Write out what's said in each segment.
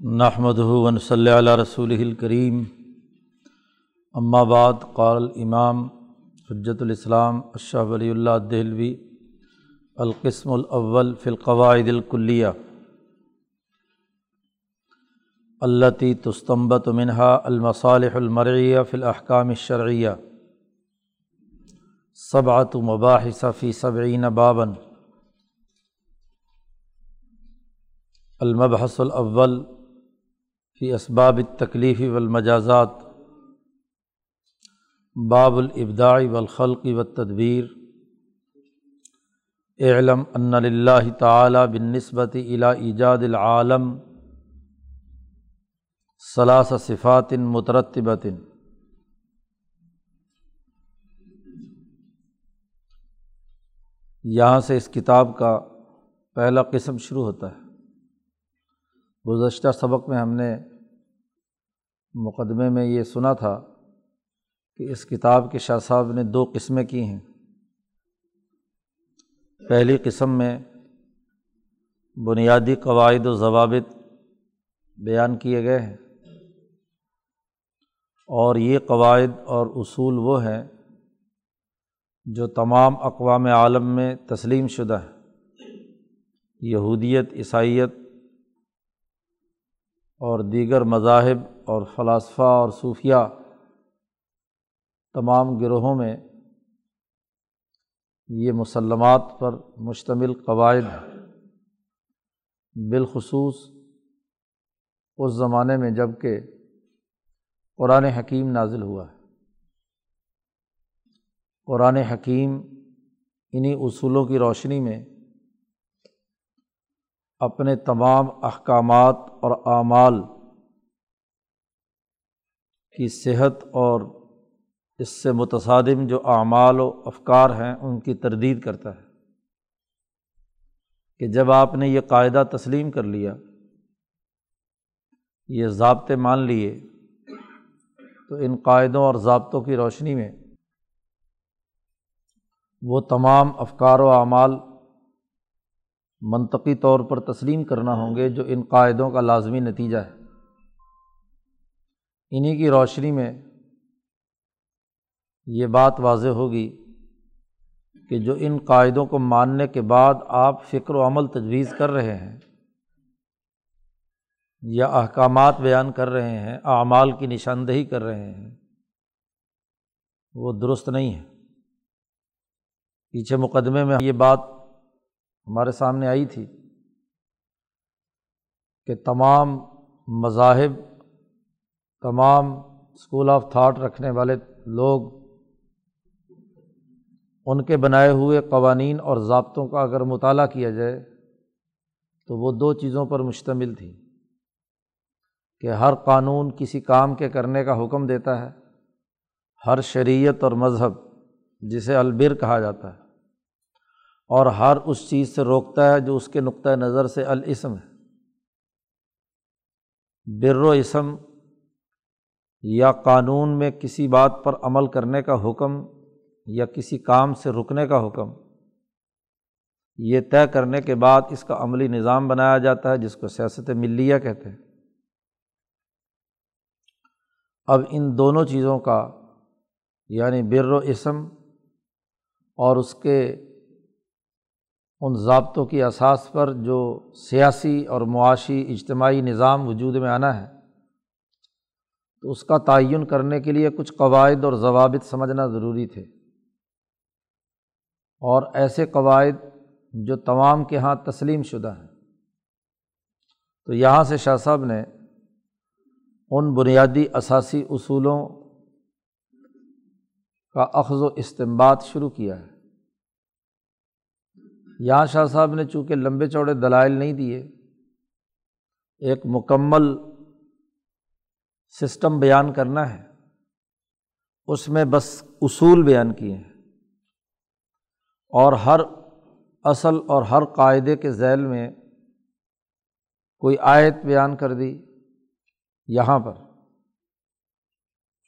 نحمد ون صلی علیہ رسول الکریم بعد، قال امام حجت الاسلام اشہ ولی اللہ دہلوی، القسم الاول فی القواعد الکلیہ التی تستمبت منہا المصالح المرعیہ فی الاحکام الشرعیہ صبعت مباحث فی صبعین بابن المبحث الاول فی اسباب تکلیفی والمجازات، باب الابداع والخلق والتدبیر۔ اعلم ان للہ تعالیٰ بن نسبت الا ایجاد العالم ثلاث صفات مترتبۃ یہاں سے اس کتاب کا پہلا قسم شروع ہوتا ہے۔ گزشتہ سبق میں ہم نے مقدمے میں یہ سنا تھا کہ اس کتاب کے شاہ صاحب نے دو قسمیں کی ہیں۔ پہلی قسم میں بنیادی قواعد و ضوابط بیان کیے گئے ہیں اور یہ قواعد اور اصول وہ ہیں جو تمام اقوام عالم میں تسلیم شدہ ہیں۔ یہودیت، عیسائیت اور دیگر مذاہب اور فلاسفہ اور صوفیہ تمام گروہوں میں یہ مسلمات پر مشتمل قواعد بالخصوص اس زمانے میں جبکہ قرآن حکیم نازل ہوا ہے۔ قرآن حکیم انہیں اصولوں کی روشنی میں اپنے تمام احکامات اور اعمال کی صحت اور اس سے متصادم جو اعمال و افکار ہیں ان کی تردید کرتا ہے کہ جب آپ نے یہ قاعدہ تسلیم کر لیا، یہ ضابطے مان لیے، تو ان قاعدوں اور ضابطوں کی روشنی میں وہ تمام افکار و اعمال منطقی طور پر تسلیم کرنا ہوں گے جو ان قاعدوں کا لازمی نتیجہ ہے۔ انہیں کی روشنی میں یہ بات واضح ہوگی کہ جو ان قاعدوں کو ماننے کے بعد آپ فکر و عمل تجویز کر رہے ہیں یا احکامات بیان کر رہے ہیں، اعمال کی نشاندہی کر رہے ہیں، وہ درست نہیں ہے۔ پیچھے مقدمے میں یہ بات ہمارے سامنے آئی تھی کہ تمام مذاہب، تمام اسکول آف تھاٹ رکھنے والے لوگ ان کے بنائے ہوئے قوانین اور ضابطوں کا اگر مطالعہ کیا جائے تو وہ دو چیزوں پر مشتمل تھی کہ ہر قانون کسی کام کے کرنے کا حکم دیتا ہے، ہر شریعت اور مذہب جسے البر کہا جاتا ہے۔ اور ہر اس چیز سے روکتا ہے جو اس کے نقطۂ نظر سے الاسم ہے۔ بر و اسم یا قانون میں کسی بات پر عمل کرنے کا حکم یا کسی کام سے رکنے کا حکم، یہ طے کرنے کے بعد اس کا عملی نظام بنایا جاتا ہے جس کو سیاست ملیہ کہتے ہیں۔ اب ان دونوں چیزوں کا یعنی بر و اسم اور اس کے ان ضابطوں کی اساس پر جو سیاسی اور معاشی اجتماعی نظام وجود میں آنا ہے، تو اس کا تعین کرنے کے لیے کچھ قواعد اور ضوابط سمجھنا ضروری تھے۔ اور ایسے قواعد جو تمام کے یہاں تسلیم شدہ ہیں۔ تو یہاں سے شاہ صاحب نے ان بنیادی اثاثی اصولوں کا اخذ و استمباد شروع کیا ہے۔ یہاں شاہ صاحب نے چونکہ لمبے چوڑے دلائل نہیں دیے، ایک مکمل سسٹم بیان کرنا ہے۔ اس میں بس اصول بیان کیے ہیں۔ اور ہر اصل اور ہر قاعدے کے ذیل میں کوئی آیت بیان کر دی یہاں پر۔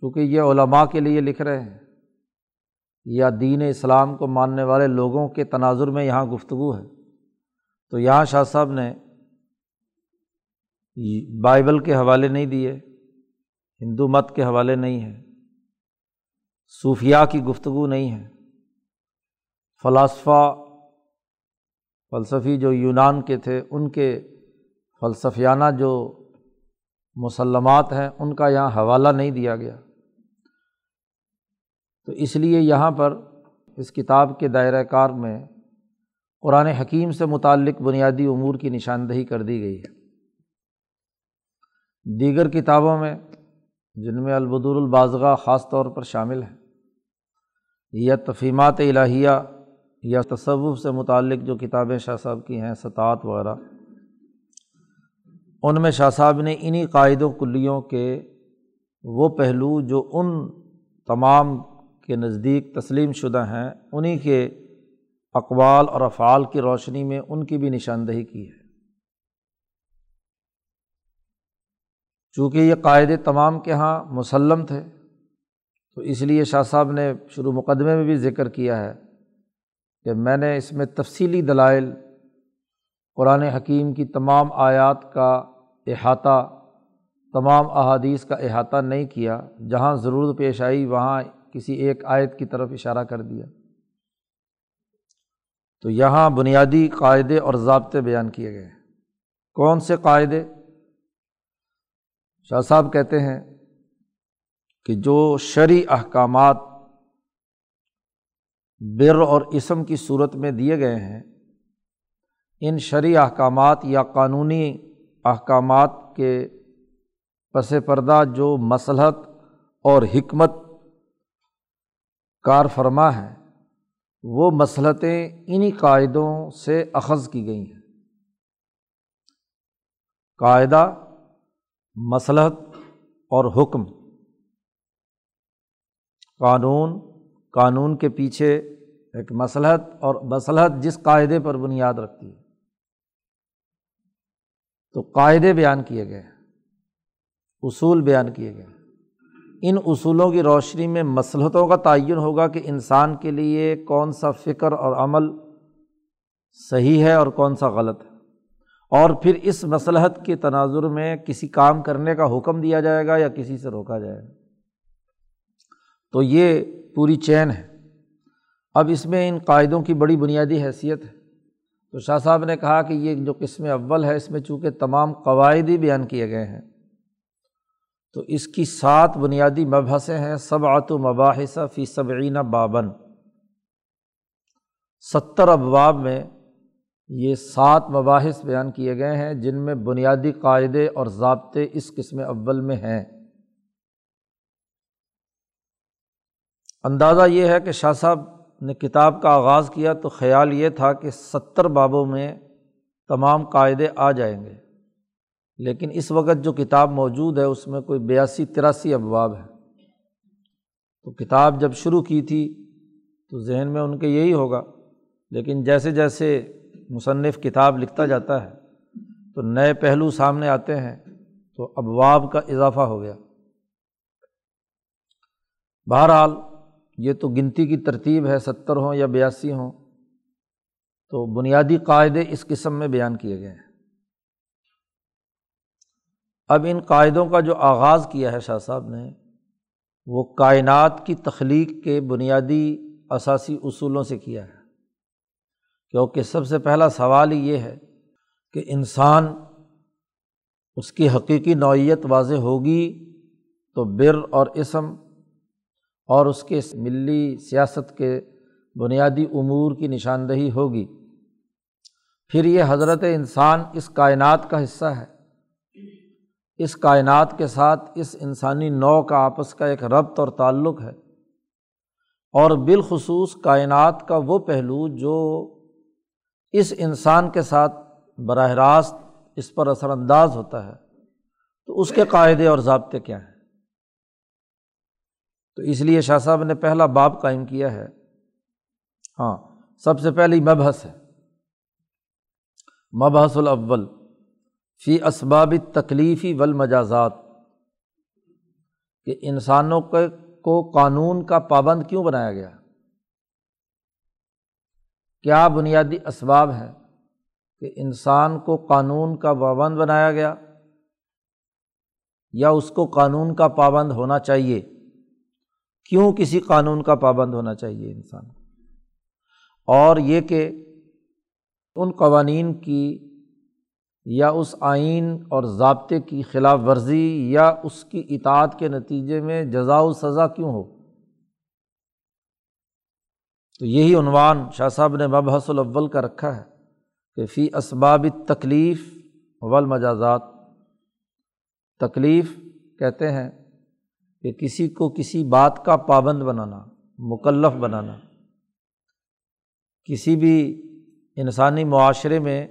چونکہ یہ علماء کے لیے لکھ رہے ہیں۔ یا دین اسلام کو ماننے والے لوگوں کے تناظر میں یہاں گفتگو ہے۔ تو یہاں شاہ صاحب نے بائبل کے حوالے نہیں دیے، ہندو مت کے حوالے نہیں ہیں صوفیہ کی گفتگو نہیں ہے۔ فلاسفہ، فلسفی جو یونان کے تھے، ان کے فلسفیانہ جو مسلمات ہیں، ان کا یہاں حوالہ نہیں دیا گیا۔ تو اس لیے یہاں پر اس کتاب کے دائرۂ کار میں قرآن حکیم سے متعلق بنیادی امور کی نشاندہی کر دی گئی ہے۔ دیگر کتابوں میں جن میں البدور البازغہ خاص طور پر شامل ہے یا تفیمات الہیہ، یا تصوف سے متعلق جو کتابیں شاہ صاحب کی ہیں، سطاعت وغیرہ، ان میں شاہ صاحب نے انہیں قائد و کلیوں کے وہ پہلو جو ان تمام کے نزدیک تسلیم شدہ ہیں انہیں کے اقوال اور افعال کی روشنی میں ان کی بھی نشاندہی کی ہے۔ چونکہ یہ قاعدے تمام کے یہاں مسلم تھے، تو اس لیے شاہ صاحب نے شروع مقدمے میں بھی ذکر کیا ہے کہ میں نے اس میں تفصیلی دلائل، قرآن حکیم کی تمام آیات کا احاطہ، تمام احادیث کا احاطہ نہیں کیا، جہاں ضرورت پیش آئی وہاں کسی ایک آیت کی طرف اشارہ کر دیا۔ تو یہاں بنیادی قاعدے اور ضابطے بیان کیے گئے۔ ہیں کون سے قاعدے؟ شاہ صاحب کہتے ہیں کہ جو شرعی احکامات بر اور اسم کی صورت میں دیے گئے ہیں، ان شرعی احکامات یا قانونی احکامات کے پس پردہ جو مسلحت اور حکمت کار فرما ہے، وہ مسلطیں انہیں قاعدوں سے اخذ کی گئی ہیں۔ قاعدہ، مسلحت اور حکم۔ قانون قانون کے پیچھے ایک مسلحت اور مسلحت جس قاعدے پر بنیاد رکھتی ہے۔ تو قاعدے بیان کیے گئے اصول بیان کیے گئے ان اصولوں کی روشنی میں مسلحتوں کا تعین ہوگا کہ انسان کے لیے کون سا فکر اور عمل صحیح ہے اور کون سا غلط ہے۔ اور پھر اس مصلحت کے تناظر میں کسی کام کرنے کا حکم دیا جائے گا یا کسی سے روکا جائے گا۔ تو یہ پوری چین ہے۔ اب اس میں ان قاعدوں کی بڑی بنیادی حیثیت ہے۔ تو شاہ صاحب نے کہا کہ یہ جو قسم اول ہے، اس میں چونکہ تمام قواعد ہی بیان کیے گئے ہیں۔ تو اس کی سات بنیادی مبحثیں ہیں سب آت و مباحثہ فی صبعین بابن ستر ابواب میں یہ سات مباحث بیان کیے گئے ہیں جن میں بنیادی قاعدے اور ضابطے اس قسم اول میں ہیں۔ اندازہ یہ ہے کہ شاہ صاحب نے کتاب کا آغاز کیا تو خیال یہ تھا کہ ستر بابوں میں تمام قاعدے آ جائیں گے۔ لیکن اس وقت جو کتاب موجود ہے، اس میں کوئی بیاسی، تراسی ابواب ہے تو کتاب جب شروع کی تھی، تو ذہن میں ان کے یہی ہوگا۔ لیکن جیسے جیسے مصنف کتاب لکھتا جاتا ہے، تو نئے پہلو سامنے آتے ہیں، تو ابواب کا اضافہ ہو گیا۔ بہرحال، یہ تو گنتی کی ترتیب ہے، ستر ہوں یا بیاسی ہوں۔ تو بنیادی قاعدے اس قسم میں بیان کیے گئے ہیں۔ اب ان قاعدوں کا جو آغاز کیا ہے شاہ صاحب نے، وہ کائنات کی تخلیق کے بنیادی اثاثی اصولوں سے کیا ہے۔ کیونکہ سب سے پہلا سوال یہ ہے کہ انسان اس کی حقیقی نوعیت واضح ہوگی تو بر اور اسم اور اس کے ملی سیاست کے بنیادی امور کی نشاندہی ہوگی۔ پھر یہ حضرت انسان اس کائنات کا حصہ ہے۔ اس کائنات کے ساتھ اس انسانی نو کا آپس کا ایک ربط اور تعلق ہے۔ اور بالخصوص کائنات کا وہ پہلو جو اس انسان کے ساتھ براہ راست اس پر اثر انداز ہوتا ہے، تو اس کے قاعدے اور ضابطے کیا ہیں؟ تو اس لیے شاہ صاحب نے پہلا باب قائم کیا ہے۔ ہاں سب سے پہلی مبحث ہے۔ مبحث الاول۔ فی اسباب تکلیفی والمجازات، کہ انسانوں کے کو قانون کا پابند کیوں بنایا گیا؟ کیا بنیادی اسباب ہے کہ انسان کو قانون کا پابند بنایا گیا یا اس کو قانون کا پابند ہونا چاہیے؟ کیوں کسی قانون کا پابند ہونا چاہیے انسان؟ اور یہ کہ ان قوانین کی یا اس آئین اور ضابطے کی خلاف ورزی یا اس کی اطاعت کے نتیجے میں جزا و سزا کیوں ہو؟ تو یہی عنوان شاہ صاحب نے مبحث الاول کا رکھا ہے کہ فی اسباب تکلیف والمجازات۔ تکلیف کہتے ہیں کہ کسی کو کسی بات کا پابند بنانا، مکلف بنانا۔ کسی بھی انسانی معاشرے میں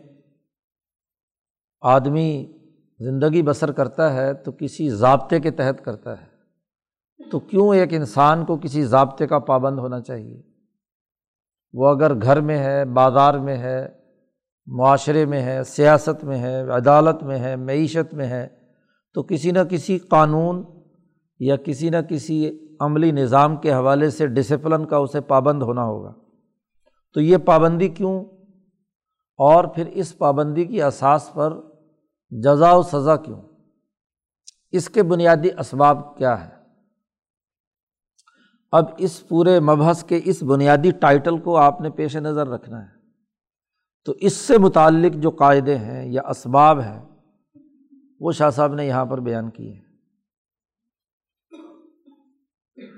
آدمی زندگی بسر کرتا ہے تو کسی ضابطے کے تحت کرتا ہے۔ تو کیوں ایک انسان کو کسی ضابطے کا پابند ہونا چاہیے؟ وہ اگر گھر میں ہے، بازار میں ہے، معاشرے میں ہے، سیاست میں ہے، عدالت میں ہے، معیشت میں ہے، تو کسی نہ کسی قانون یا کسی نہ کسی عملی نظام کے حوالے سے ڈسپلن کا اسے پابند ہونا ہوگا۔ تو یہ پابندی کیوں؟ اور پھر اس پابندی کی اساس پر جزا و سزا کیوں؟ اس کے بنیادی اسباب کیا ہے اب اس پورے مبحث کے اس بنیادی ٹائٹل کو آپ نے پیش نظر رکھنا ہے۔ تو اس سے متعلق جو قاعدے ہیں یا اسباب ہیں، وہ شاہ صاحب نے یہاں پر بیان کیے ہیں۔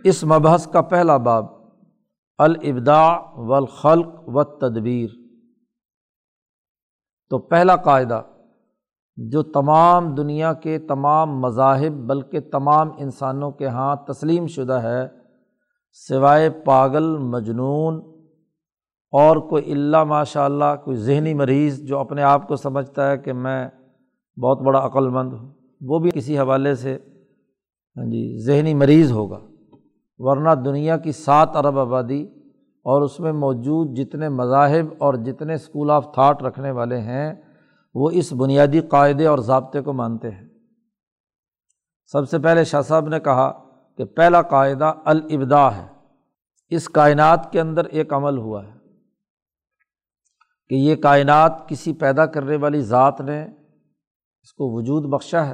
اس مبحث کا پہلا باب، الابداع والخلق و تدبیر تو پہلا قاعدہ جو تمام دنیا کے تمام مذاہب بلکہ تمام انسانوں کے ہاں تسلیم شدہ ہے، سوائے پاگل، مجنون اور کوئی اللہ ماشاء اللہ، کوئی ذہنی مریض جو اپنے آپ کو سمجھتا ہے کہ میں بہت بڑا عقل مند ہوں، وہ بھی کسی حوالے سے ہاں جی ذہنی مریض ہوگا۔ ورنہ دنیا کی سات ارب آبادی اور اس میں موجود جتنے مذاہب اور جتنے اسکول آف تھاٹ رکھنے والے ہیں وہ اس بنیادی قاعدے اور ضابطے کو مانتے ہیں۔ سب سے پہلے شاہ صاحب نے کہا کہ پہلا قاعدہ الابدا ہے۔ اس کائنات کے اندر ایک عمل ہوا ہے کہ یہ کائنات کسی پیدا کرنے والی ذات نے اس کو وجود بخشا ہے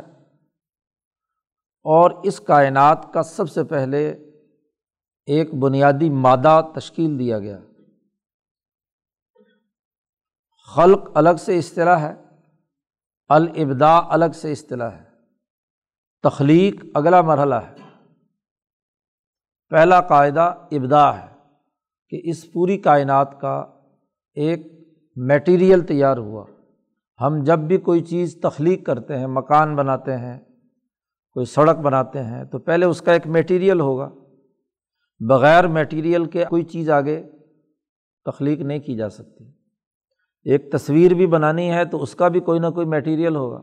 اور اس کائنات کا سب سے پہلے ایک بنیادی مادہ تشکیل دیا گیا۔ خلق الگ سے اصطلاح ہے۔ الابدا الگ سے اصطلاح ہے۔ تخلیق اگلا مرحلہ ہے۔ پہلا قاعدہ ابدا ہے کہ اس پوری کائنات کا ایک میٹیریل تیار ہوا۔ ہم جب بھی کوئی چیز تخلیق کرتے ہیں، مکان بناتے ہیں، کوئی سڑک بناتے ہیں، تو پہلے اس کا ایک میٹیریل ہوگا۔ بغیر میٹیریل کے کوئی چیز آگے تخلیق نہیں کی جا سکتی۔ ایک تصویر بھی بنانی ہے تو اس کا بھی کوئی نہ کوئی میٹیریل ہوگا۔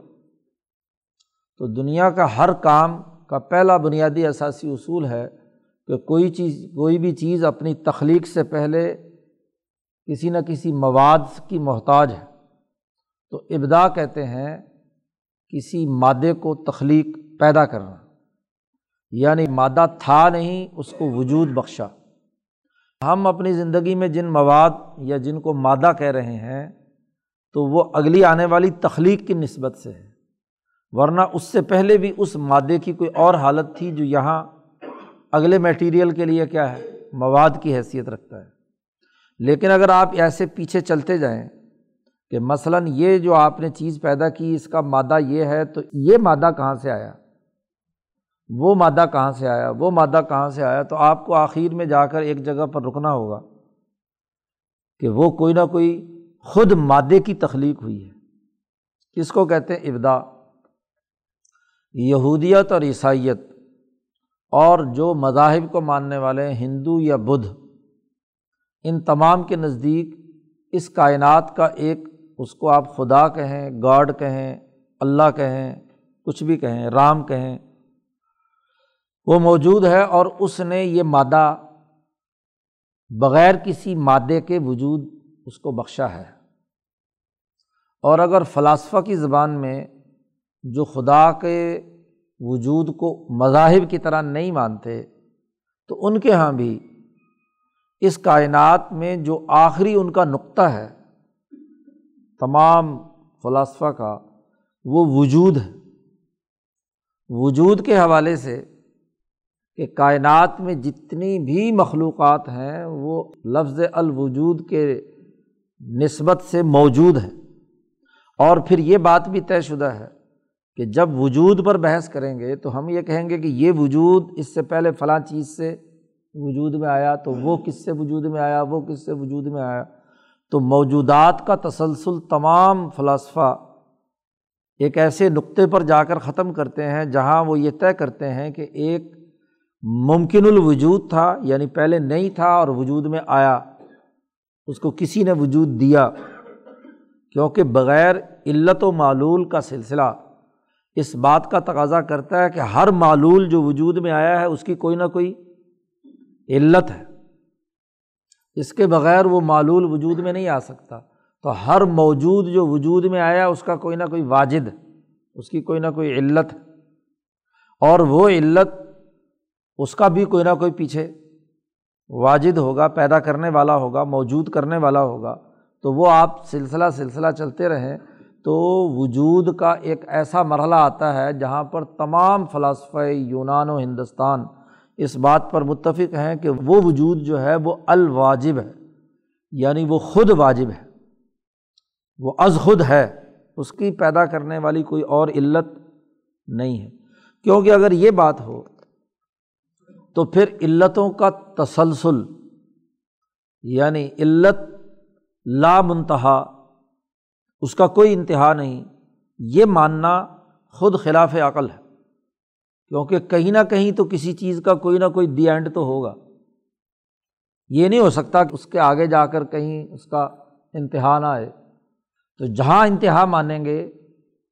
تو دنیا کا ہر کام کا پہلا بنیادی اثاثی اصول ہے کہ کوئی چیز، کوئی بھی چیز اپنی تخلیق سے پہلے کسی نہ کسی مواد کی محتاج ہے۔ تو ابدا کہتے ہیں کسی مادے کو تخلیق پیدا کرنا یعنی مادہ تھا نہیں، اس کو وجود بخشا۔ ہم اپنی زندگی میں جن مواد یا جن کو مادہ کہہ رہے ہیں، تو وہ اگلی آنے والی تخلیق کی نسبت سے ہے ورنہ اس سے پہلے بھی اس مادے کی کوئی اور حالت تھی جو یہاں اگلے میٹیریل کے لیے کیا ہے، مواد کی حیثیت رکھتا ہے۔ لیکن اگر آپ ایسے پیچھے چلتے جائیں کہ مثلاً یہ جو آپ نے چیز پیدا کی، اس کا مادہ یہ ہے، تو یہ مادہ کہاں سے آیا؟ وہ مادہ کہاں سے آیا، وہ مادہ کہاں سے آیا؟ تو آپ کو آخر میں جا کر ایک جگہ پر رکنا ہوگا کہ وہ کوئی نہ کوئی خود مادے کی تخلیق ہوئی ہے۔ کس کو کہتے ہیں؟ ابدا یہودیت اور عیسائیت اور جو مذاہب کو ماننے والے ہیں، ہندو یا بدھ، ان تمام کے نزدیک اس کائنات کا ایک، اس کو آپ خدا کہیں، گاڈ کہیں، اللہ کہیں، کچھ بھی کہیں، رام کہیں وہ موجود ہے اور اس نے یہ مادہ بغیر کسی مادے کے وجود اس کو بخشا ہے۔ اور اگر فلاسفہ کی زبان میں جو خدا کے وجود کو مذاہب کی طرح نہیں مانتے، تو ان کے یہاں بھی اس کائنات میں جو آخری ان کا نقطہ ہے، تمام فلاسفہ کا، وہ وجود ہے۔ وجود کے حوالے سے کہ کائنات میں جتنی بھی مخلوقات ہیں، وہ لفظ الوجود کے نسبت سے موجود ہیں۔ اور پھر یہ بات بھی طے شدہ ہے کہ جب وجود پر بحث کریں گے تو ہم یہ کہیں گے کہ یہ وجود اس سے پہلے فلاں چیز سے وجود میں آیا، تو وہ کس سے وجود میں آیا، وہ کس سے وجود میں آیا۔ تو موجودات کا تسلسل تمام فلاسفہ ایک ایسے نقطے پر جا کر ختم کرتے ہیں جہاں وہ یہ طے کرتے ہیں کہ ایک ممکن الوجود تھا یعنی پہلے نہیں تھا اور وجود میں آیا۔ اس کو کسی نے وجود دیا، کیونکہ بغیر علت و معلول کا سلسلہ۔ اس بات کا تقاضا کرتا ہے کہ ہر معلول جو وجود میں آیا ہے، اس کی کوئی نہ کوئی علت ہے۔ اس کے بغیر وہ معلول وجود میں نہیں آ سکتا۔ تو ہر موجود جو وجود میں آیا، اس کا کوئی نہ کوئی واجد، اس کی کوئی نہ کوئی علت۔ اور وہ علت اس کا بھی کوئی نہ کوئی پیچھے واجد ہوگا، پیدا کرنے والا ہوگا، موجود کرنے والا ہوگا۔ تو وہ آپ سلسلہ سلسلہ چلتے رہیں تو وجود کا ایک ایسا مرحلہ آتا ہے جہاں پر تمام فلاسفہ یونان و ہندوستان اس بات پر متفق ہیں کہ وہ وجود جو ہے وہ الواجب ہے یعنی وہ خود واجب ہے۔ وہ از خود ہے، اس کی پیدا کرنے والی کوئی اور علت نہیں ہے۔ کیونکہ اگر یہ بات ہو تو پھر علتوں کا تسلسل یعنی علت لامنتہا اس کا کوئی انتہا نہیں، یہ ماننا خود خلاف عقل ہے، کیونکہ کہیں نہ کہیں تو کسی چیز کا کوئی نہ کوئی دی اینڈ تو ہوگا۔ یہ نہیں ہو سکتا کہ اس کے آگے جا کر کہیں اس کا انتہا نہ آئے۔ تو جہاں انتہا مانیں گے،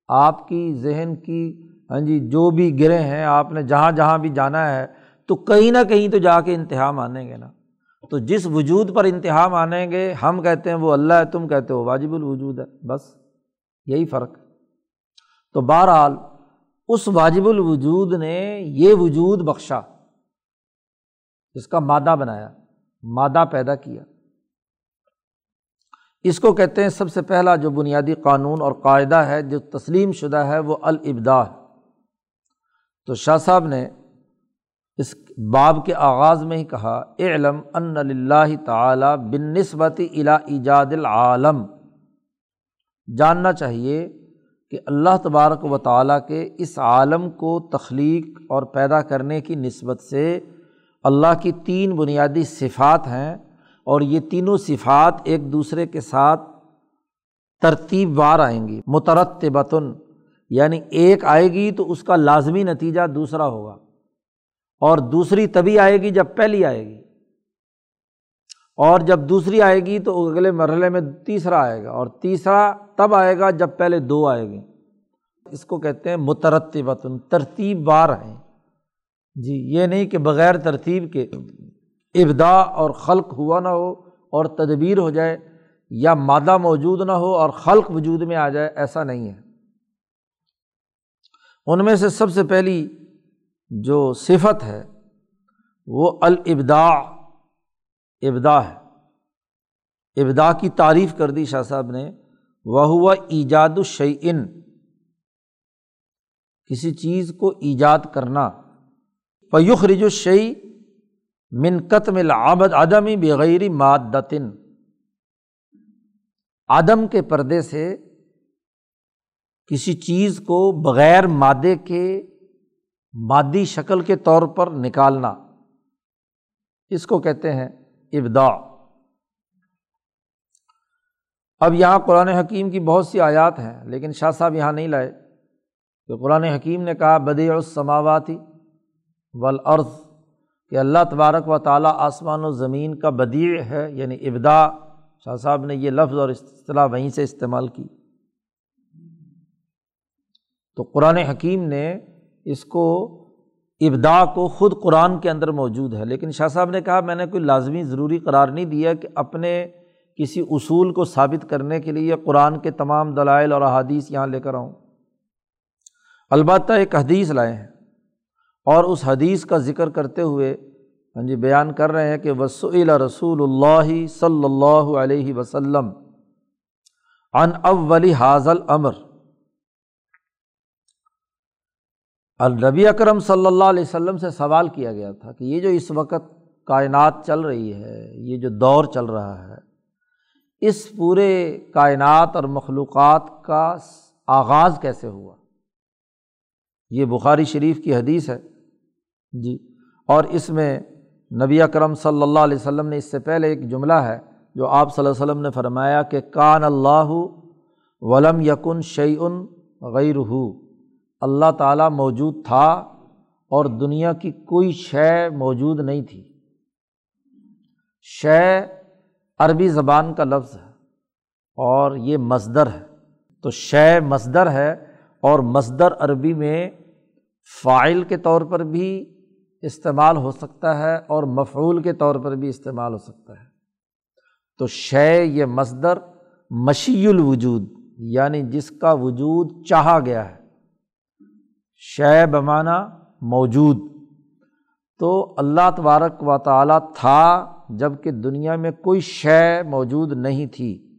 آپ کی ذہن کی ہاں جی جو بھی گرے ہیں، آپ نے جہاں جہاں بھی جانا ہے تو کہیں نہ کہیں تو جا کے انتہا مانیں گے نا۔ تو جس وجود پر انتہا مانیں گے، ہم کہتے ہیں وہ اللہ ہے، تم کہتے ہو واجب الوجود ہے، بس یہی فرق۔ تو بہرحال اس واجب الوجود نے یہ وجود بخشا اس کا مادہ بنایا، مادہ پیدا کیا۔ اس کو کہتے ہیں سب سے پہلا جو بنیادی قانون اور قاعدہ ہے، جو تسلیم شدہ ہے، وہ الابدا ہے۔ تو شاہ صاحب نے اس باب کے آغاز میں ہی کہا علم ان اللہ تعالیٰ بن نسبت الا ایجاد العالم. جاننا چاہیے کہ اللہ تبارک و تعالیٰ کے اس عالم کو تخلیق اور پیدا کرنے کی نسبت سے اللہ کی تین بنیادی صفات ہیں اور یہ تینوں صفات ایک دوسرے کے ساتھ ترتیب وار آئیں گی، مترتبتن یعنی ایک آئے گی تو اس کا لازمی نتیجہ دوسرا ہوگا۔ اور دوسری تبھی آئے گی جب پہلی آئے گی۔ اور جب دوسری آئے گی تو اگلے مرحلے میں تیسرا آئے گا اور تیسرا تب آئے گا جب پہلے دو آئے گی۔ اس کو کہتے ہیں مترتبۃن ترتیب وار ہیں۔ جی یہ نہیں کہ بغیر ترتیب کے ابدا اور خلق ہوا نہ ہو اور تدبیر ہو جائے یا مادہ موجود نہ ہو اور خلق وجود میں آ جائے، ایسا نہیں ہے۔ ان میں سے سب سے پہلی جو صفت ہے، وہ الابدا ابدا ہے۔ ابدا کی تعریف کر دی شاہ صاحب نے وہ ہوا ایجاد الشعین کسی چیز کو ایجاد کرنا۔ پیخ رج الشعی منقت میں لابد عدمی بغیر مادتن۔ عدم کے پردے سے کسی چیز کو بغیر مادے کے مادی شکل کے طور پر نکالنا۔ اس کو کہتے ہیں ابدا اب یہاں قرآن حکیم کی بہت سی آیات ہیں، لیکن شاہ صاحب یہاں نہیں لائے۔ کہ قرآن حکیم نے کہا، بدیع السماواتی والارض، کہ اللہ تبارک و تعالیٰ آسمان و زمین کا بدیع ہے یعنی ابدا شاہ صاحب نے یہ لفظ اور اصطلاح وہیں سے استعمال کی۔ تو قرآن حکیم نے اس کو ابدا کو خود قرآن کے اندر موجود ہے۔ لیکن شاہ صاحب نے کہا، میں نے کوئی لازمی ضروری قرار نہیں دیا کہ اپنے کسی اصول کو ثابت کرنے کے لیے قرآن کے تمام دلائل اور احادیث یہاں لے کر آؤں۔ البتہ ایک حدیث لائے ہیں اور اس حدیث کا ذکر کرتے ہوئے ہاں جی بیان کر رہے ہیں کہ وسیل رسول اللہ صلی اللہ علیہ وسلم ان اول حاضل امر الربی اکرم صلی اللہ علیہ وسلم سے سوال کیا گیا تھا کہ یہ جو اس وقت کائنات چل رہی ہے، یہ جو دور چل رہا ہے، اس پورے کائنات اور مخلوقات کا آغاز کیسے ہوا؟ یہ بخاری شریف کی حدیث ہے۔ جی اور اس میں نبی اکرم صلی اللہ علیہ وسلم نے اس سے پہلے ایک جملہ ہے جو آپ صلی اللہ علیہ وسلم نے فرمایا کہ کان اللہ ولم یکن شعین غیر ہو اللہ تعالیٰ موجود تھا اور دنیا کی کوئی شے موجود نہیں تھی۔ شے عربی زبان کا لفظ ہے اور یہ مصدر ہے۔ تو شے مصدر ہے اور مصدر عربی میں فائل کے طور پر بھی استعمال ہو سکتا ہے اور مفعول کے طور پر بھی استعمال ہو سکتا ہے۔ تو شے یہ مصدر مشی الوجود یعنی جس کا وجود چاہا گیا ہے۔ شے بمانہ موجود۔ تو اللہ تبارک و تعالیٰ تھا جبکہ دنیا میں کوئی شے موجود نہیں تھی۔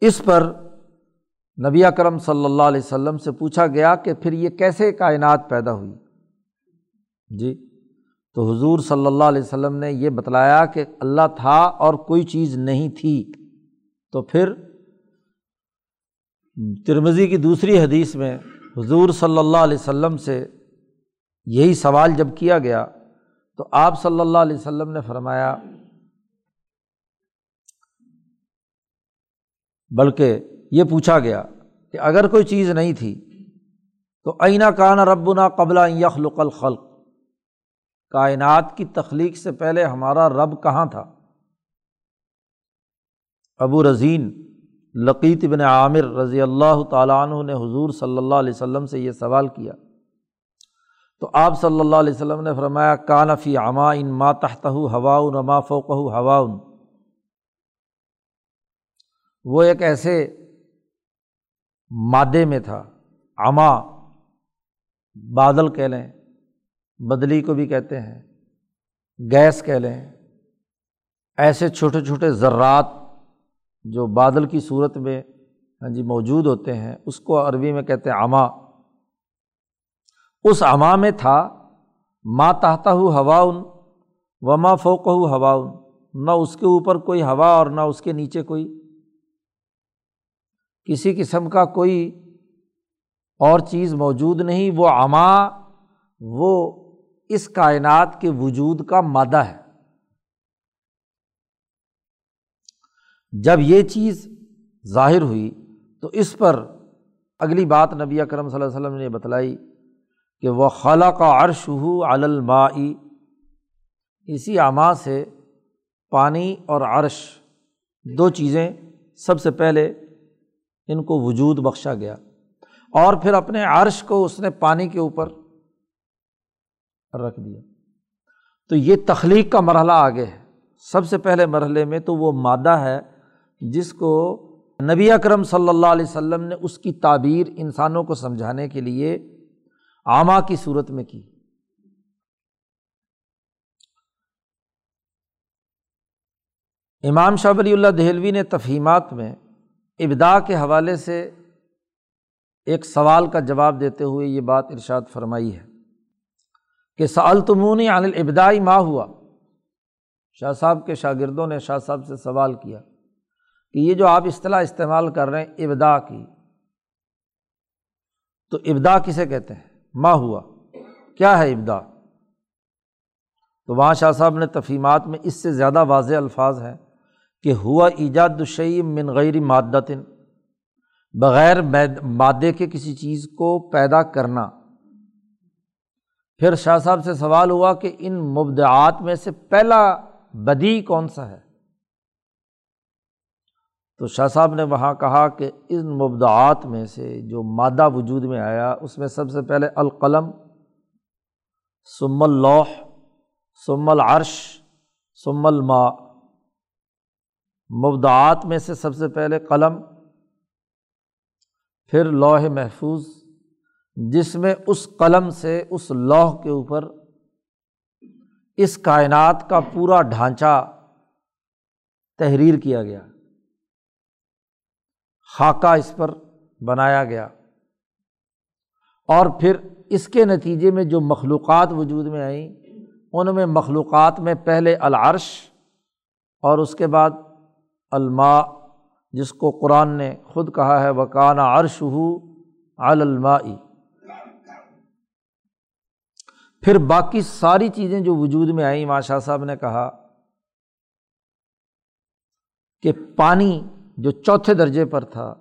اس پر نبی اکرم صلی اللہ علیہ وسلم سے پوچھا گیا کہ پھر یہ کیسے کائنات پیدا ہوئی؟ جی تو حضور صلی اللہ علیہ وسلم نے یہ بتلایا کہ اللہ تھا اور کوئی چیز نہیں تھی۔ تو پھر ترمزی کی دوسری حدیث میں حضور صلی اللہ علیہ وسلم سے یہی سوال جب کیا گیا تو آپ صلی اللہ علیہ وسلم نے فرمایا، بلکہ یہ پوچھا گیا کہ اگر کوئی چیز نہیں تھی تو آئینہ کان ربنا قبل یخلق الخلق؟ کائنات کی تخلیق سے پہلے ہمارا رب کہاں تھا؟ ابو رضین لقیت ابن عامر رضی اللہ تعالیٰ عنہ نے حضور صلی اللہ علیہ وسلم سے یہ سوال کیا۔ تو آپ صلی اللہ علیہ وسلم نے فرمایا کانفی عما ان ما تحتہ ہوا رما فوقہ ہوا وہ ایک ایسے مادے میں تھا عما بادل کہہ لیں، بدلی کو بھی کہتے ہیں، گیس کہہ لیں، ایسے چھوٹے چھوٹے ذرات جو بادل کی صورت میں ہاں جی موجود ہوتے ہیں، اس کو عربی میں کہتے ہیں عما۔ اس عما میں تھا ماں تحتا ہو ہواؤن و ماں فوق ہو ہواؤن۔ نہ اس کے اوپر کوئی ہوا اور نہ اس کے نیچے کوئی۔ کسی قسم کا کوئی اور چیز موجود نہیں، وہ عما، وہ اس کائنات کے وجود کا مادہ ہے۔ جب یہ چیز ظاہر ہوئی تو اس پر اگلی بات نبی اکرم صلی اللہ علیہ وسلم نے بتلائی کہ وہ خالہ کا عرش ہو علمائی اسی عما سے پانی اور عرش دو چیزیں سب سے پہلے ان کو وجود بخشا گیا اور پھر اپنے عرش کو اس نے پانی کے اوپر رکھ دیا۔ تو یہ تخلیق کا مرحلہ آگے ہے۔ سب سے پہلے مرحلے میں تو وہ مادہ ہے جس کو نبی اکرم صلی اللہ علیہ وسلم نے اس کی تعبیر انسانوں کو سمجھانے کے لیے آما کی صورت میں کی۔ امام شاہ ولی اللہ دہلوی نے تفہیمات میں ابدا کے حوالے سے ایک سوال کا جواب دیتے ہوئے یہ بات ارشاد فرمائی ہے کہ سالتمونی عن الابدائی ماں ہوا؟ شاہ صاحب کے شاگردوں نے شاہ صاحب سے سوال کیا۔ کہ یہ جو آپ اصطلاح استعمال کر رہے ہیں ابدا کی، تو ابدا کسے کہتے ہیں؟ ماں ہوا۔ کیا ہے ابدا تو وہاں شاہ صاحب نے تفہیمات میں اس سے زیادہ واضح الفاظ ہیں کہ ہوا ایجاد الشعیم من غیر مادتن، بغیر مادے کے کسی چیز کو پیدا کرنا۔ پھر شاہ صاحب سے سوال ہوا کہ ان مبدعات میں سے پہلا بدی کون سا ہے؟ تو شاہ صاحب نے وہاں کہا کہ ان مبدعات میں سے جو مادہ وجود میں آیا، اس میں سب سے پہلے القلم سم اللوح سم العرش سم الما مبدعات میں سے سب سے پہلے قلم، پھر لوح محفوظ، جس میں اس قلم سے اس لوح کے اوپر اس کائنات کا پورا ڈھانچہ تحریر کیا گیا۔ خاکہ اس پر بنایا گیا۔ اور پھر اس کے نتیجے میں جو مخلوقات وجود میں آئیں، ان میں مخلوقات میں پہلے العرش اور اس کے بعد الماء، جس کو قرآن نے خود کہا ہے وکانہ عرش ہو علمائی پھر باقی ساری چیزیں جو وجود میں آئیں ماں شاہ صاحب نے کہا کہ پانی جو چوتھے درجے پر تھا،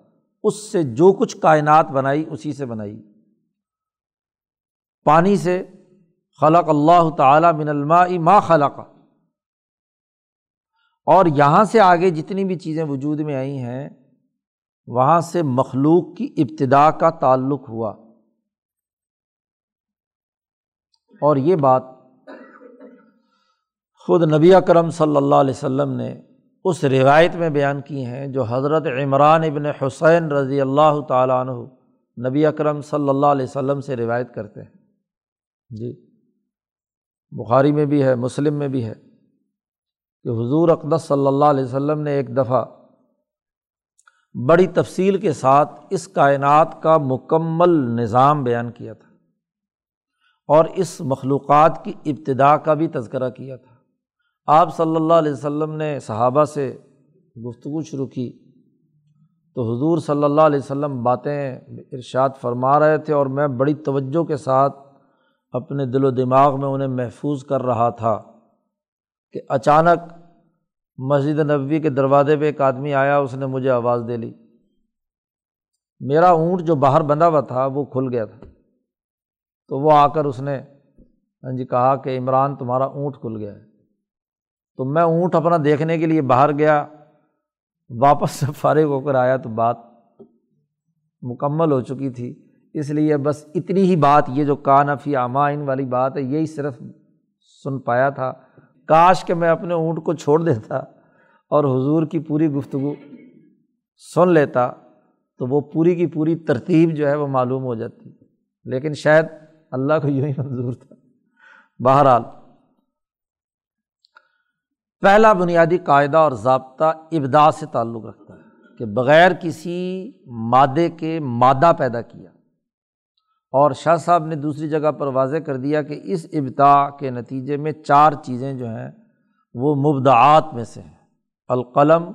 اس سے جو کچھ کائنات بنائی، اسی سے بنائی۔ پانی سے خلق اللہ تعالیٰ من الماء ما خلق۔ اور یہاں سے آگے جتنی بھی چیزیں وجود میں آئی ہیں، وہاں سے مخلوق کی ابتدا کا تعلق ہوا۔ اور یہ بات خود نبی اکرم صلی اللہ علیہ وسلم نے اس روایت میں بیان کی ہیں جو حضرت عمران ابن حسین رضی اللہ تعالیٰ عنہ نبی اکرم صلی اللہ علیہ وسلم سے روایت کرتے ہیں۔ جی بخاری میں بھی ہے، مسلم میں بھی ہے کہ حضور اقدس صلی اللہ علیہ وسلم نے ایک دفعہ بڑی تفصیل کے ساتھ اس کائنات کا مکمل نظام بیان کیا تھا اور اس مخلوقات کی ابتدا کا بھی تذکرہ کیا تھا۔ آپ صلی اللہ علیہ وسلم نے صحابہ سے گفتگو شروع کی تو حضور صلی اللہ علیہ وسلم باتیں ارشاد فرما رہے تھے اور میں بڑی توجہ کے ساتھ اپنے دل و دماغ میں انہیں محفوظ کر رہا تھا کہ اچانک مسجد نبوی کے دروازے پہ ایک آدمی آیا، اس نے مجھے آواز دے لی۔ میرا اونٹ جو باہر بندھا ہوا تھا، وہ کھل گیا تھا۔ تو وہ آ کر اس نے ہاں جی کہا کہ عمران، تمہارا اونٹ کھل گیا ہے۔ تو میں اونٹ اپنا دیکھنے کے لیے باہر گیا، واپس سے فارغ ہو کر آیا تو بات مکمل ہو چکی تھی۔ اس لیے بس اتنی ہی بات، یہ جو کانفی آمائن والی بات ہے، یہی صرف سن پایا تھا۔ کاش کہ میں اپنے اونٹ کو چھوڑ دیتا اور حضور کی پوری گفتگو سن لیتا، تو وہ پوری کی پوری ترتیب جو ہے وہ معلوم ہو جاتی۔ لیکن شاید اللہ کو یوں ہی منظور تھا۔ بہرحال پہلا بنیادی قاعدہ اور ضابطہ ابدا سے تعلق رکھتا ہے کہ بغیر کسی مادے کے مادہ پیدا کیا اور شاہ صاحب نے دوسری جگہ پر واضح کر دیا کہ اس ابتا کے نتیجے میں چار چیزیں جو ہیں وہ مبدعات میں سے ہیں۔ القلم،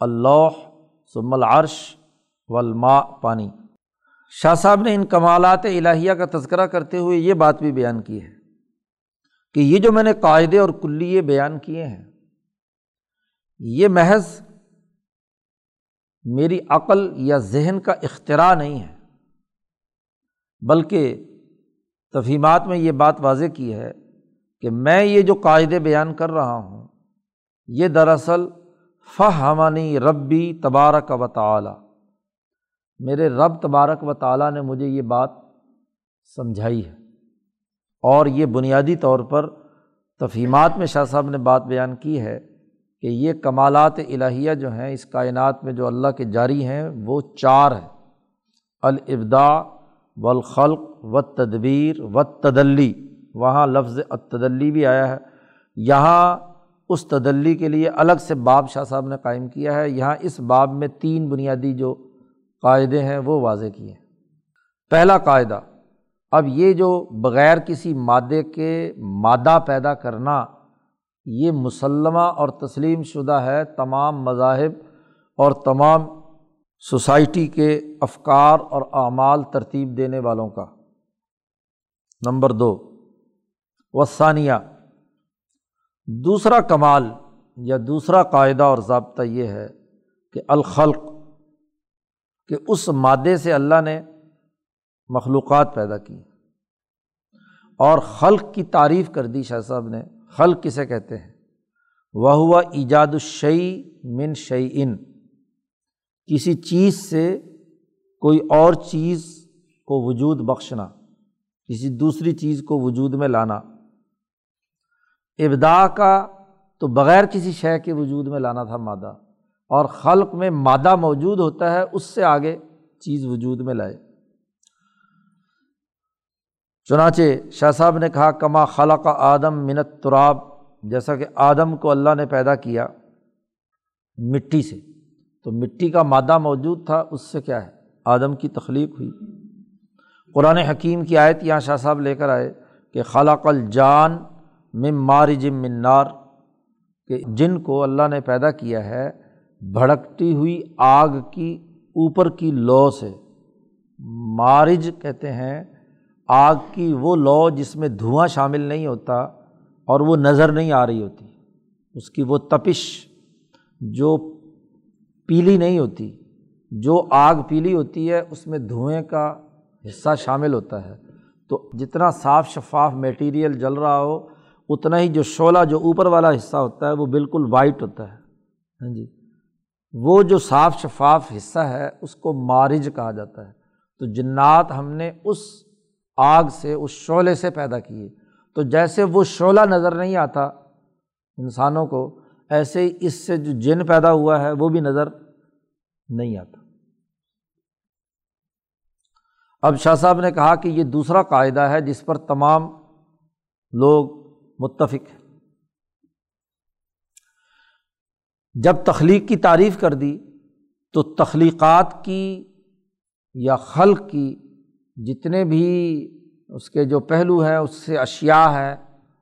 اللوح، ثم العرش، والماء، پانی۔ شاہ صاحب نے ان کمالات الہیہ کا تذکرہ کرتے ہوئے یہ بات بھی بیان کی ہے کہ یہ جو میں نے قاعدے اور کلیے بیان کیے ہیں یہ محض میری عقل یا ذہن کا اختراع نہیں ہے، بلکہ تفہیمات میں یہ بات واضح کی ہے کہ میں یہ جو قاعدے بیان کر رہا ہوں، یہ دراصل فہمانی ربی تبارک و تعلیٰ میرے رب تبارک و تعالیٰ نے مجھے یہ بات سمجھائی ہے۔ اور یہ بنیادی طور پر تفہیمات میں شاہ صاحب نے بات بیان کی ہے۔ کہ یہ کمالات الہیہ جو ہیں اس کائنات میں جو اللہ کے جاری ہیں، وہ چار ہیں۔ الابدا و الخلق و تدبیر و تدلی وہاں لفظ تدلی بھی آیا ہے۔ یہاں اس تدلی کے لیے الگ سے باب شاہ صاحب نے قائم کیا ہے۔ یہاں اس باب میں تین بنیادی جو قاعدے ہیں، وہ واضح کیے ہیں۔ پہلا قاعدہ، اب یہ جو بغیر کسی مادے کے مادہ پیدا کرنا یہ مسلمہ اور تسلیم شدہ ہے تمام مذاہب اور تمام سوسائٹی کے افکار اور اعمال ترتیب دینے والوں کا۔ نمبر دو وسانیہ دوسرا کمال یا دوسرا قاعدہ اور ضابطہ یہ ہے کہ الخلق، کہ اس مادے سے اللہ نے مخلوقات پیدا کی۔ اور خلق کی تعریف کر دی شاہ صاحب نے خلق کسے کہتے ہیں؟ وہ ہوا ایجاد الشعی من شعین کسی چیز سے کوئی اور چیز کو وجود بخشنا، کسی دوسری چیز کو وجود میں لانا۔ ابدا کا تو بغیر کسی شے کے وجود میں لانا تھا مادہ، اور خلق میں مادہ موجود ہوتا ہے، اس سے آگے چیز وجود میں لائے۔ چنانچہ شاہ صاحب نے کہا، کما خلق آدم منت تراب جیسا کہ آدم کو اللہ نے پیدا کیا مٹی سے۔ تو مٹی کا مادہ موجود تھا، اس سے کیا ہے؟ آدم کی تخلیق ہوئی۔ قرآن حکیم کی آیت یہاں شاہ صاحب لے کر آئے کہ خلاق الجان مم مارج منار کہ جن کو اللہ نے پیدا کیا ہے، بھڑکتی ہوئی آگ کی، اوپر کی لو سے۔ مارج کہتے ہیں آگ کی وہ لو جس میں دھواں شامل نہیں ہوتا اور وہ نظر نہیں آ رہی ہوتی، اس کی وہ تپش جو پیلی نہیں ہوتی، جو آگ پیلی ہوتی ہے، اس میں دھوئیں کا حصہ شامل ہوتا ہے۔ تو جتنا صاف شفاف میٹیریل جل رہا ہو، اتنا ہی جو شعلہ جو اوپر والا حصہ ہوتا ہے، وہ بالکل وائٹ ہوتا ہے۔ ہاں جی؟ وہ جو صاف شفاف حصہ ہے، اس کو مارج کہا جاتا ہے۔ تو جنات ہم نے اس آگ سے، اس شعلے سے پیدا کیے۔ تو جیسے وہ شعلہ نظر نہیں آتا انسانوں کو، ایسے ہی اس سے جو جن پیدا ہوا ہے، وہ بھی نظر نہیں آتا۔ اب شاہ صاحب نے کہا کہ یہ دوسرا قاعدہ ہے جس پر تمام لوگ متفق ہیں۔ جب تخلیق کی تعریف کر دی تو تخلیقات کی یا خلق کی جتنے بھی اس کے جو پہلو ہیں اس سے اشیا ہے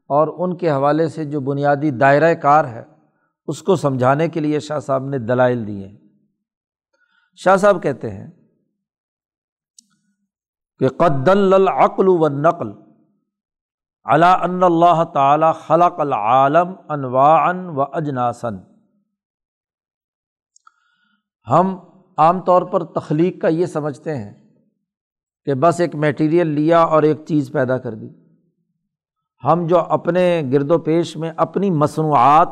اور ان کے حوالے سے جو بنیادی دائرۂ کار ہے، اس کو سمجھانے کے لیے شاہ صاحب نے دلائل دیے ہیں۔ شاہ صاحب کہتے ہیں کہ قد العقل و نقل علا ان اللہ تعالیٰ خلق العالم انواع و اجناسن ہم عام طور پر تخلیق کا یہ سمجھتے ہیں کہ بس ایک میٹیریل لیا اور ایک چیز پیدا کر دی۔ ہم جو اپنے گرد و پیش میں اپنی مصنوعات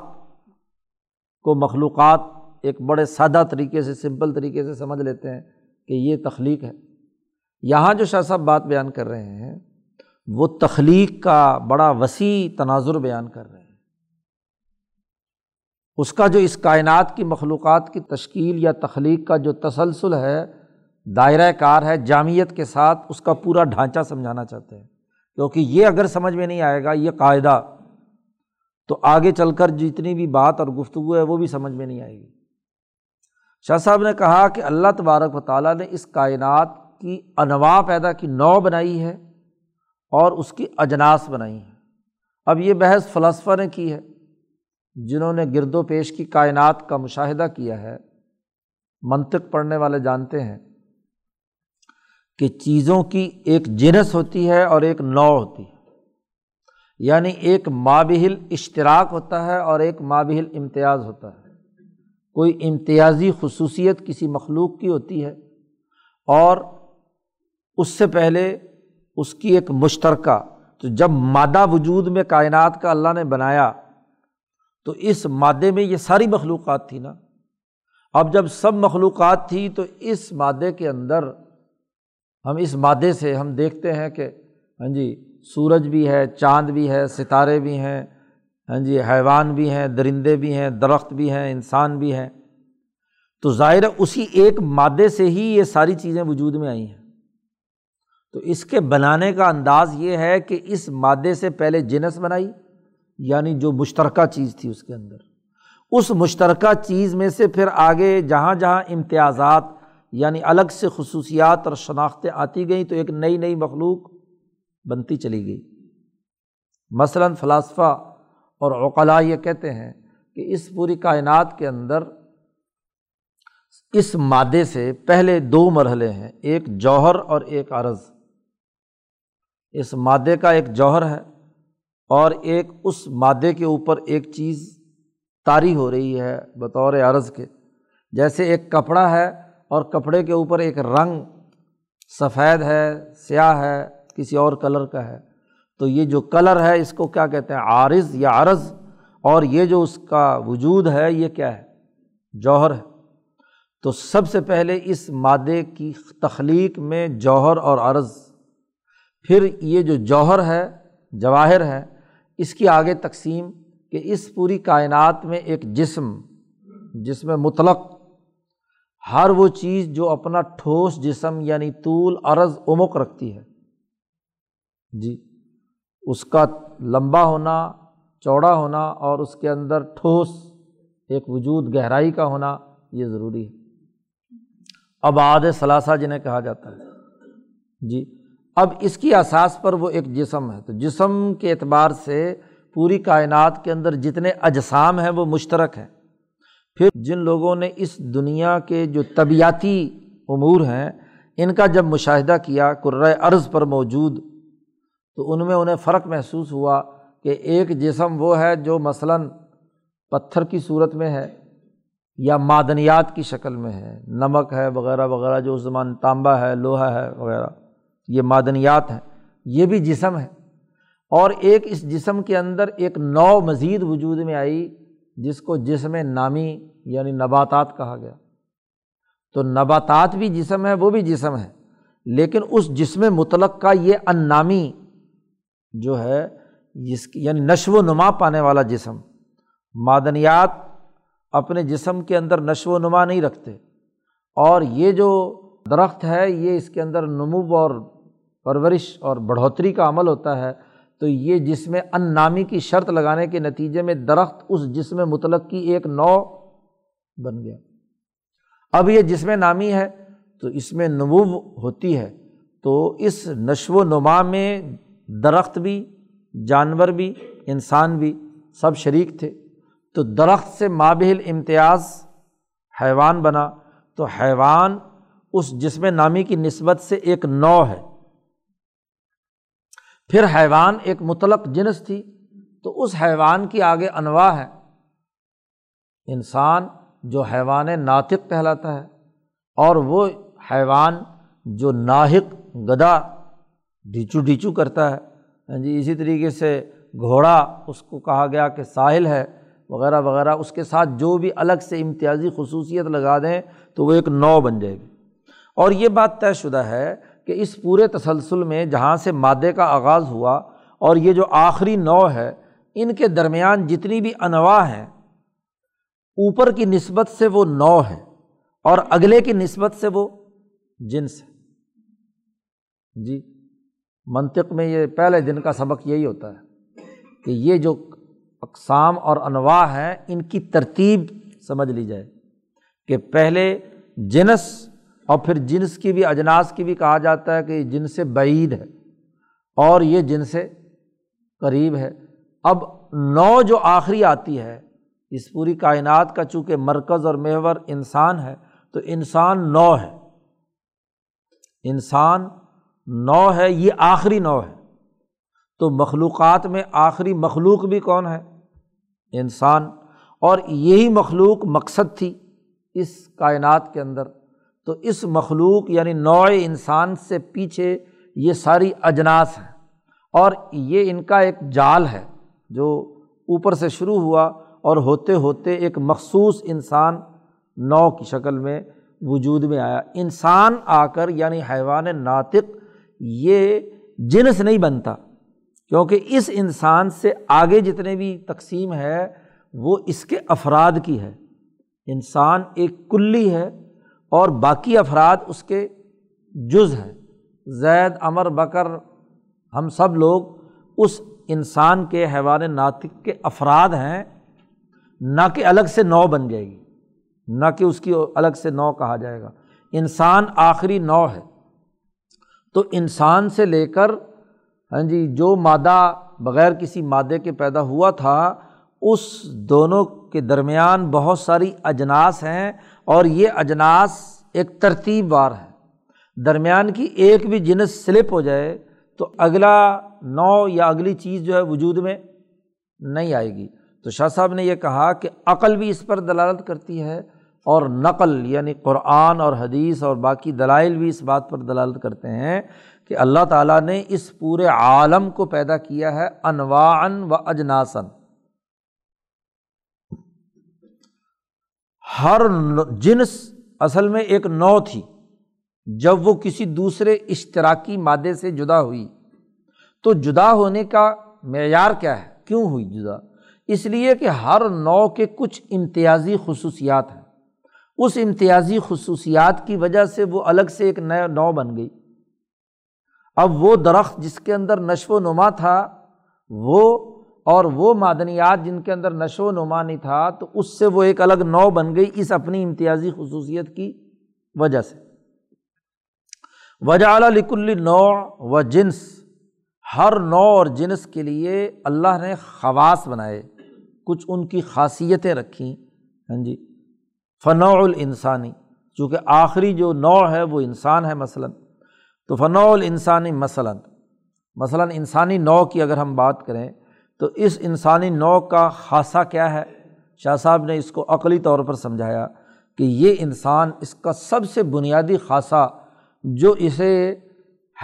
کو مخلوقات ایک بڑے سادہ طریقے سے سمپل طریقے سے سمجھ لیتے ہیں کہ یہ تخلیق ہے۔ یہاں جو شاہ صاحب بات بیان کر رہے ہیں، وہ تخلیق کا بڑا وسیع تناظر بیان کر رہے ہیں۔ اس کا جو اس کائنات کی مخلوقات کی تشکیل یا تخلیق کا جو تسلسل ہے دائرۂ کار ہے جامعت کے ساتھ اس کا پورا ڈھانچہ سمجھانا چاہتے ہیں۔ کیونکہ یہ اگر سمجھ میں نہیں آئے گا، یہ قاعدہ، تو آگے چل کر جتنی بھی بات اور گفتگو ہے، وہ بھی سمجھ میں نہیں آئے گی۔ شاہ صاحب نے کہا کہ اللہ تبارک و تعالیٰ نے اس کائنات کی انواع پیدا کی، نو بنائی ہے اور اس کی اجناس بنائی ہے اب یہ بحث فلسفہ نے کی ہے۔ جنہوں نے گرد و پیش کی کائنات کا مشاہدہ کیا ہے، منطق پڑھنے والے جانتے ہیں۔ کہ چیزوں کی ایک جنس ہوتی ہے اور ایک نو ہوتی ہے۔ یعنی ایک مابہل اشتراک ہوتا ہے اور ایک مابہل امتیاز ہوتا ہے۔ کوئی امتیازی خصوصیت کسی مخلوق کی ہوتی ہے اور اس سے پہلے اس کی ایک مشترکہ، تو جب مادہ وجود میں کائنات کا اللہ نے بنایا، تو اس مادے میں یہ ساری مخلوقات تھی نا۔ اب جب سب مخلوقات تھی، تو اس مادے کے اندر ہم اس مادے سے ہم دیکھتے ہیں کہ ہاں جی سورج بھی ہے، چاند بھی ہے، ستارے بھی ہیں ہاں جی حیوان بھی ہیں، درندے بھی ہیں، درخت بھی ہیں، انسان بھی ہیں۔ تو ظاہر اسی ایک مادے سے ہی یہ ساری چیزیں وجود میں آئی ہیں۔ تو اس کے بنانے کا انداز یہ ہے کہ اس مادے سے پہلے جنس بنائی یعنی جو مشترکہ چیز تھی اس کے اندر۔ اس مشترکہ چیز میں سے پھر آگے جہاں جہاں امتیازات یعنی الگ سے خصوصیات اور شناختیں آتی گئیں تو ایک نئی نئی مخلوق بنتی چلی گئی۔ مثلاً فلاسفہ اور اوقلا یہ کہتے ہیں کہ اس پوری کائنات کے اندر اس مادے سے پہلے دو مرحلے ہیں، ایک جوہر اور ایک عرض۔ اس مادے کا ایک جوہر ہے اور ایک اس مادے کے اوپر ایک چیز طاری ہو رہی ہے بطور عرض کے۔ جیسے ایک کپڑا ہے اور کپڑے کے اوپر ایک رنگ سفید ہے، سیاہ ہے، کسی اور کلر کا ہے۔ تو یہ جو کلر ہے، اس کو کیا کہتے ہیں؟ عارض یا عرض۔ اور یہ جو اس کا وجود ہے، یہ کیا ہے؟ جوہر ہے۔ تو سب سے پہلے اس مادے کی تخلیق میں جوہر اور عرض۔ پھر یہ جو جوہر ہے، جواہر ہے، اس کی آگے تقسیم کہ اس پوری کائنات میں ایک جسم جس میں مطلق ہر وہ چیز جو اپنا ٹھوس جسم یعنی طول، عرض امک رکھتی ہے۔ جی اس کا لمبا ہونا، چوڑا ہونا اور اس کے اندر ٹھوس، ایک وجود گہرائی کا ہونا، یہ ضروری ہے۔ اب آد ثلاثہ جنہیں کہا جاتا ہے۔ جی اب اس کی اساس پر وہ ایک جسم ہے۔ تو جسم کے اعتبار سے پوری کائنات کے اندر جتنے اجسام ہیں وہ مشترک ہیں۔ پھر جن لوگوں نے اس دنیا کے جو طبیعتی امور ہیں، ان کا جب مشاہدہ کیا قرۂۂ عرض پر موجود، تو ان میں انہیں فرق محسوس ہوا کہ ایک جسم وہ ہے جو مثلاً پتھر کی صورت میں ہے یا معدنیات کی شکل میں ہے، نمک ہے وغیرہ وغیرہ، جو اس زمان تانبا ہے، لوہا ہے وغیرہ، یہ معدنیات ہیں، یہ بھی جسم ہے اور ایک اس جسم کے اندر ایک نو مزید وجود میں آئی جس کو جسم نامی یعنی نباتات کہا گیا۔ تو نباتات بھی جسم ہے، وہ بھی جسم ہے۔ لیکن اس جسم مطلق کا یہ ان نامی جو ہے، جس کی یعنی نشو و نما پانے والا جسم۔ معدنیات اپنے جسم کے اندر نشو و نما نہیں رکھتے۔ اور یہ جو درخت ہے، یہ اس کے اندر نمو اور پرورش اور بڑھوتری کا عمل ہوتا ہے۔ تو یہ جسم ان نامی کی شرط لگانے کے نتیجے میں درخت اس جسم مطلق کی ایک نو بن گیا۔ اب یہ جسم نامی ہے تو اس میں نمو ہوتی ہے تو اس نشو و نما میں درخت بھی، جانور بھی، انسان بھی سب شریک تھے۔ تو درخت سے مابل امتیاز حیوان بنا۔ تو حیوان اس جسم نامی کی نسبت سے ایک نو ہے۔ پھر حیوان ایک مطلق جنس تھی تو اس حیوان کی آگے انواع ہے انسان جو حیوان ناطق کہلاتا ہے اور وہ حیوان جو ناہق گدا ڈھیچو ڈھیچو کرتا ہے۔ ہاں جی اسی طریقے سے گھوڑا، اس کو کہا گیا کہ ساحل ہے، وغیرہ وغیرہ، اس کے ساتھ جو بھی الگ سے امتیازی خصوصیت لگا دیں تو وہ ایک نو بن جائے گی۔ اور یہ بات طے شدہ ہے کہ اس پورے تسلسل میں جہاں سے مادے کا آغاز ہوا اور یہ جو آخری نو ہے، ان کے درمیان جتنی بھی انواع ہیں، اوپر کی نسبت سے وہ نو ہے اور اگلے کی نسبت سے وہ جنس ہے۔ جی منطق میں یہ پہلے دن کا سبق یہی ہوتا ہے کہ یہ جو اقسام اور انواع ہیں، ان کی ترتیب سمجھ لی جائے کہ پہلے جنس اور پھر جنس کی بھی، اجناس کی بھی کہا جاتا ہے کہ جن سے بعید ہے اور یہ جن سے قریب ہے۔ اب نو جو آخری آتی ہے، اس پوری کائنات کا چونکہ مرکز اور محور انسان ہے، تو انسان نو ہے۔ انسان نو ہے، یہ آخری نو ہے۔ تو مخلوقات میں آخری مخلوق بھی کون ہے؟ انسان۔ اور یہی مخلوق مقصد تھی اس کائنات کے اندر۔ تو اس مخلوق یعنی نوع انسان سے پیچھے یہ ساری اجناس ہیں اور یہ ان کا ایک جال ہے جو اوپر سے شروع ہوا اور ہوتے ہوتے ایک مخصوص انسان نو کی شکل میں وجود میں آیا۔ انسان آ کر یعنی حیوان ناطق یہ جنس نہیں بنتا، کیونکہ اس انسان سے آگے جتنے بھی تقسیم ہے وہ اس کے افراد کی ہے۔ انسان ایک کلی ہے اور باقی افراد اس کے جز ہیں۔ زید امر بکر، ہم سب لوگ اس انسان کے حیوان ناطق کے افراد ہیں۔ نہ کہ الگ سے نو بن جائے گی، نہ کہ اس کی الگ سے نو کہا جائے گا۔ انسان آخری نو ہے۔ تو انسان سے لے کر ہاں جی جو مادہ بغیر کسی مادے کے پیدا ہوا تھا، اس دونوں کے درمیان بہت ساری اجناس ہیں۔ اور یہ اجناس ایک ترتیب وار ہے۔ درمیان کی ایک بھی جنس سلپ ہو جائے تو اگلا نو یا اگلی چیز جو ہے وجود میں نہیں آئے گی۔ تو شاہ صاحب نے یہ کہا کہ عقل بھی اس پر دلالت کرتی ہے اور نقل یعنی قرآن اور حدیث اور باقی دلائل بھی اس بات پر دلالت کرتے ہیں کہ اللہ تعالیٰ نے اس پورے عالم کو پیدا کیا ہے انواً و اجناسن ہر جنس اصل میں ایک نو تھی۔ جب وہ کسی دوسرے اشتراکی مادے سے جدا ہوئی، تو جدا ہونے کا معیار کیا ہے؟ کیوں ہوئی جدا؟ اس لیے کہ ہر نو کے کچھ امتیازی خصوصیات ہیں۔ اس امتیازی خصوصیات کی وجہ سے وہ الگ سے ایک نئے نو بن گئی۔ اب وہ درخت جس کے اندر نشو و نما تھا، وہ اور وہ معدنیات جن کے اندر نشو و نما نہیں تھا، تو اس سے وہ ایک الگ نو بن گئی اس اپنی امتیازی خصوصیت کی وجہ سے۔ وجا لکل نو و جنس، ہر نو اور جنس کے لیے اللہ نے خواص بنائے، کچھ ان کی خاصیتیں رکھیں۔ ہاں جی۔ فنوع الانسانی، چونکہ آخری جو نو ہے وہ انسان ہے مثلاً۔ تو فنوع الانسانی مثلاً مثلاً انسانی نو کی اگر ہم بات کریں تو اس انسانی نو کا خاصہ کیا ہے؟ شاہ صاحب نے اس کو عقلی طور پر سمجھایا کہ یہ انسان اس کا سب سے بنیادی خاصہ جو اسے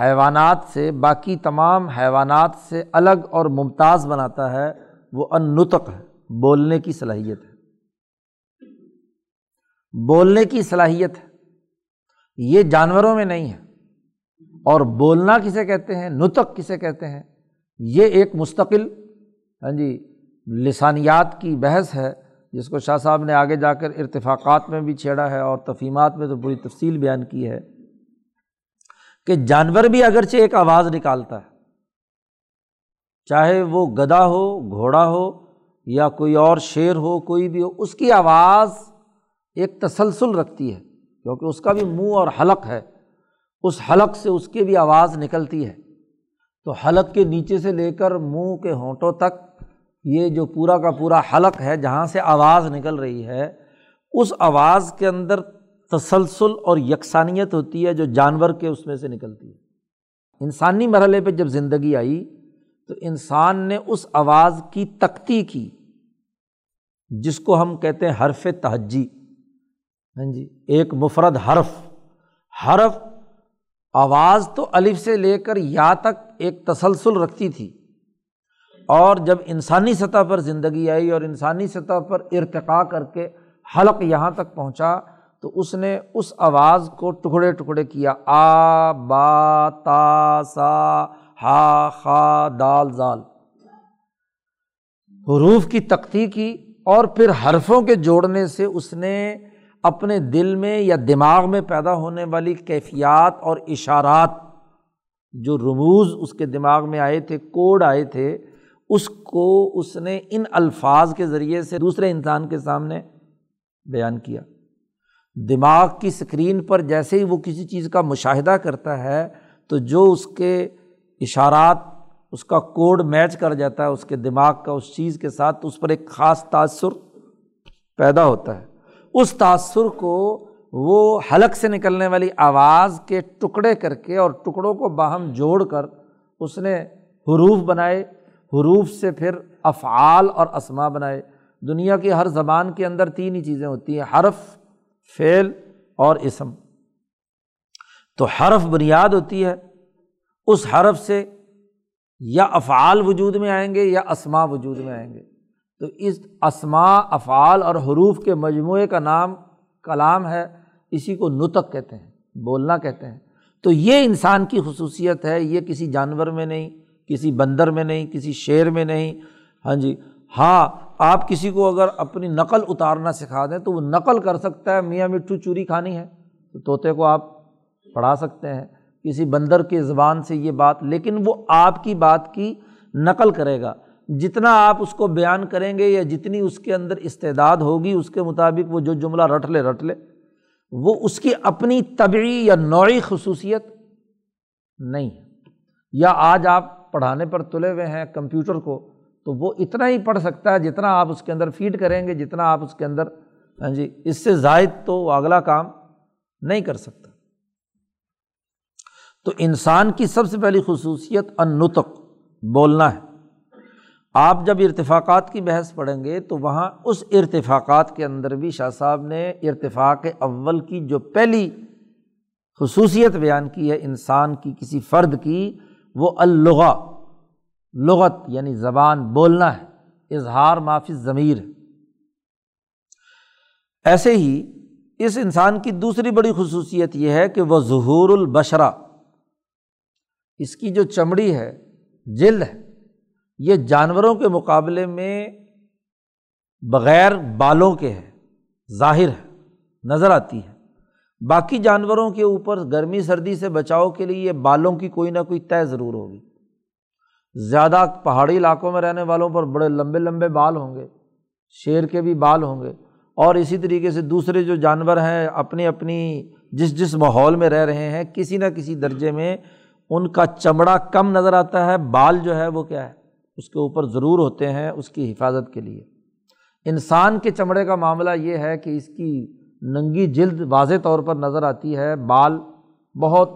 حیوانات سے، باقی تمام حیوانات سے الگ اور ممتاز بناتا ہے، وہ ان ہے، بولنے کی صلاحیت ہے۔ بولنے کی صلاحیت ہے۔ یہ جانوروں میں نہیں ہے۔ اور بولنا کسے کہتے ہیں؟ نطق کسے کہتے ہیں؟ یہ ایک مستقل ہاں جی لسانیات کی بحث ہے، جس کو شاہ صاحب نے آگے جا کر ارتفاقات میں بھی چھیڑا ہے اور تفیمات میں تو پوری تفصیل بیان کی ہے کہ جانور بھی اگرچہ ایک آواز نکالتا ہے، چاہے وہ گدا ہو، گھوڑا ہو، یا کوئی اور شیر ہو، کوئی بھی ہو، اس کی آواز ایک تسلسل رکھتی ہے، کیونکہ اس کا بھی منہ اور حلق ہے۔ اس حلق سے اس کی بھی آواز نکلتی ہے۔ تو حلق کے نیچے سے لے کر منہ کے ہونٹوں تک یہ جو پورا کا پورا حلق ہے، جہاں سے آواز نکل رہی ہے، اس آواز کے اندر تسلسل اور یکسانیت ہوتی ہے جو جانور کے اس میں سے نکلتی ہے۔ انسانی مرحلے پہ جب زندگی آئی تو انسان نے اس آواز کی تختی کی، جس کو ہم کہتے ہیں حرف تہجی۔ ہاں جی ایک مفرد حرف۔ حرف آواز تو الف سے لے کر یا تک ایک تسلسل رکھتی تھی۔ اور جب انسانی سطح پر زندگی آئی اور انسانی سطح پر ارتقا کر کے حلق یہاں تک پہنچا، تو اس نے اس آواز کو ٹکڑے ٹکڑے کیا، آ، با، تا، سا، ہا، خا، دال، زال۔ حروف کی تختی کی اور پھر حرفوں کے جوڑنے سے اس نے اپنے دل میں یا دماغ میں پیدا ہونے والی کیفیات اور اشارات جو رموز اس کے دماغ میں آئے تھے کوڈ آئے تھے اس کو اس نے ان الفاظ کے ذریعے سے دوسرے انسان کے سامنے بیان کیا۔ دماغ کی اسکرین پر جیسے ہی وہ کسی چیز کا مشاہدہ کرتا ہے، تو جو اس کے اشارات، اس کا کوڈ میچ کر جاتا ہے، اس کے دماغ کا، اس چیز کے ساتھ، اس پر ایک خاص تأثر پیدا ہوتا ہے۔ اس تأثر کو وہ حلق سے نکلنے والی آواز کے ٹکڑے کر کے اور ٹکڑوں کو باہم جوڑ کر اس نے حروف بنائے۔ حروف سے پھر افعال اور اسما بنائے۔ دنیا کی ہر زبان کے اندر تین ہی چیزیں ہوتی ہیں، حرف، فعل اور اسم۔ تو حرف بنیاد ہوتی ہے، اس حرف سے یا افعال وجود میں آئیں گے یا اسما وجود میں آئیں گے۔ تو اس اسما افعال اور حروف کے مجموعے کا نام، کلام ہے، اسی کو نتق کہتے ہیں، بولنا کہتے ہیں۔ تو یہ انسان کی خصوصیت ہے، یہ کسی جانور میں نہیں کسی بندر میں نہیں، کسی شعر میں نہیں۔ ہاں جی۔ ہاں آپ کسی کو اگر اپنی نقل اتارنا سکھا دیں تو وہ نقل کر سکتا ہے، میاں مٹھو چوری کھانی ہے۔ تو طوطے کو آپ پڑھا سکتے ہیں۔ کسی بندر کے زبان سے یہ بات، لیکن وہ آپ کی بات کی نقل کرے گا۔ جتنا آپ اس کو بیان کریں گے یا جتنی اس کے اندر استعداد ہوگی، اس کے مطابق وہ جو جملہ رٹ لے رٹ لے۔ وہ اس کی اپنی طبعی یا نوعی خصوصیت نہیں ہے۔ یا آج آپ پڑھانے پر تلے ہوئے ہیں کمپیوٹر کو، تو وہ اتنا ہی پڑھ سکتا ہے جتنا آپ اس کے اندر فیڈ کریں گے، جتنا آپ اس کے اندر ہاں جی اس سے زائد تو وہ اگلا کام نہیں کر سکتا۔ تو انسان کی سب سے پہلی خصوصیت ان بولنا ہے۔ آپ جب ارتفاقات کی بحث پڑھیں گے تو وہاں اس ارتفاقات کے اندر بھی شاہ صاحب نے ارتفاق اول کی جو پہلی خصوصیت بیان کی ہے انسان کی، کسی فرد کی وہ اللغا لغت یعنی زبان بولنا ہے، اظہار معافی ضمیر ایسے ہی اس انسان کی دوسری بڑی خصوصیت یہ ہے کہ وہ ظہور البشرا اس کی جو چمڑی ہے، جلد ہے۔ یہ جانوروں کے مقابلے میں بغیر بالوں کے ہے، ظاہر ہے، نظر آتی ہے۔ باقی جانوروں کے اوپر گرمی سردی سے بچاؤ کے لیے یہ بالوں کی کوئی نہ کوئی طے ضرور ہوگی۔ زیادہ پہاڑی علاقوں میں رہنے والوں پر بڑے لمبے لمبے بال ہوں گے، شیر کے بھی بال ہوں گے۔ اور اسی طریقے سے دوسرے جو جانور ہیں، اپنی اپنی جس جس ماحول میں رہ رہے ہیں، کسی نہ کسی درجے میں ان کا چمڑا کم نظر آتا ہے۔ بال جو ہے وہ کیا ہے؟ اس کے اوپر ضرور ہوتے ہیں اس کی حفاظت کے لیے۔ انسان کے چمڑے کا معاملہ یہ ہے کہ اس کی ننگی جلد واضح طور پر نظر آتی ہے۔ بال بہت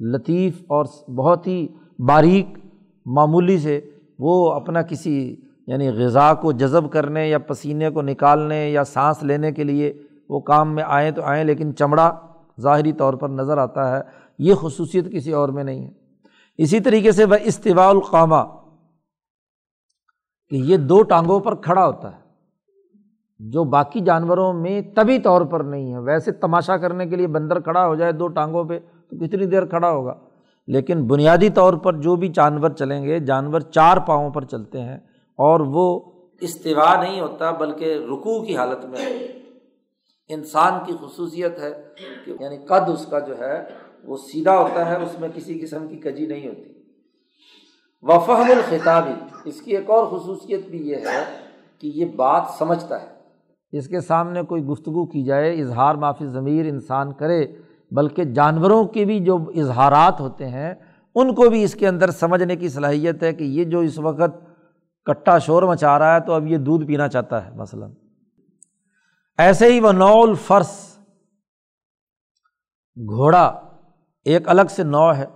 لطیف اور بہت ہی باریک معمولی سے وہ اپنا کسی یعنی غذا کو جذب کرنے یا پسینے کو نکالنے یا سانس لینے کے لیے وہ کام میں آئیں تو آئیں، لیکن چمڑا ظاہری طور پر نظر آتا ہے۔ یہ خصوصیت کسی اور میں نہیں ہے۔ اسی طریقے سے وہ استوا القامہ، کہ یہ دو ٹانگوں پر کھڑا ہوتا ہے۔ جو باقی جانوروں میں طبی طور پر نہیں ہے۔ ویسے تماشا کرنے کے لیے بندر کھڑا ہو جائے دو ٹانگوں پہ تو کتنی دیر کھڑا ہوگا؟ لیکن بنیادی طور پر جو بھی جانور چلیں گے، جانور چار پاؤں پر چلتے ہیں اور وہ استوا نہیں ہوتا بلکہ رکو کی حالت میں۔ انسان کی خصوصیت ہے کہ یعنی قد اس کا جو ہے وہ سیدھا ہوتا ہے، اس میں کسی قسم کی کجی نہیں ہوتی۔ وفہم الخطابی اس کی ایک اور خصوصیت بھی یہ ہے کہ یہ بات سمجھتا ہے۔ اس کے سامنے کوئی گفتگو کی جائے، اظہار معافی ضمیر انسان کرے، بلکہ جانوروں کے بھی جو اظہارات ہوتے ہیں، ان کو بھی اس کے اندر سمجھنے کی صلاحیت ہے کہ یہ جو اس وقت کٹا شور مچا رہا ہے تو اب یہ دودھ پینا چاہتا ہے، مثلاً۔ ایسے ہی وہ نو الفرس۔ گھوڑا ایک الگ سے نو ہے،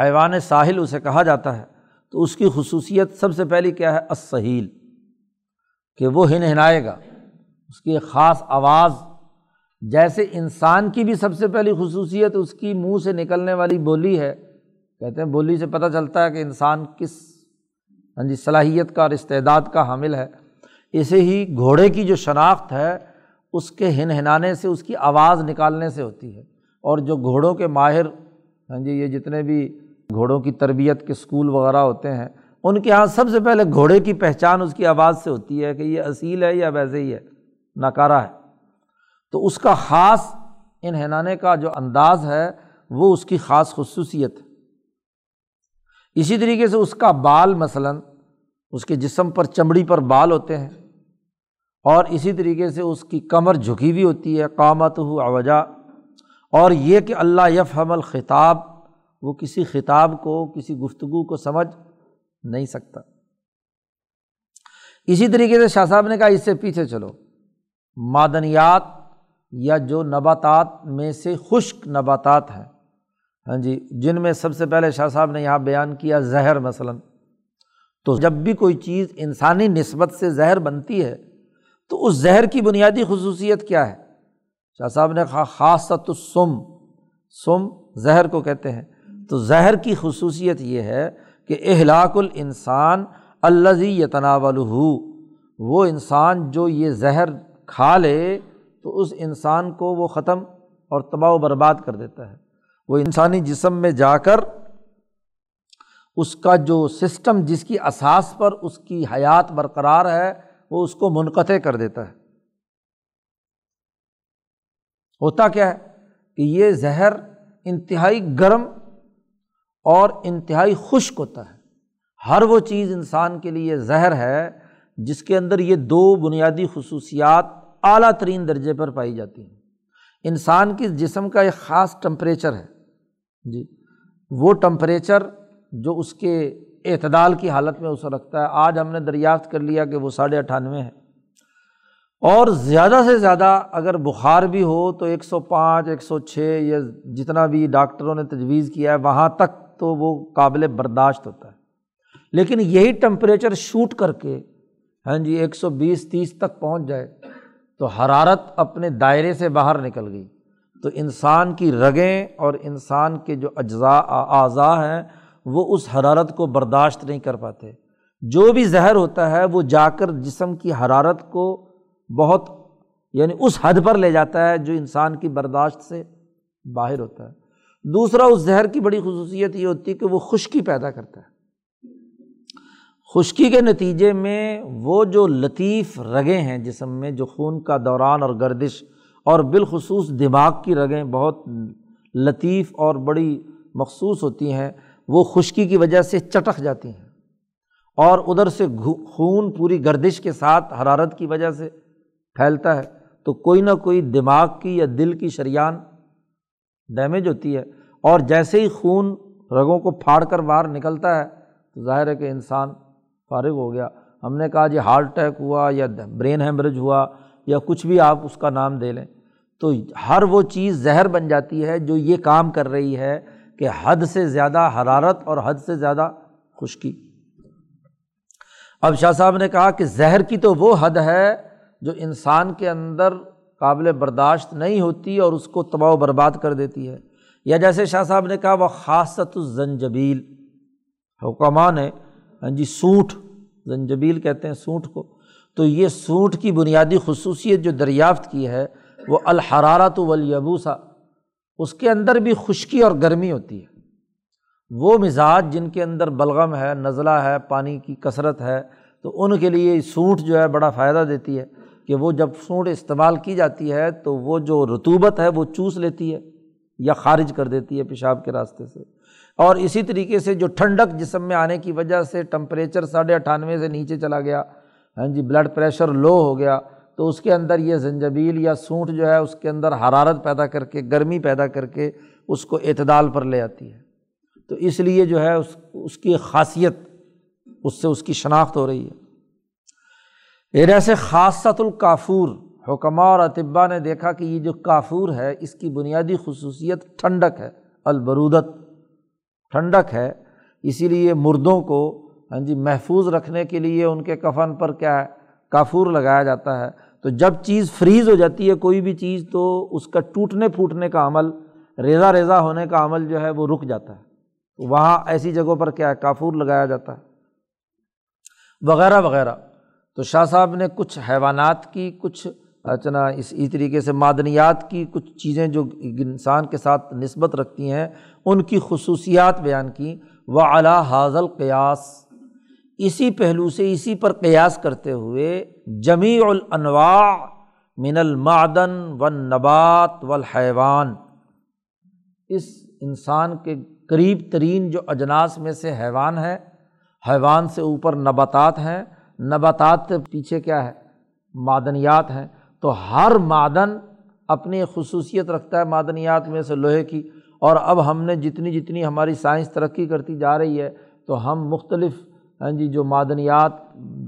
حیوان ساحل اسے کہا جاتا ہے۔ تو اس کی خصوصیت سب سے پہلی کیا ہے؟ اسہیل کہ وہ ہن ہنائے گا۔ اس کی ایک خاص آواز، جیسے انسان کی بھی سب سے پہلی خصوصیت اس کی منہ سے نکلنے والی بولی ہے، کہتے ہیں بولی سے پتہ چلتا ہے کہ انسان کس ہاں جی صلاحیت کا اور استعداد کا حامل ہے۔ اسے ہی گھوڑے کی جو شناخت ہے، اس کے ہن ہنانے سے، اس کی آواز نکالنے سے ہوتی ہے۔ اور جو گھوڑوں کے ماہر ہاں جی یہ جتنے بھی گھوڑوں کی تربیت کے اسکول وغیرہ ہوتے ہیں، ان کے یہاں سب سے پہلے گھوڑے کی پہچان اس کی آواز سے ہوتی ہے کہ یہ اصیل ہے یا ویسے ہی ہے۔ ناکارہ ہے۔ تو اس کا خاص انہنانے کا جو انداز ہے، وہ اس کی خاص خصوصیت ہے۔ اسی طریقے سے اس کا بال مثلاً، اس کے جسم پر چمڑی پر بال ہوتے ہیں۔ اور اسی طریقے سے اس کی کمر جھکی ہوئی ہوتی ہے قامت ہو اوجا اور یہ کہ اللہ یف حمل خطاب وہ کسی خطاب کو، کسی گفتگو کو سمجھ نہیں سکتا۔ اسی طریقے سے شاہ صاحب نے کہا، اس سے پیچھے چلو۔ معدنیات یا جو نباتات میں سے خشک نباتات ہیں۔ ہاں جی جن میں سب سے پہلے شاہ صاحب نے یہاں بیان کیا زہر مثلاً۔ تو جب بھی کوئی چیز انسانی نسبت سے زہر بنتی ہے، تو اس زہر کی بنیادی خصوصیت کیا ہے؟ شاہ صاحب نے کہا خاص تو سم سم زہر کو کہتے ہیں۔ تو زہر کی خصوصیت یہ ہے کہ اہلاک الانسان الزی یتناول وہ انسان جو یہ زہر کھا لے تو اس انسان کو وہ ختم اور تباہ و برباد کر دیتا ہے۔ وہ انسانی جسم میں جا کر اس کا جو سسٹم جس کی اساس پر اس کی حیات برقرار ہے، وہ اس کو منقطع کر دیتا ہے۔ ہوتا کیا ہے کہ یہ زہر انتہائی گرم اور انتہائی خشک ہوتا ہے۔ ہر وہ چیز انسان کے لیے زہر ہے، جس کے اندر یہ دو بنیادی خصوصیات اعلیٰ ترین درجے پر پائی جاتی ہیں۔ انسان کی جسم کا ایک خاص ٹمپریچر ہے۔ جی وہ ٹمپریچر جو اس کے اعتدال کی حالت میں اسے رکھتا ہے۔ آج ہم نے دریافت کر لیا کہ وہ ساڑھے اٹھانوے ہے اور زیادہ سے زیادہ اگر بخار بھی ہو تو ایک سو پانچ، ایک سو چھ یا جتنا بھی ڈاکٹروں نے تجویز کیا ہے، وہاں تک تو وہ قابل برداشت ہوتا ہے۔ لیکن یہی ٹمپریچر شوٹ کر کے ہاں جی ایک سو بیس، تیس تک پہنچ جائے تو حرارت اپنے دائرے سے باہر نکل گئی۔ تو انسان کی رگیں اور انسان کے جو اجزاء، اعضاء ہیں، وہ اس حرارت کو برداشت نہیں کر پاتے۔ جو بھی زہر ہوتا ہے، وہ جا کر جسم کی حرارت کو بہت یعنی اس حد پر لے جاتا ہے جو انسان کی برداشت سے باہر ہوتا ہے۔ دوسرا، اس زہر کی بڑی خصوصیت یہ ہوتی ہے کہ وہ خشکی پیدا کرتا ہے۔ خشکی کے نتیجے میں وہ جو لطیف رگیں ہیں جسم میں، جو خون کا دوران اور گردش اور بالخصوص دماغ کی رگیں بہت لطیف اور بڑی مخصوص ہوتی ہیں، وہ خشکی کی وجہ سے چٹک جاتی ہیں اور ادھر سے خون پوری گردش کے ساتھ حرارت کی وجہ سے پھیلتا ہے۔ تو کوئی نہ کوئی دماغ کی یا دل کی شریان ڈیمیج ہوتی ہے اور جیسے ہی خون رگوں کو پھاڑ کر باہر نکلتا ہے، تو ظاہر ہے کہ انسان فارغ ہو گیا۔ ہم نے کہا جی ہارٹ اٹیک ہوا یا برین ہیمریج ہوا یا کچھ بھی آپ اس کا نام دے لیں۔ تو ہر وہ چیز زہر بن جاتی ہے جو یہ کام کر رہی ہے کہ حد سے زیادہ حرارت اور حد سے زیادہ خشکی۔ اب شاہ صاحب نے کہا کہ زہر کی تو وہ حد ہے جو انسان کے اندر قابل برداشت نہیں ہوتی اور اس کو تباہ و برباد کر دیتی ہے۔ یا جیسے شاہ صاحب نے کہا، وہ خاصت الزنجبیل حکمہ نے ہاں جی سونٹ زنجبیل کہتے ہیں سونٹ کو۔ تو یہ سونٹ کی بنیادی خصوصیت جو دریافت کی ہے، وہ الحرارت ولیبوسا اس کے اندر بھی خشکی اور گرمی ہوتی ہے۔ وہ مزاج جن کے اندر بلغم ہے، نزلہ ہے، پانی کی کثرت ہے، تو ان کے لیے سونٹ جو ہے بڑا فائدہ دیتی ہے کہ وہ جب سونٹ استعمال کی جاتی ہے، تو وہ جو رتوبت ہے، وہ چوس لیتی ہے یا خارج کر دیتی ہے پیشاب کے راستے سے۔ اور اسی طریقے سے جو ٹھنڈک جسم میں آنے کی وجہ سے ٹمپریچر ساڑھے اٹھانوے سے نیچے چلا گیا ہاں جی بلڈ پریشر لو ہو گیا، تو اس کے اندر یہ زنجبیل یا سونٹ جو ہے اس کے اندر حرارت پیدا کر کے، گرمی پیدا کر کے اس کو اعتدال پر لے آتی ہے۔ تو اس لیے جو ہے اس اس کی خاصیت اس سے اس کی شناخت ہو رہی ہے۔ ایر ایسے خاصت الکافور حکمہ اور اطبا نے دیکھا کہ یہ جو کافور ہے، اس کی بنیادی خصوصیت ٹھنڈک ہے، البرودت۔ ٹھنڈک ہے، اسی لیے مردوں کو ہاں جی محفوظ رکھنے کے لیے ان کے کفن پر کیا ہے، کافور لگایا جاتا ہے۔ تو جب چیز فریز ہو جاتی ہے، کوئی بھی چیز، تو اس کا ٹوٹنے پھوٹنے کا عمل ریزا ریزا ہونے کا عمل جو ہے، وہ رک جاتا ہے۔ وہاں ایسی جگہوں پر کیا ہے، کافور لگایا جاتا ہے۔ وغیرہ وغیرہ۔ تو شاہ صاحب نے کچھ حیوانات کی، کچھ اچنا اسی طریقے سے معدنیات کی کچھ چیزیں جو انسان کے ساتھ نسبت رکھتی ہیں، ان کی خصوصیات بیان کیں وہ اعلیٰ حاضل قیاس اسی پہلو سے اسی پر قیاس کرتے ہوئے جمیع الانواع من المعدن و نبات و الحیوان اس انسان کے قریب ترین جو اجناس میں سے حیوان ہے، حیوان سے اوپر نباتات ہیں۔ نباتات پیچھے کیا ہے؟ معدنیات ہیں۔ تو ہر معدن اپنی خصوصیت رکھتا ہے معدنیات میں سے لوہے کی، اور اب ہم نے جتنی جتنی ہماری سائنس ترقی کرتی جا رہی ہے، تو ہم مختلف ہاں جی جو معدنیات،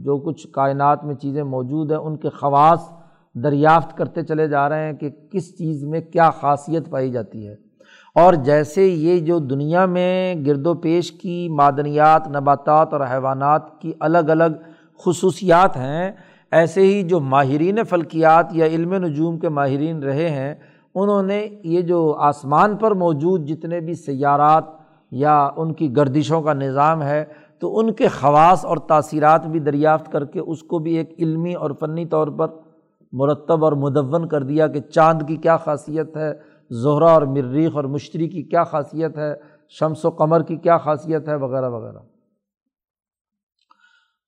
جو کچھ کائنات میں چیزیں موجود ہیں، ان کے خواص دریافت کرتے چلے جا رہے ہیں کہ کس چیز میں کیا خاصیت پائی جاتی ہے۔ اور جیسے یہ جو دنیا میں گرد و پیش کی معدنیات، نباتات اور حیوانات کی الگ الگ خصوصیات ہیں ایسے ہی جو ماہرین فلکیات یا علم نجوم کے ماہرین رہے ہیں، انہوں نے یہ جو آسمان پر موجود جتنے بھی سیارات یا ان کی گردشوں کا نظام ہے، تو ان کے خواص اور تاثیرات بھی دریافت کر کے اس کو بھی ایک علمی اور فنی طور پر مرتب اور مدون کر دیا کہ چاند کی کیا خاصیت ہے، زہرہ اور مریخ اور مشتری کی کیا خاصیت ہے، شمس و قمر کی کیا خاصیت ہے، وغیرہ وغیرہ۔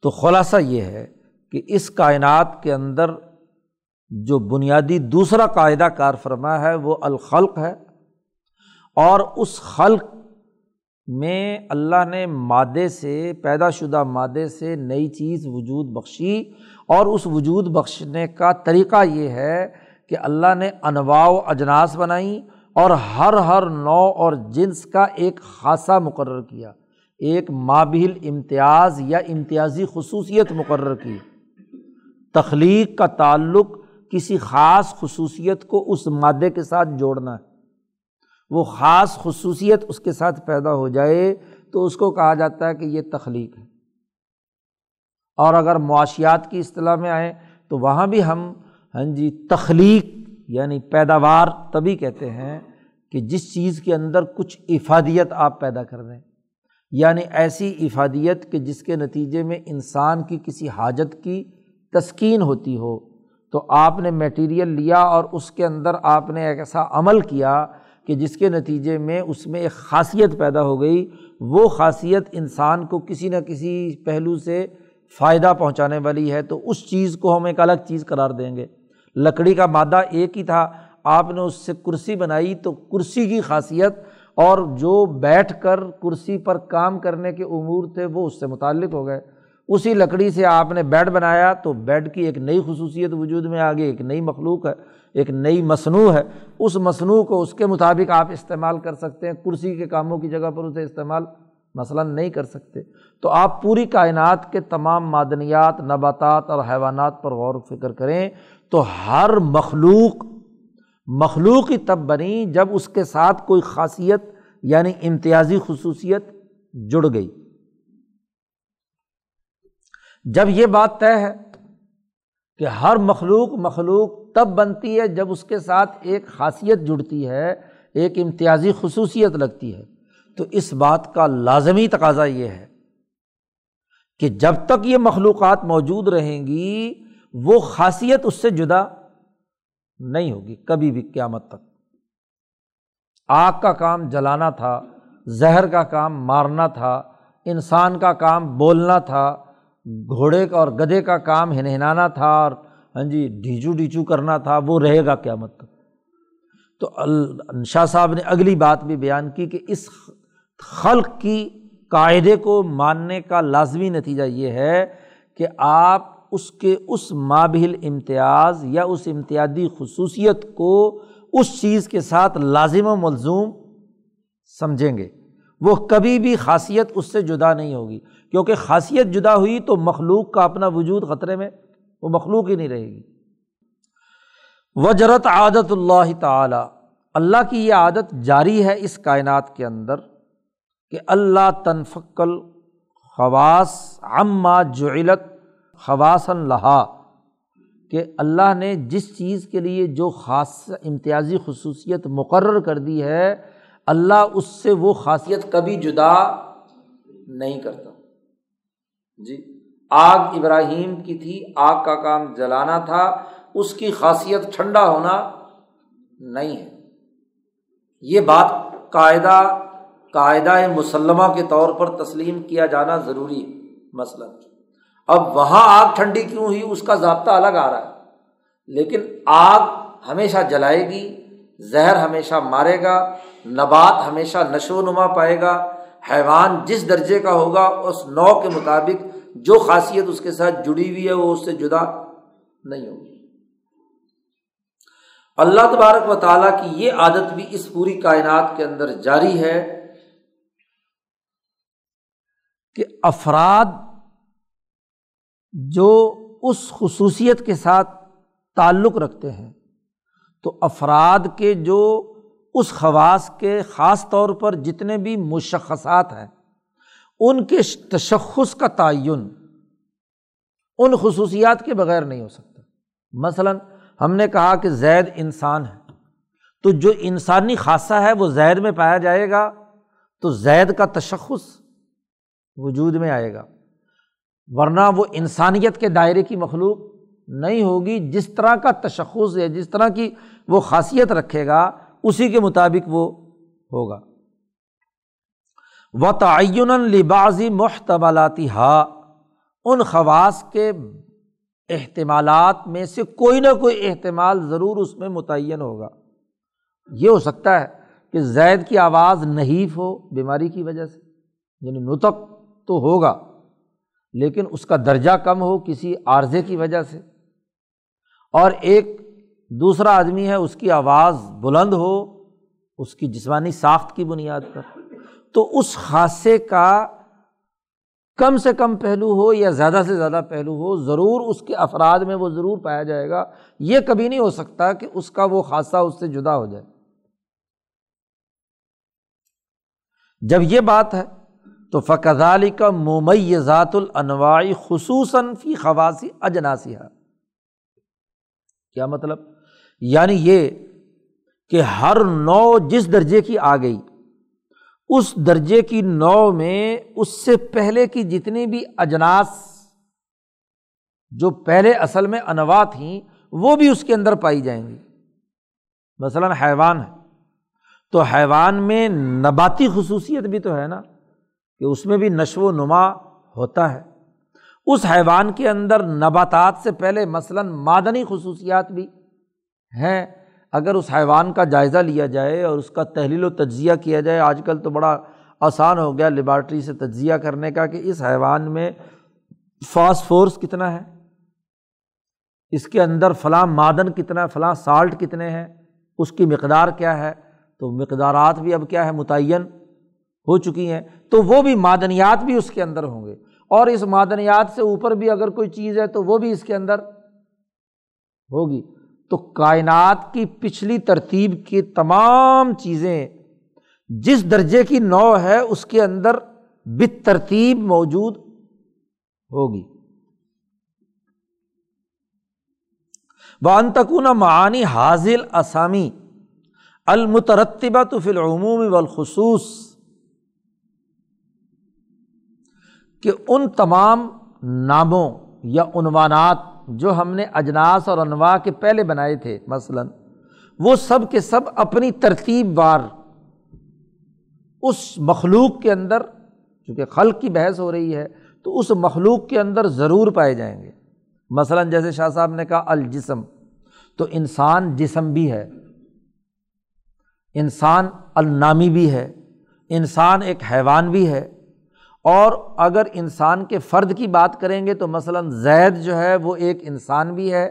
تو خلاصہ یہ ہے کہ اس کائنات کے اندر جو بنیادی دوسرا قاعدہ کار فرما ہے وہ الخلق ہے اور اس خلق میں اللہ نے مادے سے، پیدا شدہ مادے سے نئی چیز وجود بخشی اور اس وجود بخشنے کا طریقہ یہ ہے کہ اللہ نے انواع و اجناس بنائیں اور ہر ہر نو اور جنس کا ایک خاصہ مقرر کیا، ایک مابل امتیاز یا امتیازی خصوصیت مقرر کی۔ تخلیق کا تعلق کسی خاص خصوصیت کو اس مادے کے ساتھ جوڑنا ہے۔ وہ خاص خصوصیت اس کے ساتھ پیدا ہو جائے تو اس کو کہا جاتا ہے کہ یہ تخلیق ہے۔ اور اگر معاشیات کی اصطلاح میں آئیں تو وہاں بھی ہم ہاں جی تخلیق یعنی پیداوار تبھی کہتے ہیں کہ جس چیز کے اندر کچھ افادیت آپ پیدا کر دیں۔ یعنی ایسی افادیت کہ جس کے نتیجے میں انسان کی کسی حاجت کی تسکین ہوتی ہو، تو آپ نے میٹیریل لیا اور اس کے اندر آپ نے ایک ایسا عمل کیا کہ جس کے نتیجے میں اس میں ایک خاصیت پیدا ہو گئی۔ وہ خاصیت انسان کو کسی نہ کسی پہلو سے فائدہ پہنچانے والی ہے، تو اس چیز کو ہم ایک الگ چیز قرار دیں گے۔ لکڑی کا مادہ ایک ہی تھا، آپ نے اس سے کرسی بنائی تو کرسی کی خاصیت اور جو بیٹھ کر کرسی پر کام کرنے کے امور تھے وہ اس سے متعلق ہو گئے۔ اسی لکڑی سے آپ نے بیڈ بنایا تو بیڈ کی ایک نئی خصوصیت وجود میں آ گئی ایک نئی مخلوق ہے، ایک نئی مصنوع ہے۔ اس مصنوع کو اس کے مطابق آپ استعمال کر سکتے ہیں۔ کرسی کے کاموں کی جگہ پر اسے استعمال مثلاً نہیں کر سکتے۔ تو آپ پوری کائنات کے تمام معدنیات، نباتات اور حیوانات پر غور و فکر کریں تو ہر مخلوق مخلوق ہی تب بنی جب اس کے ساتھ کوئی خاصیت یعنی امتیازی خصوصیت جڑ گئی۔ جب یہ بات طے ہے کہ ہر مخلوق مخلوق تب بنتی ہے جب اس کے ساتھ ایک خاصیت جڑتی ہے، ایک امتیازی خصوصیت لگتی ہے۔ تو اس بات کا لازمی تقاضا یہ ہے کہ جب تک یہ مخلوقات موجود رہیں گی، وہ خاصیت اس سے جدا نہیں ہوگی، کبھی بھی قیامت تک۔ آگ کا کام جلانا تھا، زہر کا کام مارنا تھا، انسان کا کام بولنا تھا گھوڑے کا اور گدھے کا کام ہنہنانا تھا اور ہاں جی ڈھیچو ڈھیچو کرنا تھا، وہ رہے گا قیامت تک۔ تو شاہ صاحب نے اگلی بات بھی بیان کی کہ اس خلق کی قاعدے کو ماننے کا لازمی نتیجہ یہ ہے کہ آپ اس کے اس مابل امتیاز یا اس امتیازی خصوصیت کو اس چیز کے ساتھ لازم و ملزوم سمجھیں گے۔ وہ کبھی بھی خاصیت اس سے جدا نہیں ہوگی۔ کیونکہ خاصیت جدا ہوئی تو مخلوق کا اپنا وجود خطرے میں وہ مخلوق ہی نہیں رہے گی۔ وجرت عادت اللہ تعالی۔ اللہ کی یہ عادت جاری ہے اس کائنات کے اندر کہ اللہ تنفقل خواص عما جعلت خواصن لہا۔ کہ اللہ نے جس چیز کے لیے جو خاص امتیازی خصوصیت مقرر کر دی ہے اللہ اس سے وہ خاصیت کبھی جدا نہیں کرتا۔ جی آگ ابراہیم کی تھی، آگ کا کام جلانا تھا، اس کی خاصیت ٹھنڈا ہونا نہیں ہے۔ یہ بات قاعدہ قاعدہ مسلمہ کے طور پر تسلیم کیا جانا ضروری ہے، مسئلہ۔ اب وہاں آگ ٹھنڈی کیوں ہوئی؟ اس کا ضابطہ الگ آ رہا ہے۔ لیکن آگ ہمیشہ جلائے گی، زہر ہمیشہ مارے گا نبات ہمیشہ نشو و نما پائے گا، حیوان جس درجے کا ہوگا، اس نو کے مطابق جو خاصیت اس کے ساتھ جڑی ہوئی ہے، وہ اس سے جدا نہیں ہوگی۔ اللہ تبارک و تعالیٰ کی یہ عادت بھی اس پوری کائنات کے اندر جاری ہے کہ افراد جو اس خصوصیت کے ساتھ تعلق رکھتے ہیں، تو افراد کے جو اس خواص کے خاص طور پر جتنے بھی مشخصات ہیں، ان کے تشخص کا تعین، ان خصوصیات کے بغیر نہیں ہو سکتا۔ مثلاً، ہم نے کہا کہ زید انسان ہے۔ تو جو انسانی خاصہ ہے، وہ زید میں پایا جائے گا، تو زید کا تشخص وجود میں آئے گا۔ ورنہ وہ انسانیت کے دائرے کی مخلوق نہیں ہوگی، جس طرح کا تشخص ہے جس طرح کی وہ خاصیت رکھے گا اسی کے مطابق وہ ہوگا۔ و تعین لباضی محتملاتی ہا ان خواص کے احتمالات میں سے کوئی نہ کوئی احتمال ضرور اس میں متعین ہوگا۔ یہ ہو سکتا ہے کہ زید کی آواز نحیف ہو بیماری کی وجہ سے یعنی نتق تو ہوگا، لیکن اس کا درجہ کم ہو کسی عارضے کی وجہ سے۔ اور ایک دوسرا آدمی ہے، اس کی آواز بلند ہو، اس کی جسمانی ساخت کی بنیاد پر۔ تو اس حادثے کا کم سے کم پہلو ہو یا زیادہ سے زیادہ پہلو ہو، ضرور اس کے افراد میں وہ ضرور پایا جائے گا۔ یہ کبھی نہیں ہو سکتا کہ اس کا وہ حادثہ اس سے جدا ہو جائے۔ جب یہ بات ہے تو فقضالی کا ممئی ذات النواعی خصوصاً فی خواصی اجناسیہ کیا مطلب؟ یعنی یہ کہ ہر نو جس درجے کی آ گئی، اس درجے کی نو میں اس سے پہلے کی جتنی بھی اجناس جو پہلے اصل میں انواع تھیں، وہ بھی اس کے اندر پائی جائیں گی۔ مثلاً حیوان ہے۔ تو حیوان میں نباتی خصوصیت بھی تو ہے نا، کہ اس میں بھی نشو و نما ہوتا ہے۔ اس حیوان کے اندر نباتات سے پہلے مثلاً معدنی خصوصیات بھی ہیں۔ اگر اس حیوان کا جائزہ لیا جائے اور اس کا تحلیل و تجزیہ کیا جائے، آج کل تو بڑا آسان ہو گیا لیبارٹری سے تجزیہ کرنے کا کہ اس حیوان میں فاسفورس کتنا ہے، اس کے اندر فلاں معدن کتنا ہے فلاں سالٹ کتنے ہیں، اس کی مقدار کیا ہے۔ تو مقدارات بھی اب کیا ہے، متعین ہو چکی ہیں۔ تو وہ بھی معدنیات بھی اس کے اندر ہوں گے۔ اور اس معدنیات سے اوپر بھی اگر کوئی چیز ہے تو وہ بھی اس کے اندر ہوگی۔ تو کائنات کی پچھلی ترتیب کی تمام چیزیں جس درجے کی نو ہے اس کے اندر بت ترتیب موجود ہوگی۔ بانتکون معانی حاضل اسامی المترتبہ تو فی العموم والخصوص کہ ان تمام ناموں یا عنوانات جو ہم نے اجناس اور انواع کے پہلے بنائے تھے، مثلاً۔ وہ سب کے سب اپنی ترتیب وار۔ اس مخلوق کے اندر، چونکہ خلق کی بحث ہو رہی ہے، تو اس مخلوق کے اندر ضرور پائے جائیں گے۔ مثلاً جیسے شاہ صاحب نے کہا، الجسم۔ تو انسان جسم بھی ہے۔ انسان النامی بھی ہے۔ انسان ایک حیوان بھی ہے۔ اور اگر انسان کے فرد کی بات کریں گے تو مثلاً زید جو ہے وہ ایک انسان بھی ہے،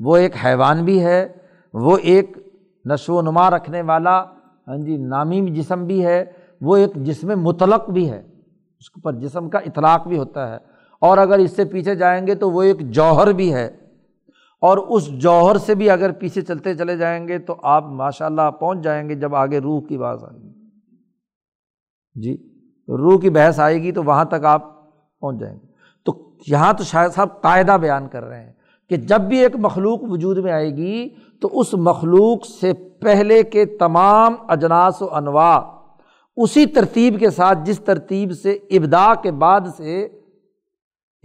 وہ ایک حیوان بھی ہے، وہ ایک نشو و نما رکھنے والا ہاں جی نامی جسم بھی ہے، وہ ایک جسم مطلق بھی ہے۔ اس پر جسم کا اطلاق بھی ہوتا ہے۔ اور اگر اس سے پیچھے جائیں گے تو وہ ایک جوہر بھی ہے۔ اور اس جوہر سے بھی اگر پیچھے چلتے چلے جائیں گے تو آپ ماشاء اللہ پہنچ جائیں گے جب آگے روح کی بات آئے گی۔ جی؟ روح کی بحث آئے گی تو وہاں تک آپ پہنچ جائیں گے۔ تو یہاں تو شاید صاحب قاعدہ بیان کر رہے ہیں کہ جب بھی ایک مخلوق وجود میں آئے گی تو اس مخلوق سے پہلے کے تمام اجناس و انواع اسی ترتیب کے ساتھ، جس ترتیب سے ابدا کے بعد سے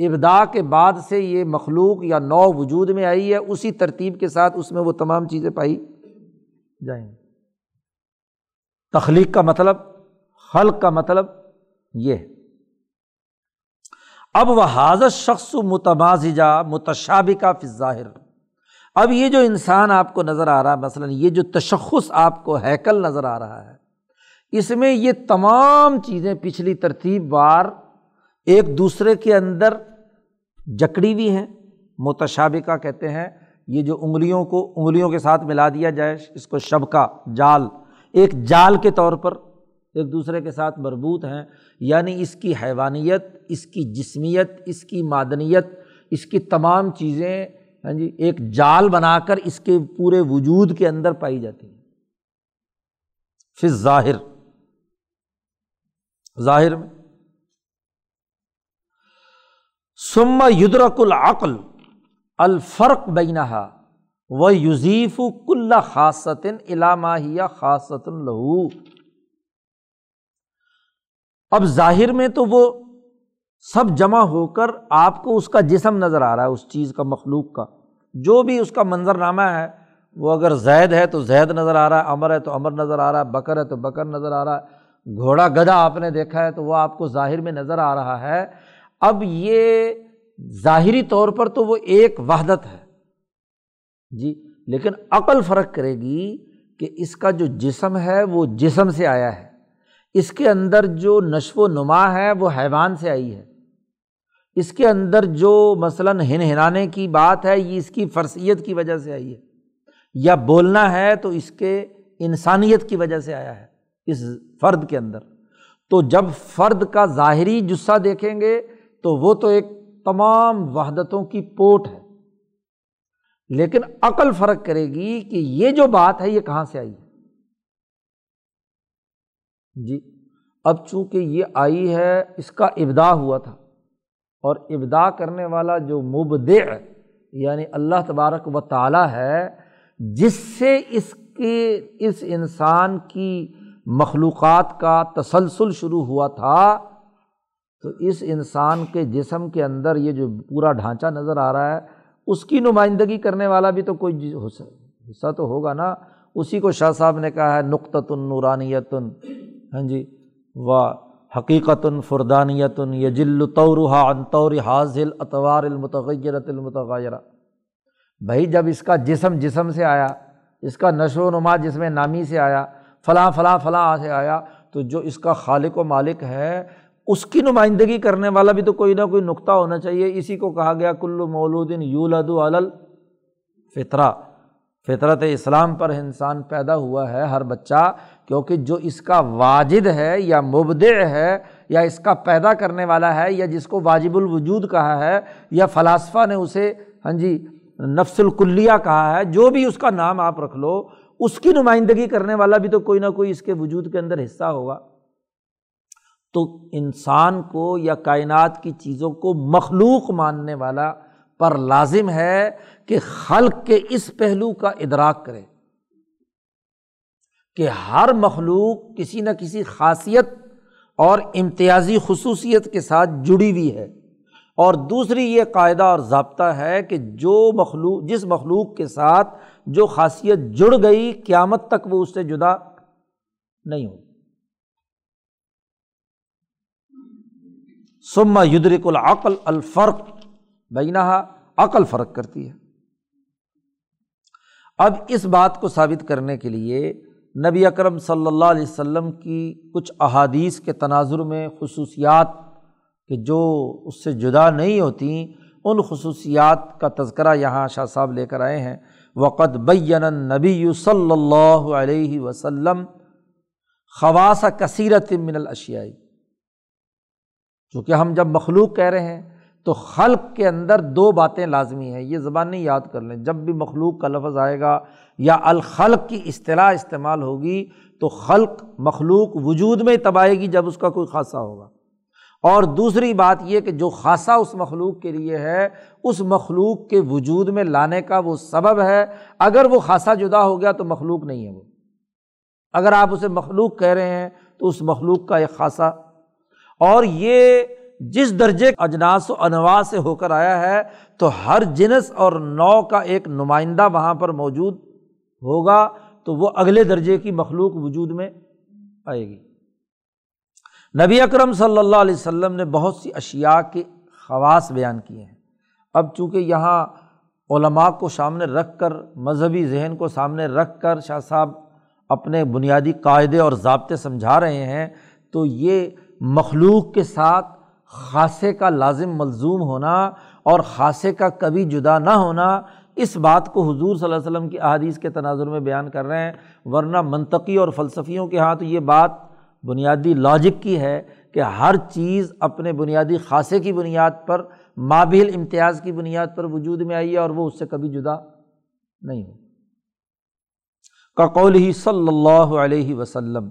ابدا کے بعد سے یہ مخلوق یا نو وجود میں آئی ہے، اسی ترتیب کے ساتھ اس میں وہ تمام چیزیں پائی جائیں۔ گی تخلیق کا مطلب خلق کا مطلب یہ۔ اب وہ حاضر شخص متمازجہ متشابہ فی ظاہر اب یہ جو انسان آپ کو نظر آ رہا ہے، مثلاً یہ جو تشخص آپ کو ہیکل نظر آ رہا ہے، اس میں یہ تمام چیزیں پچھلی ترتیب بار ایک دوسرے کے اندر جکڑی ہوئی ہیں۔ متشابقہ کہتے ہیں، یہ جو انگلیوں کو، انگلیوں کے ساتھ ملا دیا جائے، اس کو شبکا جال، ایک جال کے طور پر ایک دوسرے کے ساتھ مربوط ہیں۔ یعنی اس کی حیوانیت، اس کی جسمیت، اس کی معدنیت، اس کی تمام چیزیں ہاں جی ایک جال بنا کر اس کے پورے وجود کے اندر پائی جاتی ہیں۔ پھر ظاہر ظاہر میں۔ سما یدرک العقل، الفرق بینہا و یوزیف کل خاصتن علامہ خاصت لہو۔ اب ظاہر میں تو وہ سب جمع ہو کر آپ کو اس کا جسم نظر آ رہا ہے، اس چیز کا، مخلوق کا۔ جو بھی اس کا منظر نامہ ہے، وہ اگر زید ہے تو زید نظر آ رہا ہے امر ہے تو امر نظر آ رہا ہے، بکر ہے تو بکر نظر آ رہا ہے۔ گھوڑا گدا آپ نے دیکھا ہے تو وہ آپ کو ظاہر میں نظر آ رہا ہے۔ اب یہ ظاہری طور پر تو وہ ایک وحدت ہے۔ جی لیکن عقل فرق کرے گی کہ اس کا جو جسم ہے وہ جسم سے آیا ہے۔ اس کے اندر جو نشو و نما ہے وہ حیوان سے آئی ہے۔ اس کے اندر جو مثلاً ہن ہنانے کی بات ہے، یہ اس کی فرثیت کی وجہ سے آئی ہے۔ یا بولنا ہے تو اس کے انسانیت کی وجہ سے آیا ہے، اس فرد کے اندر۔ تو جب فرد کا ظاہری جسہ دیکھیں گے تو وہ تو ایک تمام وحدتوں کی پوٹ ہے۔ لیکن عقل فرق کرے گی کہ یہ جو بات ہے یہ کہاں سے آئی ہے؟ جی۔ اب چونکہ یہ آئی ہے، اس کا ابدا ہوا تھا۔ اور ابدا کرنے والا جو مبدع یعنی اللہ تبارک و تعالیٰ ہے، جس سے اس کے، اس انسان کی مخلوقات کا تسلسل شروع ہوا تھا، تو اس انسان کے جسم کے اندر یہ جو پورا ڈھانچہ نظر آ رہا ہے، اس کی نمائندگی کرنے والا بھی تو کوئی حصہ تو ہوگا نا۔ اسی کو شاہ صاحب نے کہا ہے، نقطۃ نورانیت ہاں جی و حقیقت فردانیت یجل طورحا انطور حاضل اطوار المتغیرت المتغیرہ۔ بھائی، جب اس کا جسم جسم سے آیا، اس کا نشو و نما جسم نامی سے آیا، فلاں فلاں فلاں سے آیا، تو جو اس کا خالق و مالک ہے، اس کی نمائندگی کرنے والا بھی تو کوئی نہ کوئی نقطہ ہونا چاہیے۔ اسی کو کہا گیا کلو مولودن یولد فطرہ فطرت اسلام پر انسان پیدا ہوا ہے، ہر بچہ کیونکہ جو اس کا واجد ہے یا مبدع ہے یا اس کا پیدا کرنے والا ہے یا جس کو واجب الوجود کہا ہے یا فلاسفہ نے اسے ہاں جی نفس الکلیہ کہا ہے، جو بھی اس کا نام آپ رکھ لو، اس کی نمائندگی کرنے والا بھی تو کوئی نہ کوئی اس کے وجود کے اندر حصہ ہوگا۔ تو انسان کو یا کائنات کی چیزوں کو مخلوق ماننے والا پر لازم ہے کہ خلق کے اس پہلو کا ادراک کرے۔ کہ ہر مخلوق کسی نہ کسی خاصیت اور امتیازی خصوصیت کے ساتھ جڑی ہوئی ہے۔ اور دوسری یہ قاعدہ اور ضابطہ ہے کہ جو مخلوق، جس مخلوق کے ساتھ جو خاصیت جڑ گئی، قیامت تک وہ اس سے جدا نہیں ہوگی۔ سما یدرک العقل، الفرق بینہ عقل فرق کرتی ہے۔ اب اس بات کو ثابت کرنے کے لیے نبی اکرم صلی اللہ علیہ وسلم کی کچھ احادیث کے تناظر میں خصوصیات کہ جو اس سے جدا نہیں ہوتیں ان خصوصیات کا تذکرہ یہاں شاہ صاحب لے کر آئے ہیں۔ وقت بین نبی صلی اللہ علیہ وسلم خواص کثیرت من الاشیائی چونکہ ہم جب مخلوق کہہ رہے ہیں، تو خلق کے اندر دو باتیں لازمی ہیں، یہ زبان نہیں یاد کر لیں۔ جب بھی مخلوق کا لفظ آئے گا یا الخلق کی اصطلاح استعمال ہوگی تو خلق مخلوق وجود میں تب آئے گی جب اس کا کوئی خاصہ ہوگا۔ اور دوسری بات یہ کہ جو خاصہ اس مخلوق کے لیے ہے، اس مخلوق کے وجود میں لانے کا وہ سبب ہے۔ اگر وہ خاصہ جدا ہو گیا تو مخلوق نہیں ہے وہ۔ اگر آپ اسے مخلوق کہہ رہے ہیں تو اس مخلوق کا ایک خاصہ۔ اور یہ جس درجے اجناس و انواع سے ہو کر آیا ہے، تو ہر جنس اور نو کا ایک نمائندہ وہاں پر موجود ہوگا تو وہ اگلے درجے کی مخلوق وجود میں آئے گی۔ نبی اکرم صلی اللہ علیہ وسلم نے بہت سی اشیا کے خواص بیان کیے ہیں۔ اب چونکہ یہاں علماء کو سامنے رکھ کر، مذہبی ذہن کو سامنے رکھ کر شاہ صاحب اپنے بنیادی قاعدے اور ضابطے سمجھا رہے ہیں، تو یہ مخلوق کے ساتھ خاصے کا لازم ملزوم ہونا اور خاصے کا کبھی جدا نہ ہونا اس بات کو حضور صلی اللہ علیہ وسلم کی احادیث کے تناظر میں بیان کر رہے ہیں، ورنہ منطقی اور فلسفیوں کے ہاں تو یہ بات بنیادی لاجک کی ہے کہ ہر چیز اپنے بنیادی خاصے کی بنیاد پر مابل امتیاز کی بنیاد پر وجود میں آئی ہے اور وہ اس سے کبھی جدا نہیں ہو کقول ہی صلی اللہ علیہ وسلم۔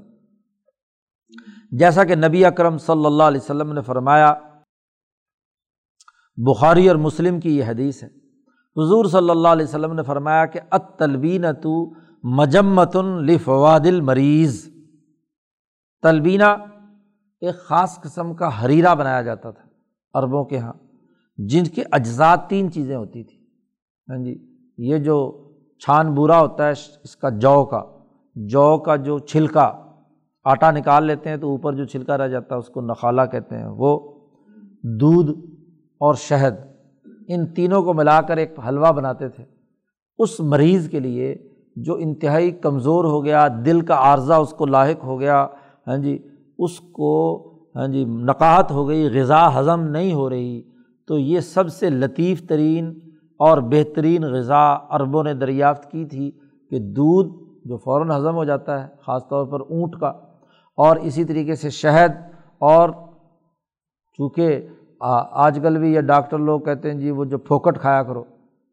جیسا کہ نبی اکرم صلی اللہ علیہ وسلم نے فرمایا، بخاری اور مسلم کی یہ حدیث ہے۔ حضور صلی اللہ علیہ وسلم نے فرمایا کہ ات تو مجمت الفواد المریض۔ تلبینہ ایک خاص قسم کا حریرہ بنایا جاتا تھا عربوں کے یہاں جن کے اجزاء تین چیزیں ہوتی تھیں۔ ہاں جی یہ جو چھان بورا ہوتا ہے، اس کا جو کا جو کا جو چھلکا، آٹا نکال لیتے ہیں تو اوپر جو چھلکا رہ جاتا ہے، اس کو نخالہ کہتے ہیں۔ وہ دودھ اور شہد۔ ان تینوں کو ملا کر ایک حلوہ بناتے تھے۔ اس مریض کے لیے جو انتہائی کمزور ہو گیا، دل کا عارضہ اس کو لاحق ہو گیا ہاں جی اس کو ہاں جی نقاہت ہو گئی، غذا ہضم نہیں ہو رہی، تو یہ سب سے لطیف ترین اور بہترین غذا عربوں نے دریافت کی تھی کہ دودھ جو فوراً ہضم ہو جاتا ہے، خاص طور پر اونٹ کا، اور اسی طریقے سے شہد، اور چونکہ آج کل بھی یہ ڈاکٹر لوگ کہتے ہیں جی وہ جو پھوکٹ کھایا کرو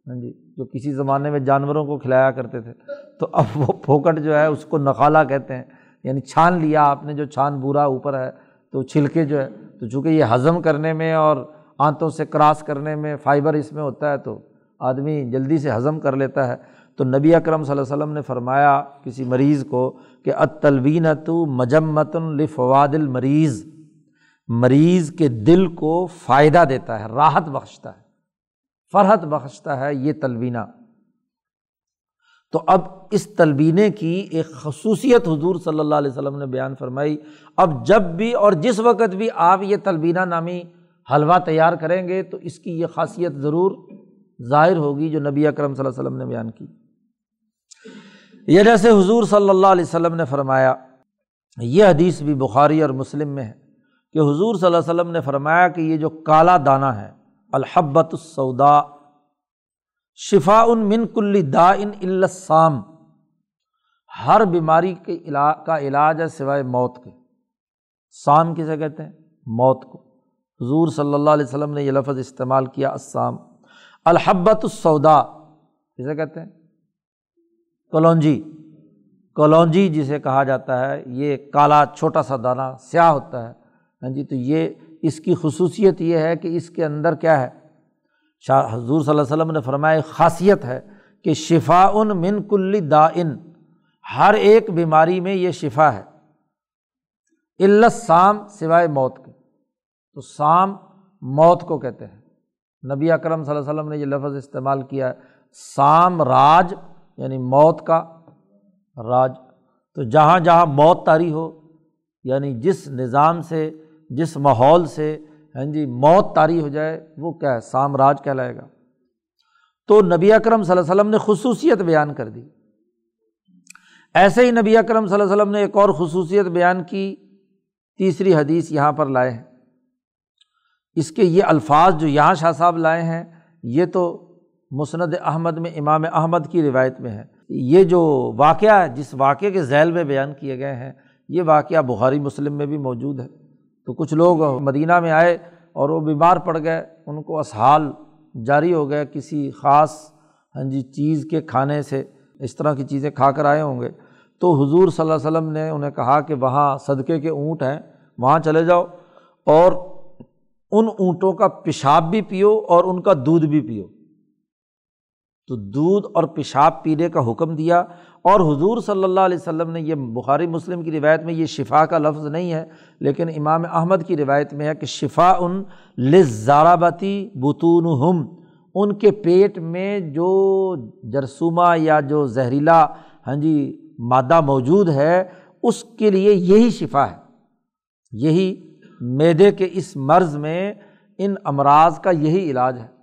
ہاں جی جو کسی زمانے میں جانوروں کو کھلایا کرتے تھے، تو اب وہ پھوکٹ جو ہے اس کو نخالہ کہتے ہیں یعنی چھان لیا آپ نے، جو چھان بورا اوپر ہے، تو چھلکے جو ہے، تو چونکہ یہ ہضم کرنے میں اور آنتوں سے کراس کرنے میں فائبر اس میں ہوتا ہے، تو آدمی جلدی سے ہضم کر لیتا ہے۔ تو نبی اکرم صلی اللہ علیہ وسلم نے فرمایا کسی مریض کو کہ اتلوین تو مجمت الفواد المریض۔ مریض کے دل کو فائدہ دیتا ہے، راحت بخشتا ہے، فرحت بخشتا ہے یہ تلوینہ۔ تو اب اس تلبینے کی ایک خصوصیت حضور صلی اللہ علیہ وسلم نے بیان فرمائی۔ اب جب بھی اور جس وقت بھی آپ یہ تلبینہ نامی حلوہ تیار کریں گے تو اس کی یہ خاصیت ضرور ظاہر ہوگی جو نبی اکرم صلی اللہ علیہ وسلم نے بیان کی۔ یہ جیسے حضور صلی اللہ علیہ وسلم نے فرمایا، یہ حدیث بھی بخاری اور مسلم میں ہے۔ کہ حضور صلی اللہ علیہ وسلم نے فرمایا کہ یہ جو کالا دانہ ہے الحبت السودا شفا ان من کل دا ان السام ہر بیماری کے علا، کا علاج ہے سوائے موت کے۔ سام کسے کہتے ہیں؟ موت کو۔ حضور صلی اللہ علیہ وسلم نے یہ لفظ استعمال کیا اسام الحبت السودا کسے کہتے ہیں؟ کلونجی۔ کلونجی جسے کہا جاتا ہے، یہ کالا چھوٹا سا دانہ، سیاہ ہوتا ہے۔ ہاں جی تو یہ اس کی خصوصیت یہ ہے کہ اس کے اندر کیا ہے؟ شاہ، حضور صلی اللہ علیہ وسلم نے فرمایا خاصیت ہے کہ شفا ان من کلی دا ان ہر ایک بیماری میں یہ شفا ہے۔ علت سام سوائے موت کے تو سام موت کو کہتے ہیں۔ نبی اکرم صلی اللہ علیہ وسلم نے یہ لفظ استعمال کیا ہے سام راج یعنی موت کا راج۔ تو جہاں جہاں موت تاری ہو یعنی جس نظام سے جس ماحول سے ہاں جی موت تاری ہو جائے، وہ کیا ہے؟ سام راج کہلائے گا۔ تو نبی اکرم صلی اللہ علیہ وسلم نے خصوصیت بیان کر دی۔ ایسے ہی نبی اکرم صلی اللہ علیہ وسلم نے ایک اور خصوصیت بیان کی، تیسری حدیث یہاں پر لائے ہیں۔ اس کے یہ الفاظ جو یہاں شاہ صاحب لائے ہیں، یہ تو مسند احمد میں، امام احمد کی روایت میں ہے۔ یہ جو واقعہ ہے، جس واقعے کے ذیل میں بیان کیے گئے ہیں، یہ واقعہ بخاری مسلم میں بھی موجود ہے۔ تو کچھ لوگ مدینہ میں آئے اور وہ بیمار پڑ گئے، ان کو اسحال جاری ہو گئے کسی خاص ہاں جی چیز کے کھانے سے، اس طرح کی چیزیں کھا کر آئے ہوں گے۔ تو حضور صلی اللہ علیہ وسلم نے انہیں کہا کہ وہاں صدقے کے اونٹ ہیں، وہاں چلے جاؤ اور ان اونٹوں کا پیشاب بھی پیو اور ان کا دودھ بھی پیو۔ تو دودھ اور پیشاب پینے کا حکم دیا اور حضور صلی اللہ علیہ وسلم نے یہ بخاری مسلم کی روایت میں یہ شفا کا لفظ نہیں ہے، لیکن امام احمد کی روایت میں ہے کہ شفا ان لزارابتی بتون ہم ان کے پیٹ میں جو جرسومہ یا جو زہریلا ہاں جی مادہ موجود ہے، اس کے لیے یہی شفا ہے۔ یہی میدے کے اس مرض میں ان امراض کا یہی علاج ہے۔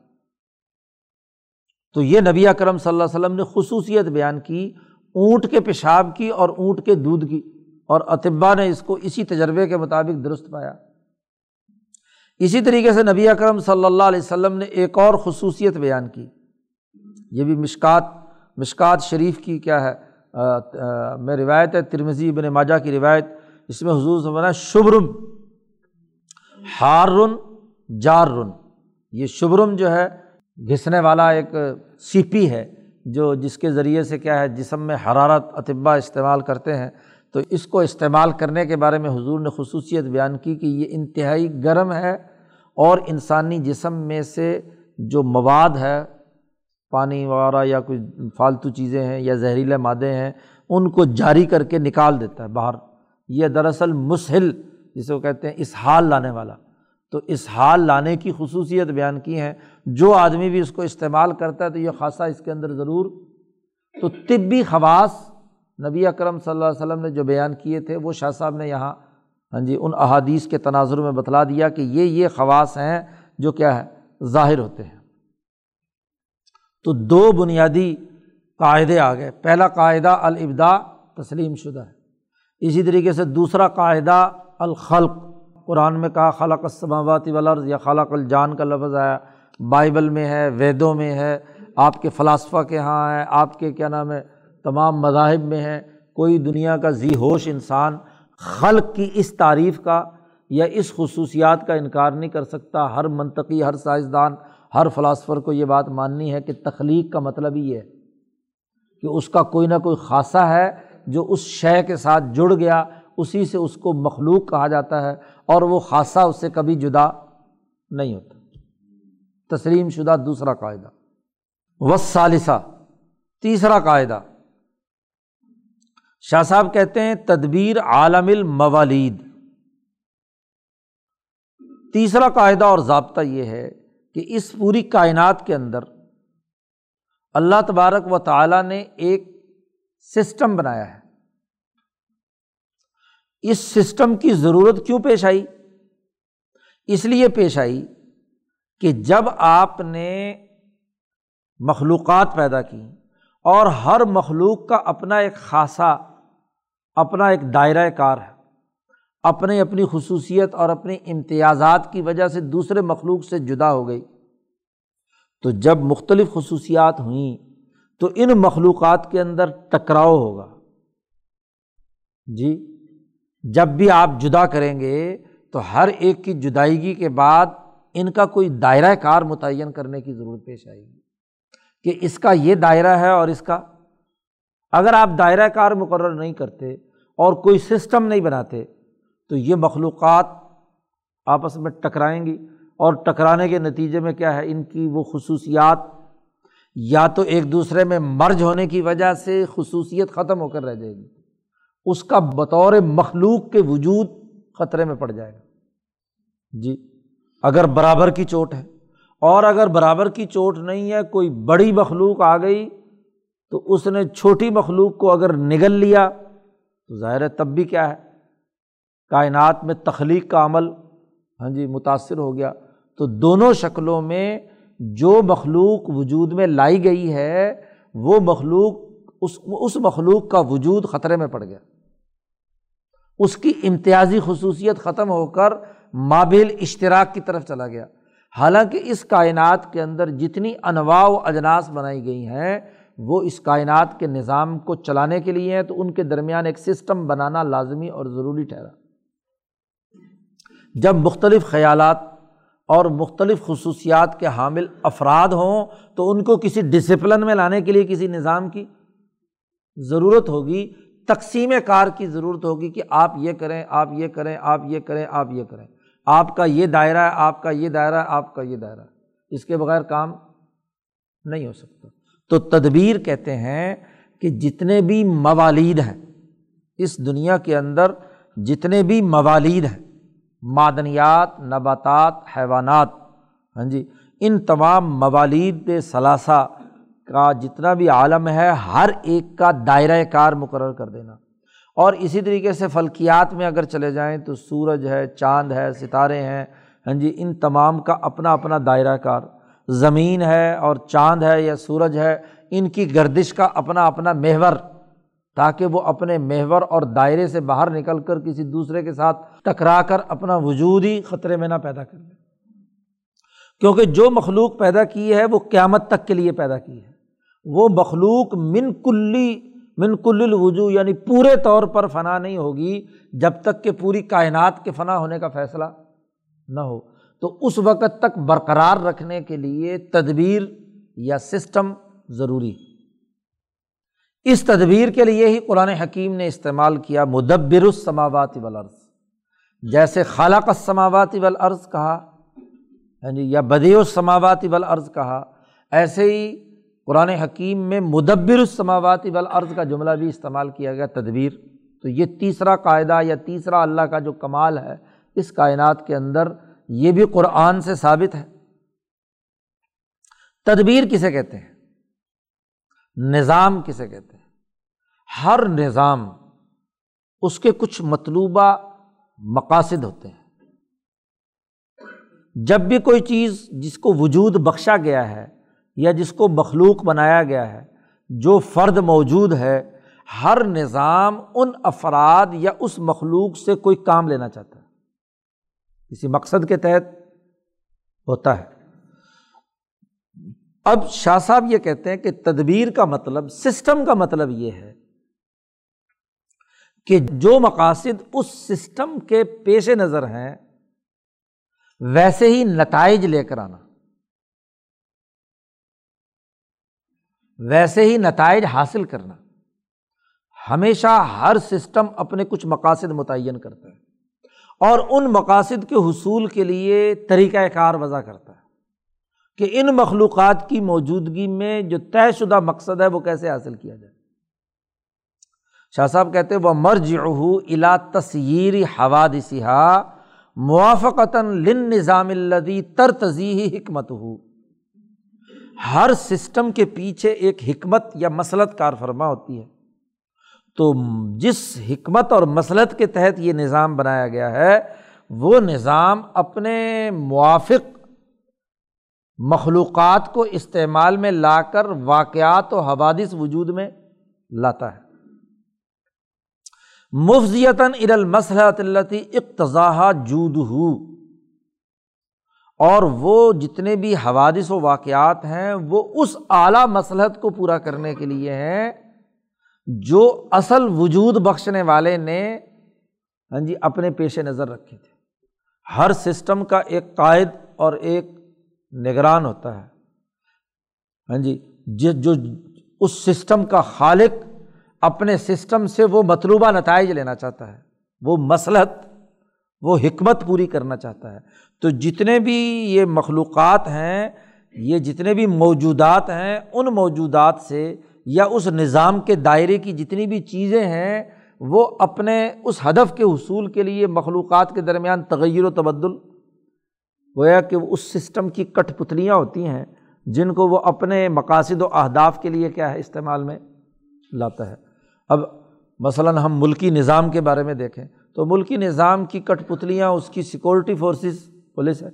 تو یہ نبی اکرم صلی اللہ علیہ وسلم نے خصوصیت بیان کی، اونٹ کے پیشاب کی اور اونٹ کے دودھ کی، اور اطبا نے اس کو اسی تجربے کے مطابق درست پایا۔ اسی طریقے سے نبی اکرم صلی اللہ علیہ وسلم نے ایک اور خصوصیت بیان کی۔ یہ بھی مشکات مشکات شریف کی کیا ہے؟ میں روایت ہے ترمزی بن ماجا کی روایت۔ اس میں حضور سے شبرم ہار رن جار رن یہ شبرم جو ہے گھسنے والا ایک سیپی ہے جو جس کے ذریعے سے کیا ہے جسم میں حرارت اطبا استعمال کرتے ہیں، تو اس کو استعمال کرنے کے بارے میں حضور نے خصوصیت بیان کی کہ یہ انتہائی گرم ہے اور انسانی جسم میں سے جو مواد ہے، پانی وغیرہ یا کوئی فالتو چیزیں ہیں یا زہریلے مادے ہیں، ان کو جاری کر کے نکال دیتا ہے باہر۔ یہ دراصل مسحل جسے وہ کہتے ہیں اسحال لانے والا۔ تو اسحال لانے کی خصوصیت بیان کی ہیں۔ جو آدمی بھی اس کو استعمال کرتا ہے تو یہ خاصہ اس کے اندر ضرور۔ تو طبی خواص نبی اکرم صلی اللہ علیہ وسلم نے جو بیان کیے تھے، وہ شاہ صاحب نے یہاں ہاں جی ان احادیث کے تناظر میں بتلا دیا کہ یہ یہ خواص ہیں جو کیا ہے، ظاہر ہوتے ہیں۔ تو دو بنیادی قاعدے آ گئے۔ پہلا قاعدہ الابدا تسلیم شدہ ہے۔ اسی طریقے سے دوسرا قاعدہ الخلق۔ قرآن میں کہا خلق السماوات والارض، یا خلق الجان کا لفظ آیا، بائبل میں ہے، ویدوں میں ہے، آپ کے فلاسفہ کے یہاں ہے، آپ کے کیا نام ہے، تمام مذاہب میں ہے، کوئی دنیا کا ذی ہوش انسان خلق کی اس تعریف کا یا اس خصوصیات کا انکار نہیں کر سکتا۔ ہر منطقی، ہر سائنسدان، ہر فلاسفر کو یہ بات ماننی ہے کہ تخلیق کا مطلب ہی ہے کہ اس کا کوئی نہ کوئی خاصہ ہے جو اس شے کے ساتھ جڑ گیا، اسی سے اس کو مخلوق کہا جاتا ہے۔ اور وہ خاصہ اس سے کبھی جدا نہیں ہوتا۔ تسلیم شدہ دوسرا قاعدہ۔ وسالثہ تیسرا قاعدہ۔ شاہ صاحب کہتے ہیں تدبیر عالم الموالید۔ تیسرا قاعدہ اور ضابطہ یہ ہے کہ اس پوری کائنات کے اندر اللہ تبارک و تعالیٰ نے ایک سسٹم بنایا ہے۔ اس سسٹم کی ضرورت کیوں پیش آئی؟ اس لیے پیش آئی کہ جب آپ نے مخلوقات پیدا کی اور ہر مخلوق کا اپنا ایک خاصا اپنا ایک دائرۂ کار ہے اپنے اپنی خصوصیت اور اپنی امتیازات کی وجہ سے دوسرے مخلوق سے جدا ہو گئی، تو جب مختلف خصوصیات ہوئیں تو ان مخلوقات کے اندر ٹکراؤ ہوگا۔ جی؟ جب بھی آپ جدا کریں گے تو ہر ایک کی جدائیگی کے بعد ان کا کوئی دائرۂ کار متعین کرنے کی ضرورت پیش آئے گی کہ اس کا یہ دائرہ ہے اور اس کا اگر آپ دائرۂ کار مقرر نہیں کرتے اور کوئی سسٹم نہیں بناتے تو یہ مخلوقات آپس میں ٹکرائیں گی اور ٹکرانے کے نتیجے میں کیا ہے؟ ان کی وہ خصوصیات یا تو ایک دوسرے میں مرج ہونے کی وجہ سے خصوصیت ختم ہو کر رہ جائے گی۔ اس کا بطور مخلوق کے وجود خطرے میں پڑ جائے گا۔ جی اگر برابر کی چوٹ ہے، اور اگر برابر کی چوٹ نہیں ہے، کوئی بڑی مخلوق آ گئی تو اس نے چھوٹی مخلوق کو اگر نگل لیا تو ظاہر ہے تب بھی کیا ہے؟ کائنات میں تخلیق کا عمل ہاں جی متاثر ہو گیا۔ تو دونوں شکلوں میں جو مخلوق وجود میں لائی گئی ہے، وہ مخلوق، اس اس مخلوق کا وجود خطرے میں پڑ گیا۔ اس کی امتیازی خصوصیت ختم ہو کر مابل اشتراک کی طرف چلا گیا۔ حالانکہ اس کائنات کے اندر جتنی انواع و اجناس بنائی گئی ہیں، وہ اس کائنات کے نظام کو چلانے کے لیے ہیں، تو ان کے درمیان ایک سسٹم بنانا لازمی اور ضروری ٹھہرا۔ جب مختلف خیالات اور مختلف خصوصیات کے حامل افراد ہوں، تو ان کو کسی ڈسپلن میں لانے کے لیے کسی نظام کی ضرورت ہوگی تقسیم کار کی ضرورت ہوگی کہ آپ یہ کریں، آپ یہ کریں، آپ یہ کریں، آپ یہ کریں۔ آپ کا یہ دائرہ ہے، آپ کا یہ دائرہ ہے، آپ کا یہ دائرہ ہے۔ اس کے بغیر کام نہیں ہو سکتا۔ تو تدبیر کہتے ہیں کہ جتنے بھی موالید ہیں اس دنیا کے اندر، جتنے بھی موالید ہیں، معدنیات، نباتات، حیوانات ہاں جی ان تمام موالید ثلاثہ کا جتنا بھی عالم ہے، ہر ایک کا دائرۂ کار مقرر کر دینا۔ اور اسی طریقے سے فلکیات میں اگر چلے جائیں تو سورج ہے، چاند ہے، ستارے ہیں۔ ہاں جی ان تمام کا اپنا اپنا دائرۂ کار۔ زمین ہے اور چاند ہے یا سورج ہے، ان کی گردش کا اپنا اپنا محور۔ تاکہ وہ اپنے محور اور دائرے سے باہر نکل کر کسی دوسرے کے ساتھ ٹکرا کر اپنا وجود ہی خطرے میں نہ پیدا کر لے کیونکہ جو مخلوق پیدا کی ہے، وہ قیامت تک کے لیے پیدا کی ہے۔ وہ مخلوق من کلی من کل الوجو یعنی پورے طور پر فنا نہیں ہوگی جب تک کہ پوری کائنات کے فنا ہونے کا فیصلہ نہ ہو۔ تو اس وقت تک برقرار رکھنے کے لیے تدبیر یا سسٹم ضروری۔ اس تدبیر کے لیے ہی قرآن حکیم نے استعمال کیا مدبر السماوات والارض۔ جیسے خالق السماوات والارض کہا ہاں جی یا بدی السماوات والارض کہا، ایسے ہی قرآن حکیم میں مدبر السماوات والارض کا جملہ بھی استعمال کیا گیا، تدبیر۔ تو یہ تیسرا قاعدہ یا تیسرا اللہ کا جو کمال ہے، اس کائنات کے اندر یہ بھی قرآن سے ثابت ہے۔ تدبیر کسے کہتے ہیں؟ نظام کسے کہتے ہیں؟ ہر نظام اس کے کچھ مطلوبہ مقاصد ہوتے ہیں۔ جب بھی کوئی چیز جس کو وجود بخشا گیا ہے یا جس کو مخلوق بنایا گیا ہے، جو فرد موجود ہے، ہر نظام ان افراد یا اس مخلوق سے کوئی کام لینا چاہتا ہے۔ کسی مقصد کے تحت ہوتا ہے۔ اب شاہ صاحب یہ کہتے ہیں کہ تدبیر کا مطلب سسٹم کا مطلب یہ ہے کہ جو مقاصد اس سسٹم کے پیش نظر ہیں، ویسے ہی نتائج لے کر آنا۔ ویسے ہی نتائج حاصل کرنا۔ ہمیشہ ہر سسٹم اپنے کچھ مقاصد متعین کرتا ہے اور ان مقاصد کے حصول کے لیے طریقۂ کار وضع کرتا ہے کہ ان مخلوقات کی موجودگی میں جو طے شدہ مقصد ہے وہ کیسے حاصل کیا جائے۔ شاہ صاحب کہتے وہ مرج الا تصیر حوادثہ موافقتاً لن نظام الدی تر تزیح حکمت ہو ہر سسٹم کے پیچھے ایک حکمت یا مسلط کار فرما ہوتی ہے۔ تو جس حکمت اور مسلط کے تحت یہ نظام بنایا گیا ہے، وہ نظام اپنے موافق مخلوقات کو استعمال میں لا کر واقعات و حوادث وجود میں لاتا ہے۔ مفضیتاً ارالمسلط التی اقتضاح جود ہو اور وہ جتنے بھی حوادث و واقعات ہیں، وہ اس اعلیٰ مسلحت کو پورا کرنے کے لیے ہیں جو اصل وجود بخشنے والے نے ہاں جی اپنے پیش نظر رکھے تھے۔ ہر سسٹم کا ایک قائد اور ایک نگران ہوتا ہے۔ ہاں جی جو اس سسٹم کا خالق اپنے سسٹم سے وہ مطلوبہ نتائج لینا چاہتا ہے۔ وہ مسلحت، وہ حکمت پوری کرنا چاہتا ہے۔ تو جتنے بھی یہ مخلوقات ہیں، یہ جتنے بھی موجودات ہیں، ان موجودات سے یا اس نظام کے دائرے کی جتنی بھی چیزیں ہیں، وہ اپنے اس ہدف کے حصول کے لیے مخلوقات کے درمیان تغیر و تبدل، گویا کہ اس سسٹم کی کٹ پتلیاں ہوتی ہیں، جن کو وہ اپنے مقاصد و اہداف کے لیے کیا ہے، استعمال میں لاتا ہے۔ اب مثلاً ہم ملکی نظام کے بارے میں دیکھیں، تو ملکی نظام کی کٹ پتلیاں، اس کی سیکورٹی فورسز پولیس ہے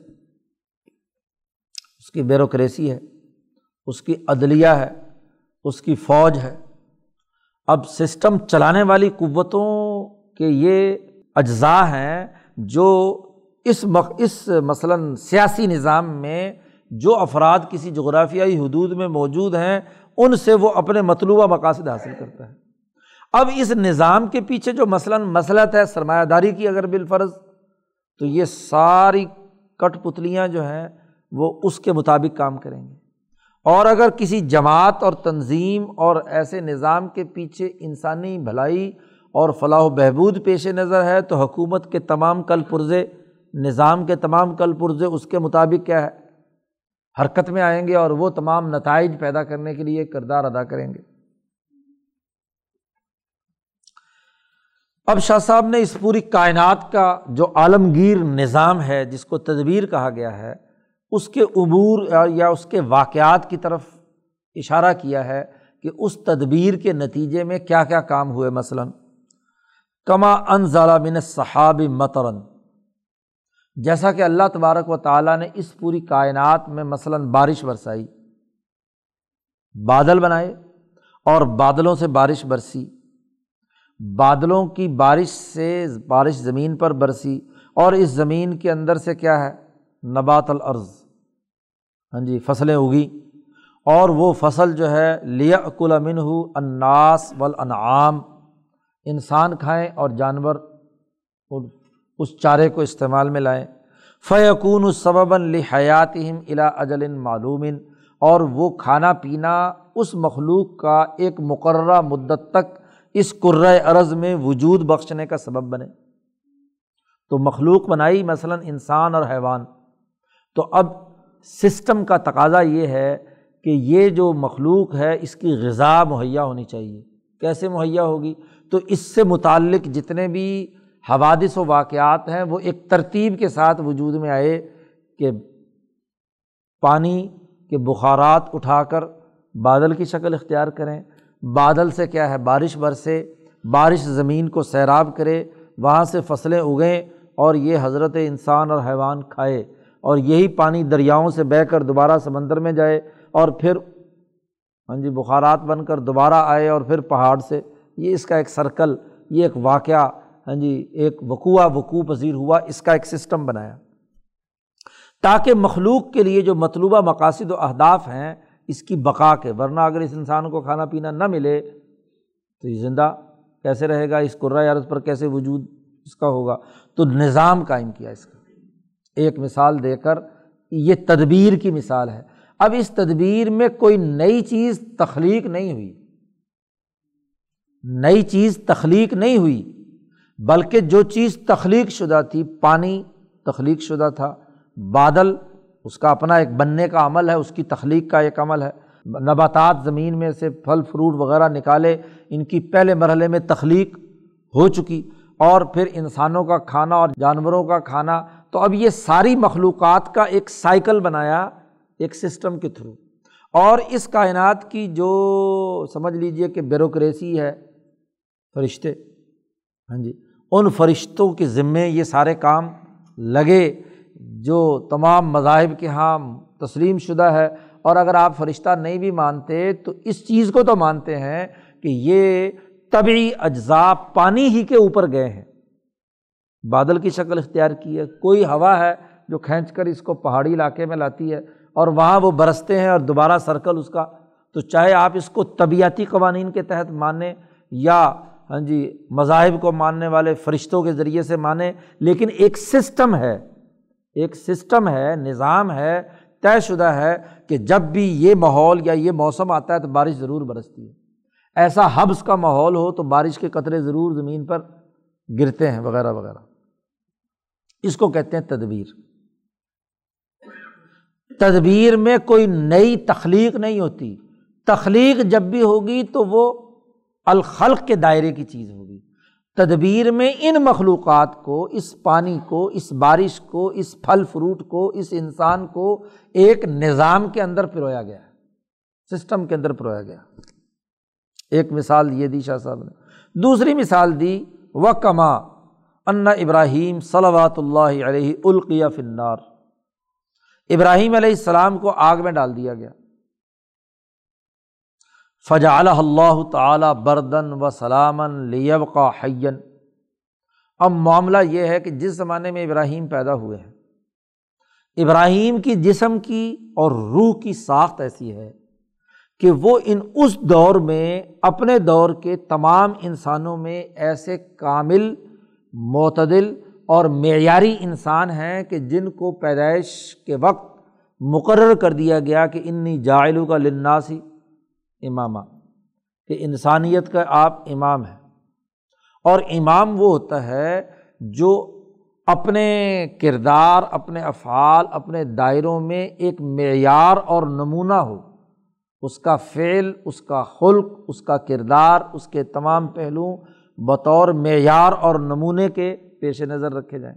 اس کی بیوروکریسی ہے، اس کی عدلیہ ہے، اس کی فوج ہے۔ اب سسٹم چلانے والی قوتوں کے یہ اجزاء ہیں جو اس مق، اس مثلاً سیاسی نظام میں جو افراد کسی جغرافیائی حدود میں موجود ہیں، ان سے وہ اپنے مطلوبہ مقاصد حاصل کرتا ہے۔ اب اس نظام کے پیچھے جو مثلاً مسلط ہے، سرمایہ داری کی اگر بالفرض، تو یہ ساری کٹ پتلیاں جو ہیں وہ اس کے مطابق کام کریں گے۔ اور اگر کسی جماعت اور تنظیم اور ایسے نظام کے پیچھے انسانی بھلائی اور فلاح و بہبود پیش نظر ہے، تو حکومت کے تمام کل پرزے، نظام کے تمام کل پرزے اس کے مطابق کیا ہے؟ حرکت میں آئیں گے اور وہ تمام نتائج پیدا کرنے کے لیے کردار ادا کریں گے۔ اب شاہ صاحب نے اس پوری کائنات کا جو عالمگیر نظام ہے، جس کو تدبیر کہا گیا ہے، اس کے عبور یا اس کے واقعات کی طرف اشارہ کیا ہے کہ اس تدبیر کے نتیجے میں کیا کیا کام ہوئے مثلاً۔ کما ان ضالمن صحاب مترن جیسا کہ اللہ تبارک و تعالیٰ نے اس پوری کائنات میں مثلاً بارش برسائی، بادل بنائے اور بادلوں سے بارش برسی۔ بادلوں کی بارش سے بارش زمین پر برسی اور اس زمین کے اندر سے کیا ہے؟ نبات العرض ہاں جی فصلیں اگی اور وہ فصل جو ہے لیا اکل امن ہو اناس ولانعام انسان کھائیں اور جانور اس چارے کو استعمال میں لائیں۔ فیقون الصب الحیات الا اجل معلوم۔ اور وہ کھانا پینا اس مخلوق کا ایک مقررہ مدت تک اس عرض میں وجود بخشنے کا سبب بنے۔ تو مخلوق بنائی مثلاً انسان اور حیوان۔ تو اب سسٹم کا تقاضا یہ ہے کہ یہ جو مخلوق ہے، اس کی غذا مہیا ہونی چاہیے۔ کیسے مہیا ہوگی؟ تو اس سے متعلق جتنے بھی حوادث و واقعات ہیں، وہ ایک ترتیب کے ساتھ وجود میں آئے کہ پانی کے بخارات اٹھا کر بادل کی شکل اختیار کریں۔ بادل سے کیا ہے؟ بارش برسے، بارش زمین کو سیراب کرے، وہاں سے فصلیں اگیں اور یہ حضرت انسان اور حیوان کھائے اور یہی پانی دریاؤں سے بہہ کر دوبارہ سمندر میں جائے اور پھر ہاں جی بخارات بن کر دوبارہ آئے اور پھر پہاڑ سے۔ یہ اس کا ایک سرکل، یہ ایک واقعہ ہاں جی ایک وقوع وقوع پذیر ہوا، اس کا ایک سسٹم بنایا۔ تاکہ مخلوق کے لیے جو مطلوبہ مقاصد و اہداف ہیں اس کی بقا کے، ورنہ اگر اس انسان کو کھانا پینا نہ ملے، تو یہ زندہ کیسے رہے گا؟ اس عرض پر کیسے وجود اس کا ہوگا؟ تو نظام قائم کیا اس کا۔ ایک مثال دے کر، یہ تدبیر کی مثال ہے۔ اب اس تدبیر میں کوئی نئی چیز تخلیق نہیں ہوئی۔ نئی چیز تخلیق نہیں ہوئی، بلکہ جو چیز تخلیق شدہ تھی، پانی تخلیق شدہ تھا، بادل اس کا اپنا ایک بننے کا عمل ہے، اس کی تخلیق کا ایک عمل ہے۔ نباتات زمین میں سے پھل، فروٹ وغیرہ نکالے، ان کی پہلے مرحلے میں تخلیق ہو چکی۔ اور پھر انسانوں کا کھانا اور جانوروں کا کھانا، تو اب یہ ساری مخلوقات کا ایک سائیکل بنایا، ایک سسٹم کے تھرو۔ اور اس کائنات کی جو سمجھ لیجیے کہ بیوروکریسی ہے، فرشتے۔ ہاں جی ان فرشتوں کے ذمے یہ سارے کام لگے۔ جو تمام مذاہب کے یہاں تسلیم شدہ ہے اور اگر آپ فرشتہ نہیں بھی مانتے تو اس چیز کو تو مانتے ہیں کہ یہ طبی اجزاء پانی ہی کے اوپر گئے ہیں۔ بادل کی شکل اختیار کی ہے، کوئی ہوا ہے جو کھینچ کر اس کو پہاڑی علاقے میں لاتی ہے اور وہاں وہ برستے ہیں اور دوبارہ سرکل اس کا۔ تو چاہے آپ اس کو طبیعتی قوانین کے تحت مانیں یا ہاں جی مذاہب کو ماننے والے فرشتوں کے ذریعے سے مانیں، لیکن ایک سسٹم ہے۔ ایک سسٹم ہے، نظام ہے، طے شدہ ہے کہ جب بھی یہ ماحول یا یہ موسم آتا ہے تو بارش ضرور برستی ہے۔ ایسا حبس کا ماحول ہو تو بارش کے قطرے ضرور زمین پر گرتے ہیں، وغیرہ وغیرہ۔ اس کو کہتے ہیں تدبیر۔ تدبیر میں کوئی نئی تخلیق نہیں ہوتی۔ تخلیق جب بھی ہوگی تو وہ الخلق کے دائرے کی چیز ہوگی۔ تدبیر میں ان مخلوقات کو، اس پانی کو، اس بارش کو، اس پھل فروٹ کو، اس انسان کو ایک نظام کے اندر پرویا گیا سسٹم کے اندر پرویا گیا ایک مثال یہ دی شاہ صاحب نے۔ دوسری مثال دی و کما ان ابراہیم صلوات اللہ علیہ القیہ فنار ابراہیم علیہ السلام کو آگ میں ڈال دیا گیا۔ فجا اللہ تعالیٰ بردن و سلامن لیب کا حین اب معاملہ یہ ہے کہ جس زمانے میں ابراہیم پیدا ہوئے ہیں، ابراہیم کی جسم کی اور روح کی ساخت ایسی ہے کہ وہ ان اس دور میں، اپنے دور کے تمام انسانوں میں ایسے کامل، معتدل اور معیاری انسان ہیں کہ جن کو پیدائش کے وقت مقرر کر دیا گیا کہ انی جائلو کا لناسی امامہ، کہ انسانیت کا آپ امام ہیں۔ اور امام وہ ہوتا ہے جو اپنے کردار، اپنے افعال، اپنے دائروں میں ایک معیار اور نمونہ ہو۔ اس کا فعل، اس کا خلق، اس کا کردار، اس کے تمام پہلو بطور معیار اور نمونے کے پیش نظر رکھے جائیں۔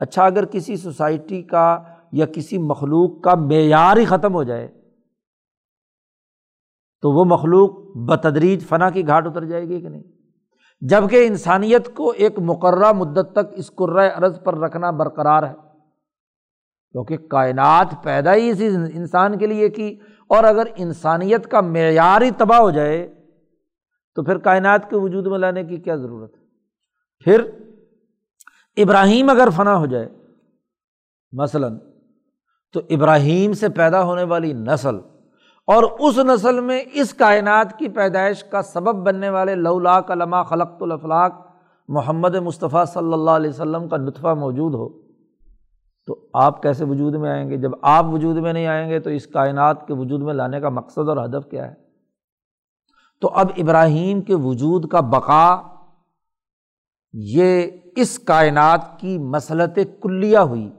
اچھا اگر کسی سوسائٹی کا یا کسی مخلوق کا معیار ہی ختم ہو جائے تو وہ مخلوق بتدریج فنا کی گھاٹ اتر جائے گی کہ نہیں؟ جبکہ انسانیت کو ایک مقررہ مدت تک اس قرۂۂ عرض پر رکھنا برقرار ہے، کیونکہ کائنات پیدا ہی اسی انسان کے لیے کی اور اگر انسانیت کا معیار ہی تباہ ہو جائے تو پھر کائنات کے وجود میں لانے کی کیا ضرورت ہے؟ پھر ابراہیم اگر فنا ہو جائے، مثلاً تو ابراہیم سے پیدا ہونے والی نسل اور اس نسل میں اس کائنات کی پیدائش کا سبب بننے والے لولا کلمہ خلق الفلاق محمد مصطفیٰ صلی اللہ علیہ وسلم کا نطفہ موجود ہو، تو آپ کیسے وجود میں آئیں گے؟ جب آپ وجود میں نہیں آئیں گے تو اس کائنات کے وجود میں لانے کا مقصد اور ہدف کیا ہے؟ تو اب ابراہیم کے وجود کا بقا، یہ اس کائنات کی مسلط کلیہ ہوئی۔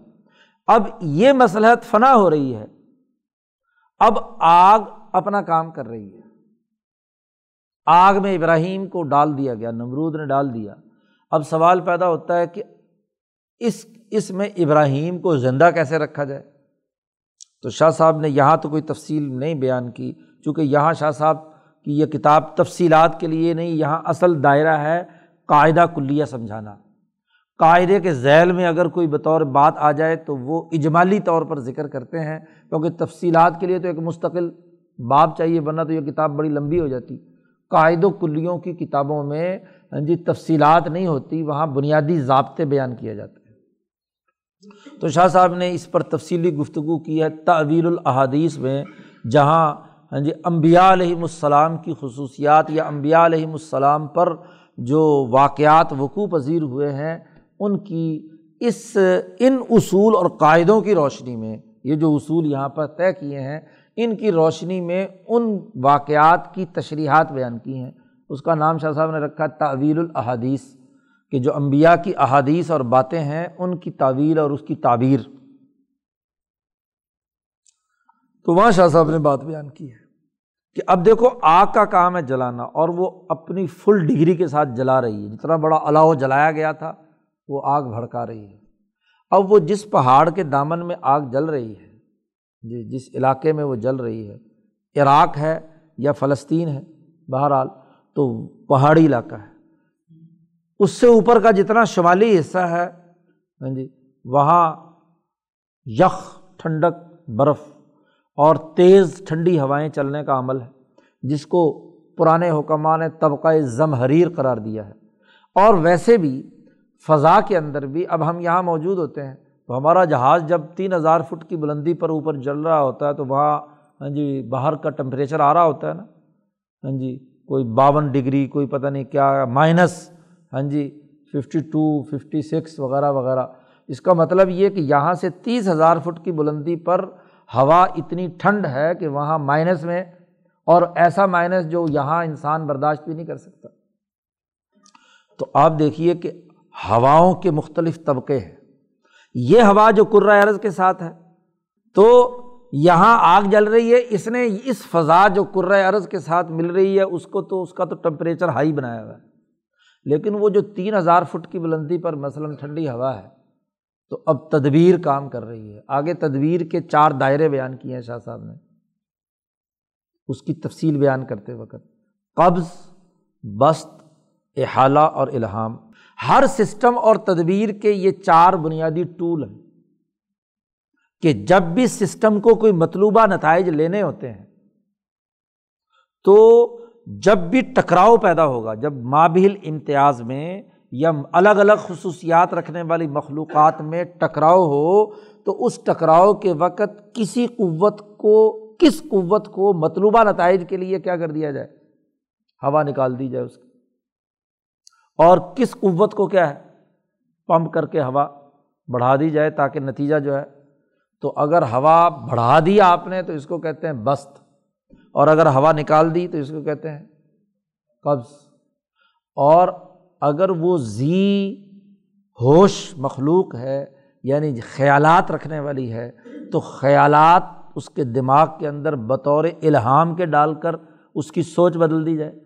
اب یہ مسلحت فنا ہو رہی ہے اب آگ اپنا کام کر رہی ہے۔ آگ میں ابراہیم کو ڈال دیا گیا، نمرود نے ڈال دیا۔ اب سوال پیدا ہوتا ہے کہ اس اس میں ابراہیم کو زندہ کیسے رکھا جائے؟ تو شاہ صاحب نے یہاں تو کوئی تفصیل نہیں بیان کی، چونکہ یہاں شاہ صاحب کی یہ کتاب تفصیلات کے لیے نہیں، یہاں اصل دائرہ ہے قاعدہ کلیہ سمجھانا۔ قاعدے کے ذیل میں اگر کوئی بطور بات آ جائے تو وہ اجمالی طور پر ذکر کرتے ہیں، کیونکہ تفصیلات کے لیے تو ایک مستقل باب چاہیے، ورنہ تو یہ کتاب بڑی لمبی ہو جاتی۔ قاعد و کلیوں کی کتابوں میں ہاں جی تفصیلات نہیں ہوتی، وہاں بنیادی ضابطے بیان کیے جاتے ہیں۔ تو شاہ صاحب نے اس پر تفصیلی گفتگو کی ہے تعویل الحادیث میں، جہاں ہاں جی امبیا علیہم السلام کی خصوصیات یا امبیا علیہم السلام پر جو واقعات وقوع پذیر ہوئے ہیں ان کی اس، ان اصول اور قاعدوں کی روشنی میں، یہ جو اصول یہاں پر طے کیے ہیں، ان کی روشنی میں ان واقعات کی تشریحات بیان کی ہیں۔ اس کا نام شاہ صاحب نے رکھا تعویل الحادیث کہ جو امبیا کی احادیث اور باتیں ہیں، ان کی تعویل اور اس کی تعبیر۔ تو وہاں شاہ صاحب نے بات بیان کی ہے کہ اب دیکھو آگ کا کام ہے جلانا، اور وہ اپنی فل ڈگری کے ساتھ جلا رہی ہے۔ جتنا بڑا الاؤ جلایا گیا تھا وہ آگ بھڑکا رہی ہے۔ اب وہ جس پہاڑ کے دامن میں آگ جل رہی ہے جی جس علاقے میں وہ جل رہی ہے، عراق ہے یا فلسطین ہے، بہرحال تو پہاڑی علاقہ ہے۔ اس سے اوپر کا جتنا شمالی حصہ ہے ہاں جی وہاں یخ، ٹھنڈک، برف اور تیز ٹھنڈی ہوائیں چلنے کا عمل ہے، جس کو پرانے حکمان نے طبقۂ ضمحریر قرار دیا ہے۔ اور ویسے بھی فضا کے اندر بھی اب ہم یہاں موجود ہوتے ہیں۔ تو ہمارا جہاز جب تین ہزار فٹ کی بلندی پر اوپر جل رہا ہوتا ہے تو وہاں ہاں جی باہر کا ٹمپریچر آ رہا ہوتا ہے نا۔ ہاں جی کوئی باون ڈگری، کوئی پتہ نہیں کیا مائنس ہاں جی ففٹی ٹو ففٹی سکس وغیرہ وغیرہ۔ اس کا مطلب یہ کہ یہاں سے تیس ہزار فٹ کی بلندی پر ہوا اتنی ٹھنڈ ہے کہ وہاں مائنس میں، اور ایسا مائنس جو یہاں انسان برداشت بھی نہیں کر سکتا۔ تو آپ دیکھیے کہ ہواؤں کے مختلف طبقے ہیں۔ یہ ہوا جو عرض کے ساتھ ہے، تو یہاں آگ جل رہی ہے، اس نے اس فضا جو عرض کے ساتھ مل رہی ہے، اس کو تو، اس کا تو ٹمپریچر ہائی بنایا ہوا ہے۔ لیکن وہ جو تین ہزار فٹ کی بلندی پر مثلاً ٹھنڈی ہوا ہے، تو اب تدبیر کام کر رہی ہے۔ آگے تدبیر کے چار دائرے بیان کیے ہیں شاہ صاحب نے۔ اس کی تفصیل بیان کرتے وقت قبض، بست، احالہ اور الہام۔ ہر سسٹم اور تدبیر کے یہ چار بنیادی ٹول ہیں کہ جب بھی سسٹم کو کوئی مطلوبہ نتائج لینے ہوتے ہیں، تو جب بھی ٹکراؤ پیدا ہوگا، جب مابل امتیاز میں یا الگ الگ خصوصیات رکھنے والی مخلوقات میں ٹکراؤ ہو، تو اس ٹکراؤ کے وقت کسی قوت کو، کس قوت کو مطلوبہ نتائج کے لیے کیا کر دیا جائے؟ ہوا نکال دی جائے اس کی۔ اور کس قوت کو کیا ہے؟ پمپ کر کے ہوا بڑھا دی جائے تاکہ نتیجہ جو ہے، تو اگر ہوا بڑھا دی آپ نے تو اس کو کہتے ہیں بست، اور اگر ہوا نکال دی تو اس کو کہتے ہیں قبض۔ اور اگر وہ زی ہوش مخلوق ہے یعنی خیالات رکھنے والی ہے، تو خیالات اس کے دماغ کے اندر بطور الہام کے ڈال کر اس کی سوچ بدل دی جائے۔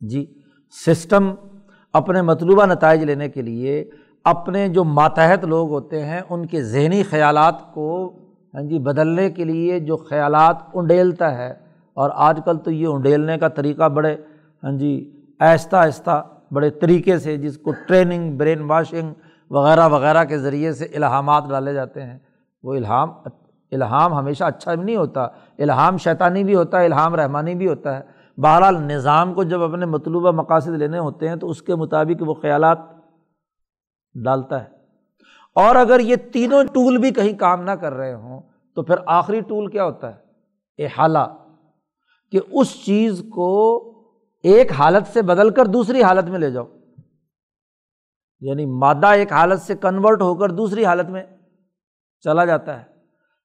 جی۔ سسٹم اپنے مطلوبہ نتائج لینے کے لیے اپنے جو ماتحت لوگ ہوتے ہیں، ان کے ذہنی خیالات کو ہاں جی بدلنے کے لیے جو خیالات انڈیلتا ہے۔ اور آج کل تو یہ انڈیلنے کا طریقہ بڑے ہاں جی آہستہ آہستہ بڑے طریقے سے، جس کو ٹریننگ، برین واشنگ وغیرہ وغیرہ کے ذریعے سے الہامات ڈالے جاتے ہیں۔ وہ الہام الہام ہمیشہ اچھا بھی نہیں ہوتا۔ الہام شیطانی بھی ہوتا ہے، الہام رحمانی بھی ہوتا ہے۔ بہرحال نظام کو جب اپنے مطلوبہ مقاصد لینے ہوتے ہیں تو اس کے مطابق وہ خیالات ڈالتا ہے۔ اور اگر یہ تینوں ٹول بھی کہیں کام نہ کر رہے ہوں تو پھر آخری ٹول کیا ہوتا ہے؟ احالہ، کہ اس چیز کو ایک حالت سے بدل کر دوسری حالت میں لے جاؤ۔ یعنی مادہ ایک حالت سے کنورٹ ہو کر دوسری حالت میں چلا جاتا ہے۔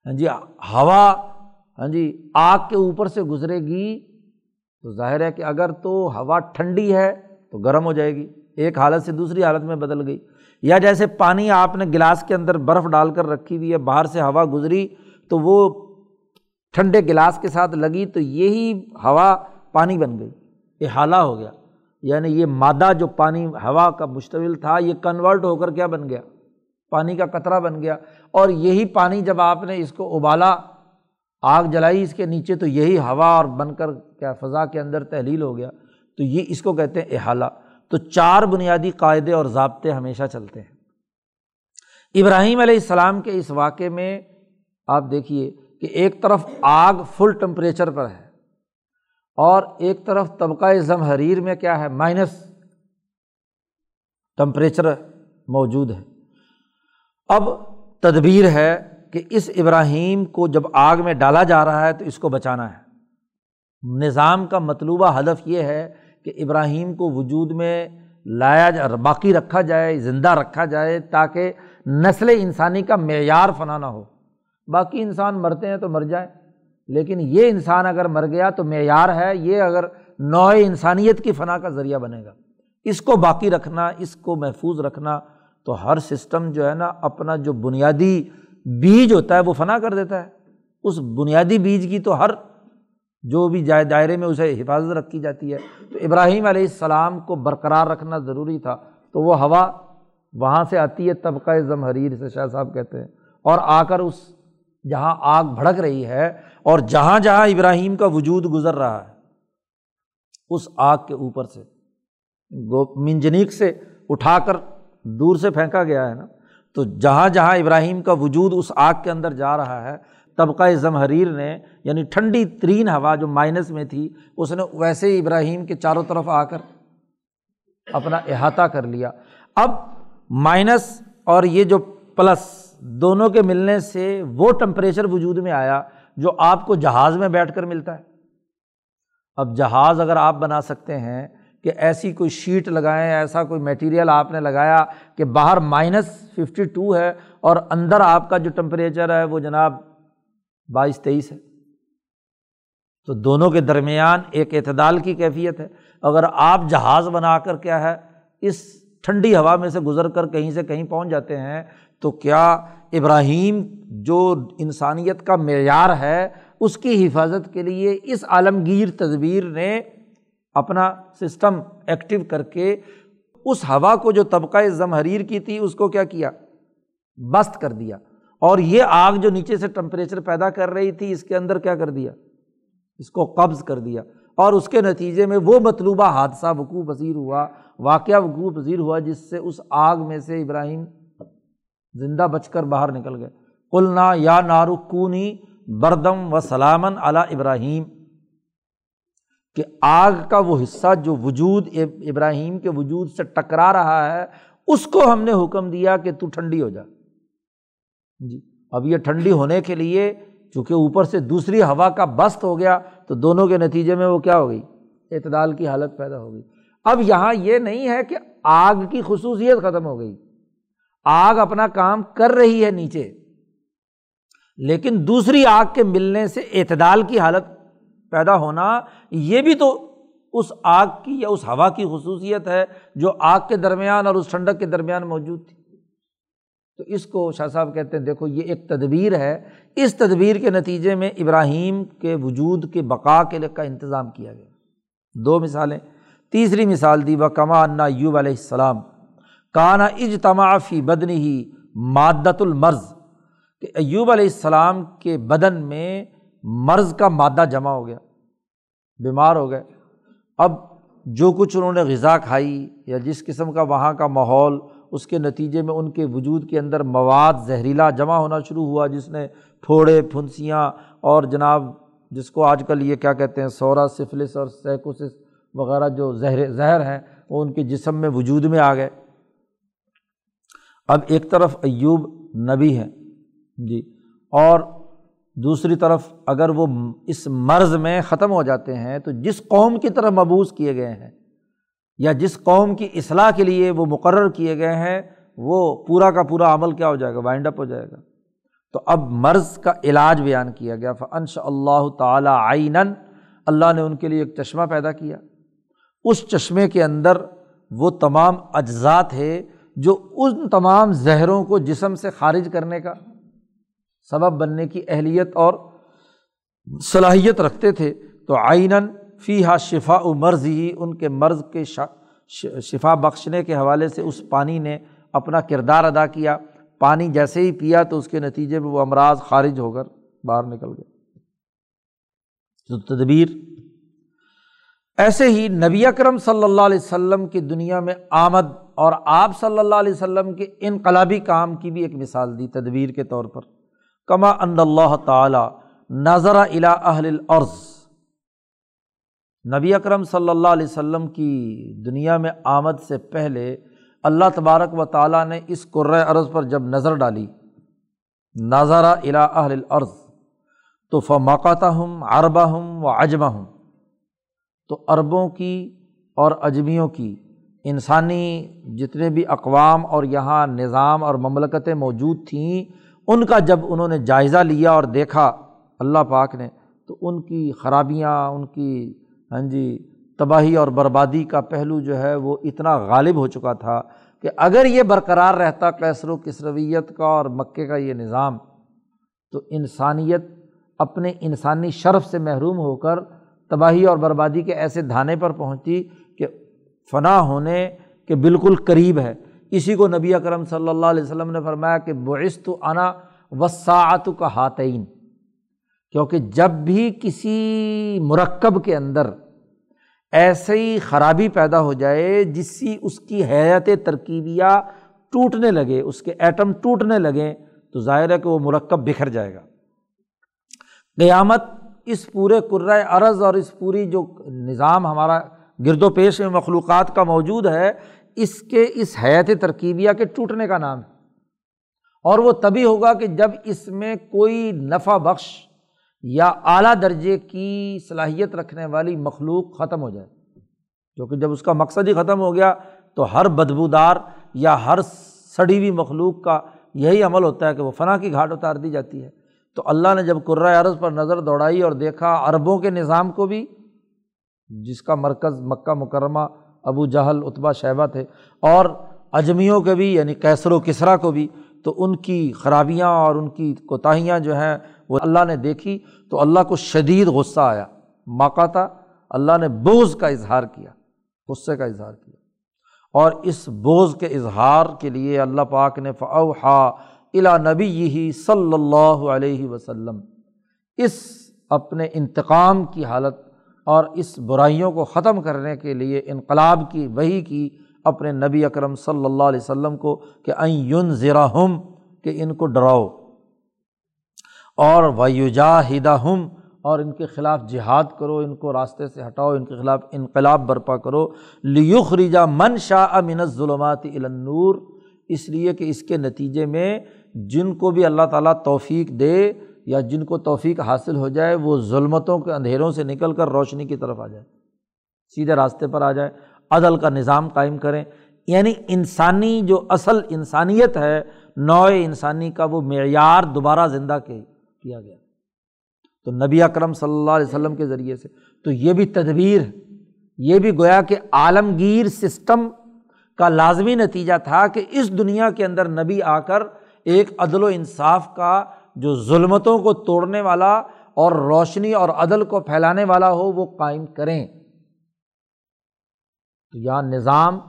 ہاں جی ہوا ہاں جی آگ کے اوپر سے گزرے گی تو ظاہر ہے کہ اگر تو ہوا ٹھنڈی ہے تو گرم ہو جائے گی، ایک حالت سے دوسری حالت میں بدل گئی۔ یا جیسے پانی آپ نے گلاس کے اندر برف ڈال کر رکھی ہوئی ہے، باہر سے ہوا گزری تو وہ ٹھنڈے گلاس کے ساتھ لگی تو یہی ہوا پانی بن گئی۔ یہ حالہ ہو گیا۔ یعنی یہ مادہ جو پانی، ہوا کا مشتمل تھا، یہ کنورٹ ہو کر کیا بن گیا؟ پانی کا قطرہ بن گیا۔ اور یہی پانی جب آپ نے اس کو ابالا آگ جلائی اس کے نیچے تو یہی ہوا اور بن کر کیا فضا کے اندر تحلیل ہو گیا، تو یہ اس کو کہتے ہیں احالہ۔ تو چار بنیادی قاعدے اور ضابطے ہمیشہ چلتے ہیں۔ ابراہیم علیہ السلام کے اس واقعے میں آپ دیکھیے کہ ایک طرف آگ فل ٹمپریچر پر ہے اور ایک طرف طبقۂ ضم حریر میں کیا ہے، مائنس ٹمپریچر موجود ہے۔ اب تدبیر ہے کہ اس ابراہیم کو جب آگ میں ڈالا جا رہا ہے تو اس کو بچانا ہے۔ نظام کا مطلوبہ ہدف یہ ہے کہ ابراہیم کو وجود میں لایا جا، باقی رکھا جائے، زندہ رکھا جائے تاکہ نسل انسانی کا معیار فنا نہ ہو۔ باقی انسان مرتے ہیں تو مر جائیں، لیکن یہ انسان اگر مر گیا تو معیار ہے، یہ اگر نوع انسانیت کی فنا کا ذریعہ بنے گا۔ اس کو باقی رکھنا، اس کو محفوظ رکھنا تو ہر سسٹم جو ہے نا، اپنا جو بنیادی بیج ہوتا ہے، وہ فنا کر دیتا ہے۔ اس بنیادی بیج کی تو ہر جو بھی جائے دائرے میں اسے حفاظت رکھی جاتی ہے۔ تو ابراہیم علیہ السلام کو برقرار رکھنا ضروری تھا۔ تو وہ ہوا وہاں سے آتی ہے طبقۂ ضمحریر سے شاہ صاحب کہتے ہیں۔ اور آ کر اس جہاں آگ بھڑک رہی ہے اور جہاں جہاں ابراہیم کا وجود گزر رہا ہے، اس آگ کے اوپر سے منجنیک سے اٹھا کر دور سے پھینکا گیا ہے نا۔ تو جہاں جہاں ابراہیم کا وجود اس آگ کے اندر جا رہا ہے، طبقہ ضمحریر نے یعنی ٹھنڈی ترین ہوا جو مائنس میں تھی، اس نے ویسے ہی ابراہیم کے چاروں طرف آ کر اپنا احاطہ کر لیا۔ اب مائنس اور یہ جو پلس دونوں کے ملنے سے وہ ٹمپریچر وجود میں آیا جو آپ کو جہاز میں بیٹھ کر ملتا ہے۔ اب جہاز اگر آپ بنا سکتے ہیں کہ ایسی کوئی شیٹ لگائیں، ایسا کوئی میٹیریل آپ نے لگایا کہ باہر مائنس ففٹی ٹو ہے اور اندر آپ کا جو ٹمپریچر ہے وہ جناب بائیس تیئیس ہے۔ تو دونوں کے درمیان ایک اعتدال کی کیفیت ہے۔ اگر آپ جہاز بنا کر کیا ہے، اس ٹھنڈی ہوا میں سے گزر کر کہیں سے کہیں پہنچ جاتے ہیں، تو کیا ابراہیم جو انسانیت کا معیار ہے، اس کی حفاظت کے لیے اس عالمگیر تدبیر نے اپنا سسٹم ایکٹیو کر کے اس ہوا کو جو طبقۂ ضمحریر کی تھی، اس کو کیا کیا؟ بست کر دیا۔ اور یہ آگ جو نیچے سے ٹمپریچر پیدا کر رہی تھی، اس کے اندر کیا کر دیا؟ اس کو قبض کر دیا۔ اور اس کے نتیجے میں وہ مطلوبہ حادثہ، وقوع پذیر ہوا، واقعہ وقوع پذیر ہوا، جس سے اس آگ میں سے ابراہیم زندہ بچ کر باہر نکل گئے۔ کلنا یا نارکونی بردم و سلامن علی ابراہیم۔ کہ آگ کا وہ حصہ جو وجود ابراہیم کے وجود سے ٹکرا رہا ہے، اس کو ہم نے حکم دیا کہ تو ٹھنڈی ہو جا۔ جی۔ اب یہ ٹھنڈی ہونے کے لیے چونکہ اوپر سے دوسری ہوا کا بست ہو گیا، تو دونوں کے نتیجے میں وہ کیا ہو گئی؟ اعتدال کی حالت پیدا ہو گئی۔ اب یہاں یہ نہیں ہے کہ آگ کی خصوصیت ختم ہو گئی۔ آگ اپنا کام کر رہی ہے نیچے، لیکن دوسری آگ کے ملنے سے اعتدال کی حالت پیدا ہونا، یہ بھی تو اس آگ کی یا اس ہوا کی خصوصیت ہے جو آگ کے درمیان اور اس ٹھنڈک کے درمیان موجود تھی۔ تو اس کو شاہ صاحب کہتے ہیں، دیکھو یہ ایک تدبیر ہے۔ اس تدبیر کے نتیجے میں ابراہیم کے وجود کے بقا کے کا انتظام کیا گیا۔ دو مثالیں۔ تیسری مثال دی و کما انا یوب علیہ السلام۔ کانا اجتماع فی بدنی ہی مادت المرض کہ ایوب علیہ السلام کے بدن میں مرض کا مادہ جمع ہو گیا۔ بیمار ہو گئے۔ اب جو کچھ انہوں نے غذا کھائی یا جس قسم کا وہاں کا ماحول، اس کے نتیجے میں ان کے وجود کے اندر مواد، زہریلا جمع ہونا شروع ہوا، جس نے پھوڑے، پھنسیاں اور جناب جس کو آج کل یہ کیا کہتے ہیں، سورا، سفلس اور سیکوسس وغیرہ جو زہر زہر ہیں، وہ ان کے جسم میں وجود میں آ گئے۔ اب ایک طرف ایوب نبی ہیں۔ جی۔ اور دوسری طرف اگر وہ اس مرض میں ختم ہو جاتے ہیں تو جس قوم کی طرف مبوس کیے گئے ہیں یا جس قوم کی اصلاح کے لیے وہ مقرر کیے گئے ہیں، وہ پورا کا پورا عمل کیا ہو جائے گا؟ وائنڈ اپ ہو جائے گا۔ تو اب مرض کا علاج بیان کیا گیا۔ فنش اللہ تعالیٰ آئین اللہ نے ان کے لیے ایک چشمہ پیدا کیا۔ اس چشمے کے اندر وہ تمام اجزاء تھے جو ان تمام زہروں کو جسم سے خارج کرنے کا سبب بننے کی اہلیت اور صلاحیت رکھتے تھے، تو آئین فی ہا شفا و مرض ہی ان کے مرض کے شفا بخشنے کے حوالے سے اس پانی نے اپنا کردار ادا کیا۔ پانی جیسے ہی پیا تو اس کے نتیجے میں وہ امراض خارج ہو کر باہر نکل گئے۔ تو تدبیر۔ ایسے ہی نبی اکرم صلی اللہ علیہ وسلم کی دنیا میں آمد اور آپ صلی اللہ علیہ وسلم کے انقلابی کام کی بھی ایک مثال دی تدبیر کے طور پر۔ کما ان اللہ تعالیٰ نظر الا اہل العرض نبی اکرم صلی اللہ علیہ وسلم کی دنیا میں آمد سے پہلے اللہ تبارک و تعالیٰ نے اس عرض پر جب نظر ڈالی نظرہ الا اہل العرض تو فماقاتہ ہم عربہ ہم و اجمہ ہوں تو عربوں کی اور اجمیوں کی، انسانی جتنے بھی اقوام اور یہاں نظام اور مملکتیں موجود تھیں ان کا جب انہوں نے جائزہ لیا اور دیکھا اللہ پاک نے، تو ان کی خرابیاں، ان کی ہاں جی تباہی اور بربادی کا پہلو جو ہے وہ اتنا غالب ہو چکا تھا کہ اگر یہ برقرار رہتا کیسر و کسرویت کا اور مکے کا یہ نظام، تو انسانیت اپنے انسانی شرف سے محروم ہو کر تباہی اور بربادی کے ایسے دھانے پر پہنچتی کہ فنا ہونے کے بالکل قریب ہے۔ اسی کو نبی اکرم صلی اللہ علیہ وسلم نے فرمایا کہ بعث انا وساعت کا ہاتعین کیونکہ جب بھی کسی مرکب کے اندر ایسی خرابی پیدا ہو جائے، جس سے اس کی حیت ترکیبیہ ٹوٹنے لگے، اس کے ایٹم ٹوٹنے لگیں تو ظاہر ہے کہ وہ مرکب بکھر جائے گا۔ قیامت اس پورے کرۂ ارض اور اس پوری جو نظام ہمارا گرد و پیش میں مخلوقات کا موجود ہے اس کے اس حیات ترکیبیہ کے ٹوٹنے کا نام ہے۔ اور وہ تبھی ہوگا کہ جب اس میں کوئی نفع بخش یا اعلیٰ درجے کی صلاحیت رکھنے والی مخلوق ختم ہو جائے، کیونکہ جب اس کا مقصد ہی ختم ہو گیا تو ہر بدبودار یا ہر سڑی ہوئی مخلوق کا یہی عمل ہوتا ہے کہ وہ فنا کی گھاٹ اتار دی جاتی ہے۔ تو اللہ نے جب قرۂۂ عرض پر نظر دوڑائی اور دیکھا عربوں کے نظام کو بھی، جس کا مرکز مکہ مکرمہ ابو جہل اتبا شہبہ تھے اور اجمیوں کے بھی یعنی کیسر و کسرا کو بھی، تو ان کی خرابیاں اور ان کی کوتاہیاں جو ہیں، وہ اللہ نے دیکھی تو اللہ کو شدید غصہ آیا۔ موقع تھا اللہ نے بوز کا اظہار کیا، غصے کا اظہار کیا۔ اور اس بوز کے اظہار کے لیے اللہ پاک نے فوحا الا نبی ہی صلی اللہ علیہ وسلم۔ اس اپنے انتقام کی حالت اور اس برائیوں کو ختم کرنے کے لیے انقلاب کی وہی کی اپنے نبی اکرم صلی اللہ علیہ وسلم کو کہ این یون ذرا ہم کہ ان کو ڈراؤ، اور ویوجا ہدا ہم اور ان کے خلاف جہاد کرو، ان کو راستے سے ہٹاؤ، ان کے خلاف انقلاب برپا کرو لیخ رجا من شاہ امن ظلمات النور، اس لیے کہ اس کے نتیجے میں جن کو بھی اللہ تعالیٰ توفیق دے یا جن کو توفیق حاصل ہو جائے، وہ ظلمتوں کے اندھیروں سے نکل کر روشنی کی طرف آ جائے، سیدھے راستے پر آ جائے، عدل کا نظام قائم کریں۔ یعنی انسانی جو اصل انسانیت ہے، نوع انسانی کا وہ معیار دوبارہ زندہ کیا گیا۔ تو نبی اکرم صلی اللہ علیہ وسلم کے ذریعے سے، تو یہ بھی تدبیر ہے یہ بھی گویا کہ عالمگیر سسٹم کا لازمی نتیجہ تھا کہ اس دنیا کے اندر نبی آ کر ایک عدل و انصاف کا جو ظلمتوں کو توڑنے والا اور روشنی اور عدل کو پھیلانے والا ہو، وہ قائم کریں۔ تو یہاں نظام،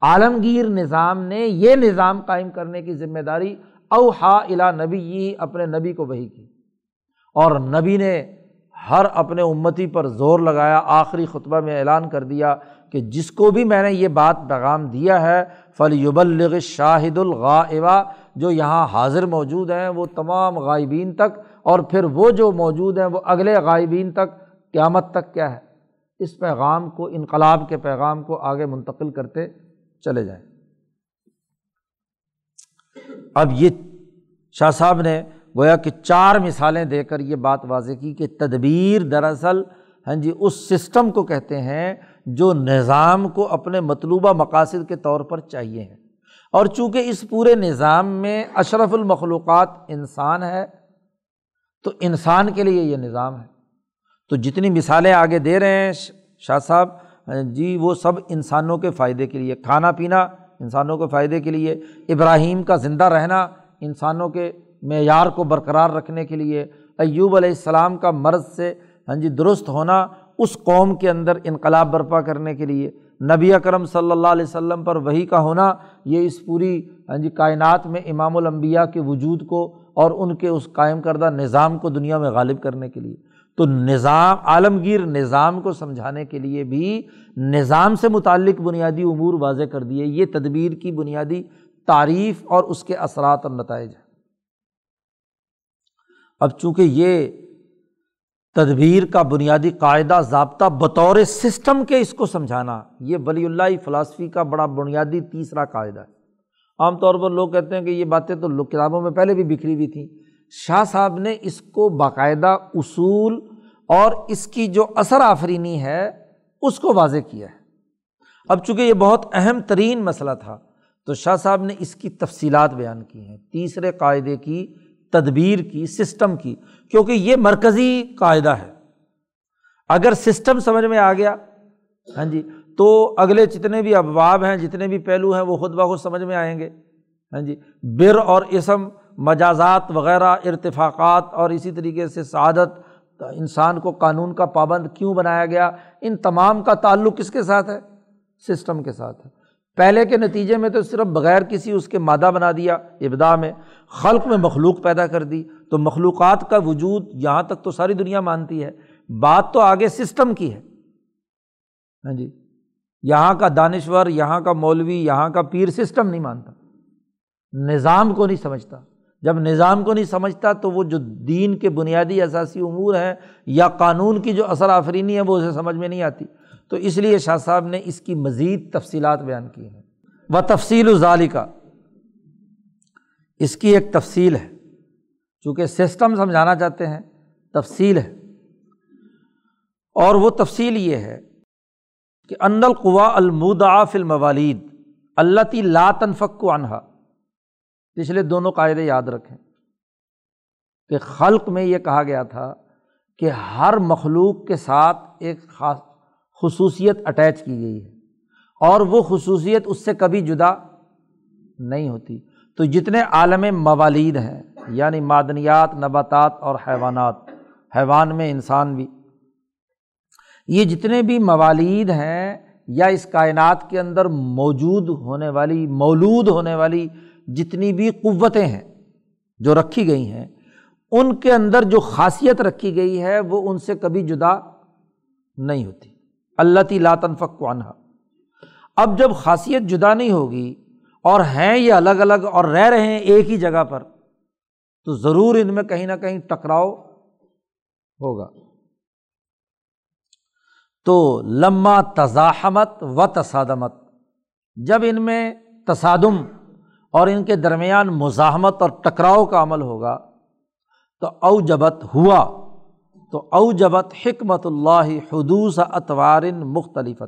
عالمگیر نظام نے یہ نظام قائم کرنے کی ذمہ داری اوہا الا نبی یہ اپنے نبی کو وہی کی۔ اور نبی نے ہر اپنے امتی پر زور لگایا، آخری خطبہ میں اعلان کر دیا کہ جس کو بھی میں نے یہ بات پیغام دیا ہے فلیبلغ شاہد الغا جو یہاں حاضر موجود ہیں، وہ تمام غائبین تک، اور پھر وہ جو موجود ہیں، وہ اگلے غائبین تک، قیامت تک کیا ہے؟ اس پیغام کو، انقلاب کے پیغام کو آگے منتقل کرتے چلے جائیں۔ اب یہ شاہ صاحب نے گویا کہ چار مثالیں دے کر یہ بات واضح کی کہ تدبیر دراصل ہاں جی اس سسٹم کو کہتے ہیں جو نظام کو اپنے مطلوبہ مقاصد کے طور پر چاہیے ہیں۔ اور چونکہ اس پورے نظام میں اشرف المخلوقات انسان ہے، تو انسان کے لیے یہ نظام ہے۔ تو جتنی مثالیں آگے دے رہے ہیں، شاہ صاحب جی وہ سب انسانوں کے فائدے کے لیے، کھانا پینا انسانوں کے فائدے کے لیے، ابراہیم کا زندہ رہنا انسانوں کے معیار کو برقرار رکھنے کے لیے، ایوب علیہ السلام کا مرض سے ہاں جی درست ہونا، اس قوم کے اندر انقلاب برپا کرنے کے لیے۔ نبی اکرم صلی اللہ علیہ وسلم پر وہی کا ہونا، یہ اس پوری ہاں جی کائنات میں امام الانبیاء کے وجود کو اور ان کے اس قائم کردہ نظام کو دنیا میں غالب کرنے کے لیے۔ تو نظام، عالمگیر نظام کو سمجھانے کے لیے بھی نظام سے متعلق بنیادی امور واضح کر دیے۔ یہ تدبیر کی بنیادی تعریف اور اس کے اثرات اور نتائج ہیں۔ اب چونکہ یہ تدبیر کا بنیادی قاعدہ ضابطہ بطور سسٹم کے اس کو سمجھانا، یہ ولی اللہ فلاسفی کا بڑا بنیادی تیسرا قاعدہ ہے۔ عام طور پر لوگ کہتے ہیں کہ یہ باتیں تو لوگ کتابوں میں پہلے بھی بکھری ہوئی تھیں۔ شاہ صاحب نے اس کو باقاعدہ اصول اور اس کی جو اثر آفرینی ہے، اس کو واضح کیا ہے۔ اب چونکہ یہ بہت اہم ترین مسئلہ تھا، تو شاہ صاحب نے اس کی تفصیلات بیان کی ہیں۔ تیسرے قاعدے کی تدبیر کی، سسٹم کی، کیونکہ یہ مرکزی قاعدہ ہے۔ اگر سسٹم سمجھ میں آ گیا ہاں جی تو اگلے جتنے بھی ابواب ہیں، جتنے بھی پہلو ہیں، وہ خود بخود سمجھ میں آئیں گے۔ ہاں جی بر اور اسم، مجازات وغیرہ، ارتفاقات اور اسی طریقے سے سعادت انسان کو قانون کا پابند کیوں بنایا گیا؟ ان تمام کا تعلق کس کے ساتھ ہے؟ سسٹم کے ساتھ ہے۔ پہلے کے نتیجے میں تو صرف بغیر کسی اس کے مادہ بنا دیا ابدا میں۔ خلق میں مخلوق پیدا کر دی تو مخلوقات کا وجود یہاں تک تو ساری دنیا مانتی ہے۔ بات تو آگے سسٹم کی ہے۔ ہاں جی۔ یہاں کا دانشور، یہاں کا مولوی، یہاں کا پیر سسٹم نہیں مانتا۔ نظام کو نہیں سمجھتا۔ جب نظام کو نہیں سمجھتا تو وہ جو دین کے بنیادی اثاثی امور ہیں یا قانون کی جو اثر آفرینی ہے وہ اسے سمجھ میں نہیں آتی۔ تو اس لیے شاہ صاحب نے اس کی مزید تفصیلات بیان کی ہیں۔ وہ تفصیل و ظالی کا اس کی ایک تفصیل ہے۔ چونکہ سسٹم سمجھانا چاہتے ہیں، تفصیل ہے۔ اور وہ تفصیل یہ ہے کہ ان القوا الموداف الموالید اللہ تی لا تنفق کو انہا پچھلے دونوں قاعدے یاد رکھیں۔ کہ خلق میں یہ کہا گیا تھا کہ ہر مخلوق کے ساتھ ایک خاص خصوصیت اٹیچ کی گئی ہے۔ اور وہ خصوصیت اس سے کبھی جدا نہیں ہوتی۔ تو جتنے عالم موالید ہیں یعنی معدنیات، نباتات اور حیوانات، حیوان میں انسان بھی، یہ جتنے بھی موالید ہیں، یا اس کائنات کے اندر موجود ہونے والی، مولود ہونے والی جتنی بھی قوتیں ہیں جو رکھی گئی ہیں، ان کے اندر جو خاصیت رکھی گئی ہے، وہ ان سے کبھی جدا نہیں ہوتی۔ اللہ تی لاتنفق عنہ اب جب خاصیت جدا نہیں ہوگی اور ہیں یہ الگ الگ اور رہ رہے ہیں ایک ہی جگہ پر، تو ضرور ان میں کہیں نہ کہیں ٹکراؤ ہوگا۔ تو لمہ تزاحمت و تصادمت جب ان میں تصادم اور ان کے درمیان مزاحمت اور ٹکراؤ کا عمل ہوگا، تو او جبت ہوا، تو او جبت حکمت اللہ حدوث اتوارن مختلف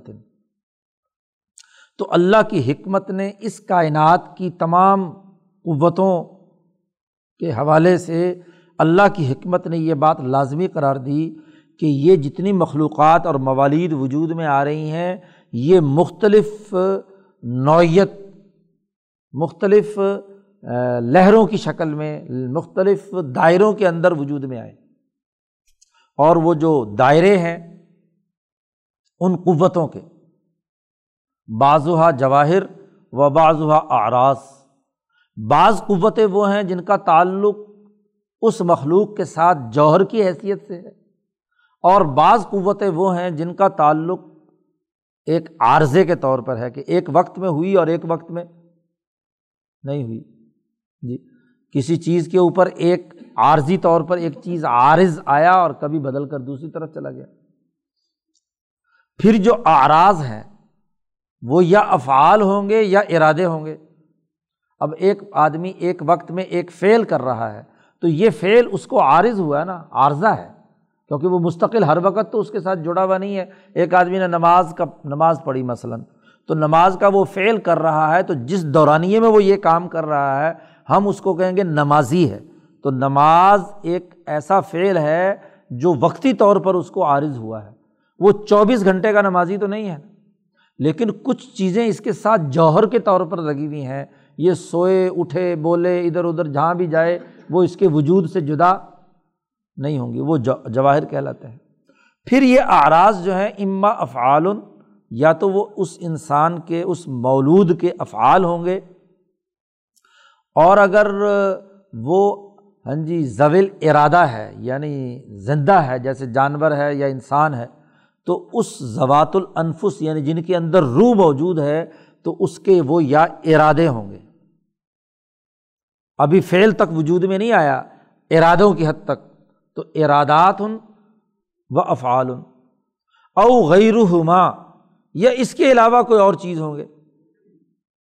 تو اللہ کی حکمت نے اس کائنات کی تمام قوتوں کے حوالے سے اللہ کی حکمت نے یہ بات لازمی قرار دی کہ یہ جتنی مخلوقات اور موالید وجود میں آ رہی ہیں، یہ مختلف نوعیت، مختلف لہروں کی شکل میں، مختلف دائروں کے اندر وجود میں آئے۔ اور وہ جو دائرے ہیں، ان قوتوں کے بعضہ جواہر و بعضہ آراز بعض قوتیں وہ ہیں جن کا تعلق اس مخلوق کے ساتھ جوہر کی حیثیت سے ہے۔ اور بعض قوتیں وہ ہیں جن کا تعلق ایک عارضے کے طور پر ہے کہ ایک وقت میں ہوئی اور ایک وقت میں نہیں ہوئی۔ جی کسی چیز کے اوپر ایک عارضی طور پر ایک چیز عارض آیا اور کبھی بدل کر دوسری طرف چلا گیا۔ پھر جو آراز ہیں وہ یا افعال ہوں گے یا ارادے ہوں گے۔ اب ایک آدمی ایک وقت میں ایک فیل کر رہا ہے تو یہ فیل اس کو عارض ہوا ہے نا، عارضہ ہے۔ کیونکہ وہ مستقل ہر وقت تو اس کے ساتھ جڑا ہوا نہیں ہے۔ ایک آدمی نے نماز کا، نماز پڑھی مثلاً، تو نماز کا وہ فعل کر رہا ہے تو جس دورانیے میں وہ یہ کام کر رہا ہے، ہم اس کو کہیں گے نمازی ہے۔ تو نماز ایک ایسا فعل ہے جو وقتی طور پر اس کو عارض ہوا ہے۔ وہ چوبیس گھنٹے کا نمازی تو نہیں ہے۔ لیکن کچھ چیزیں اس کے ساتھ جوہر کے طور پر لگی ہوئی ہیں۔ یہ سوئے، اٹھے، بولے، ادھر ادھر جہاں بھی جائے، وہ اس کے وجود سے جدا نہیں ہوں گی، وہ جواہر کہلاتے ہیں۔ پھر یہ آراز جو ہیں، اما افعال یا تو وہ اس انسان کے، اس مولود کے افعال ہوں گے۔ اور اگر وہ ہاں جی زویل ارادہ ہے یعنی زندہ ہے، جیسے جانور ہے یا انسان ہے تو اس زوات الانفس یعنی جن کے اندر روح موجود ہے، تو اس کے وہ یا ارادے ہوں گے۔ ابھی فعل تک وجود میں نہیں آیا، ارادوں کی حد تک۔ تو ارادات ان و افعال او غیر یا اس کے علاوہ کوئی اور چیز ہوں گے۔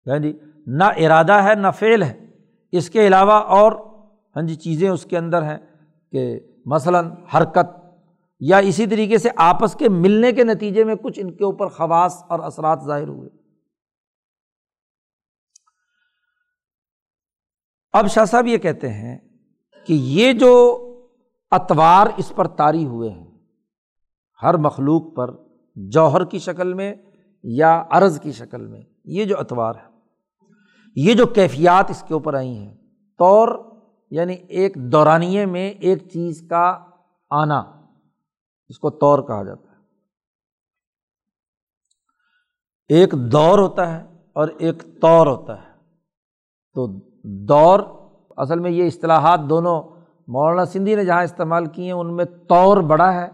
ہاں جی نہ ارادہ ہے، نہ فعل ہے۔ اس کے علاوہ اور ہاں جی چیزیں اس کے اندر ہیں کہ مثلاً حرکت۔ یا اسی طریقے سے آپس کے ملنے کے نتیجے میں کچھ ان کے اوپر خواص اور اثرات ظاہر ہوئے۔ اب شاہ صاحب یہ کہتے ہیں کہ یہ جو اتوار اس پر تاری ہوئے ہیں، ہر مخلوق پر جوہر کی شکل میں یا عرض کی شکل میں، یہ جو اتوار ہے، یہ جو کیفیات اس کے اوپر آئی ہیں، طور یعنی ایک دورانیے میں ایک چیز کا آنا۔ اس کو طور کہا جاتا ہے۔ ایک دور ہوتا ہے اور ایک طور ہوتا ہے۔ تو دور، اصل میں یہ اصطلاحات دونوں مولانا سندھی نے جہاں استعمال کی ہیں، ان میں طور بڑا ہے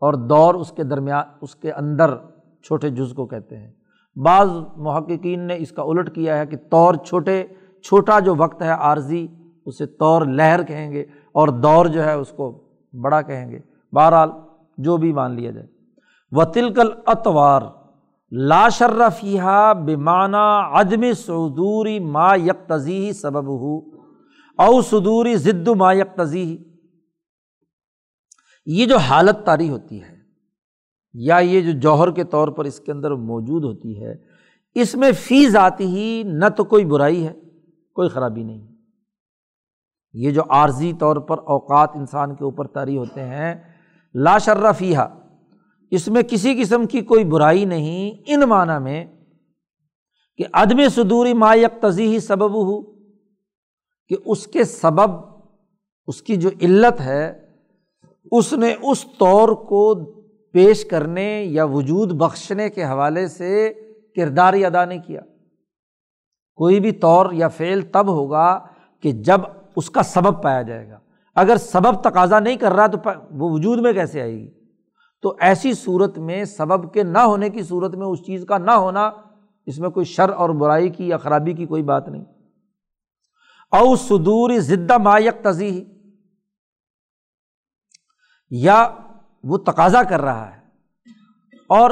اور دور اس کے درمیان اس کے اندر چھوٹے جز کو کہتے ہیں۔ بعض محققین نے اس کا الٹ کیا ہے کہ طور چھوٹے، چھوٹا جو وقت ہے عارضی، اسے طور لہر کہیں گے اور دور جو ہے اس کو بڑا کہیں گے۔ بہرحال جو بھی مان لیا جائے۔ و تلکل اتوار لا شرفیہ بیمانہ عدم سعودوری ما یکتزی سبب ہو او صدوری ضد ما یکتزی یہ جو حالت تاری ہوتی ہے یا یہ جو جوہر کے طور پر اس کے اندر موجود ہوتی ہے، اس میں فیس آتی ہی نہ تو کوئی برائی ہے، کوئی خرابی نہیں۔ یہ جو عارضی طور پر اوقات انسان کے اوپر طاری ہوتے ہیں لا شرفیہ اس میں کسی قسم کی کوئی برائی نہیں، ان معنی میں کہ عدم صدوری ما یکتزی ہی سبب ہو کہ اس کے سبب، اس کی جو علت ہے، اس نے اس طور کو پیش کرنے یا وجود بخشنے کے حوالے سے کردار ہی ادا نہیں کیا۔ کوئی بھی طور یا فعل تب ہوگا کہ جب اس کا سبب پایا جائے گا۔ اگر سبب تقاضا نہیں کر رہا تو وہ وجود میں کیسے آئے گی؟ تو ایسی صورت میں سبب کے نہ ہونے کی صورت میں اس چیز کا نہ ہونا اس میں کوئی شر اور برائی کی یا خرابی کی کوئی بات نہیں۔ او صدور ضدہ مایک تزی یا وہ تقاضا کر رہا ہے اور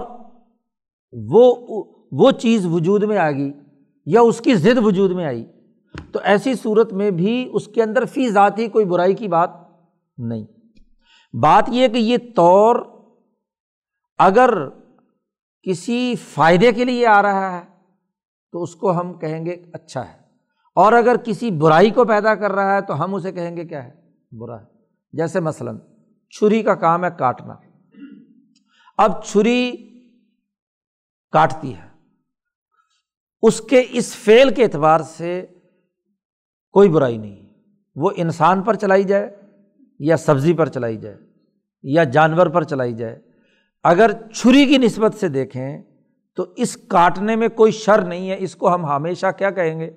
وہ وہ چیز وجود میں آ گئی یا اس کی ضد وجود میں آئی۔ تو ایسی صورت میں بھی اس کے اندر فی ذاتی کوئی برائی کی بات نہیں۔ بات یہ کہ یہ طور اگر کسی فائدے کے لیے آ رہا ہے تو اس کو ہم کہیں گے اچھا ہے۔ اور اگر کسی برائی کو پیدا کر رہا ہے تو ہم اسے کہیں گے کیا ہے؟ برا ہے۔ جیسے مثلاً چھری کا کام ہے کاٹنا۔ اب چھری کاٹتی ہے۔ اس کے اس فیل کے اعتبار سے کوئی برائی نہیں۔ وہ انسان پر چلائی جائے یا سبزی پر چلائی جائے یا جانور پر چلائی جائے۔ اگر چھری کی نسبت سے دیکھیں تو اس کاٹنے میں کوئی شر نہیں ہے۔ اس کو ہم ہمیشہ کیا کہیں گے؟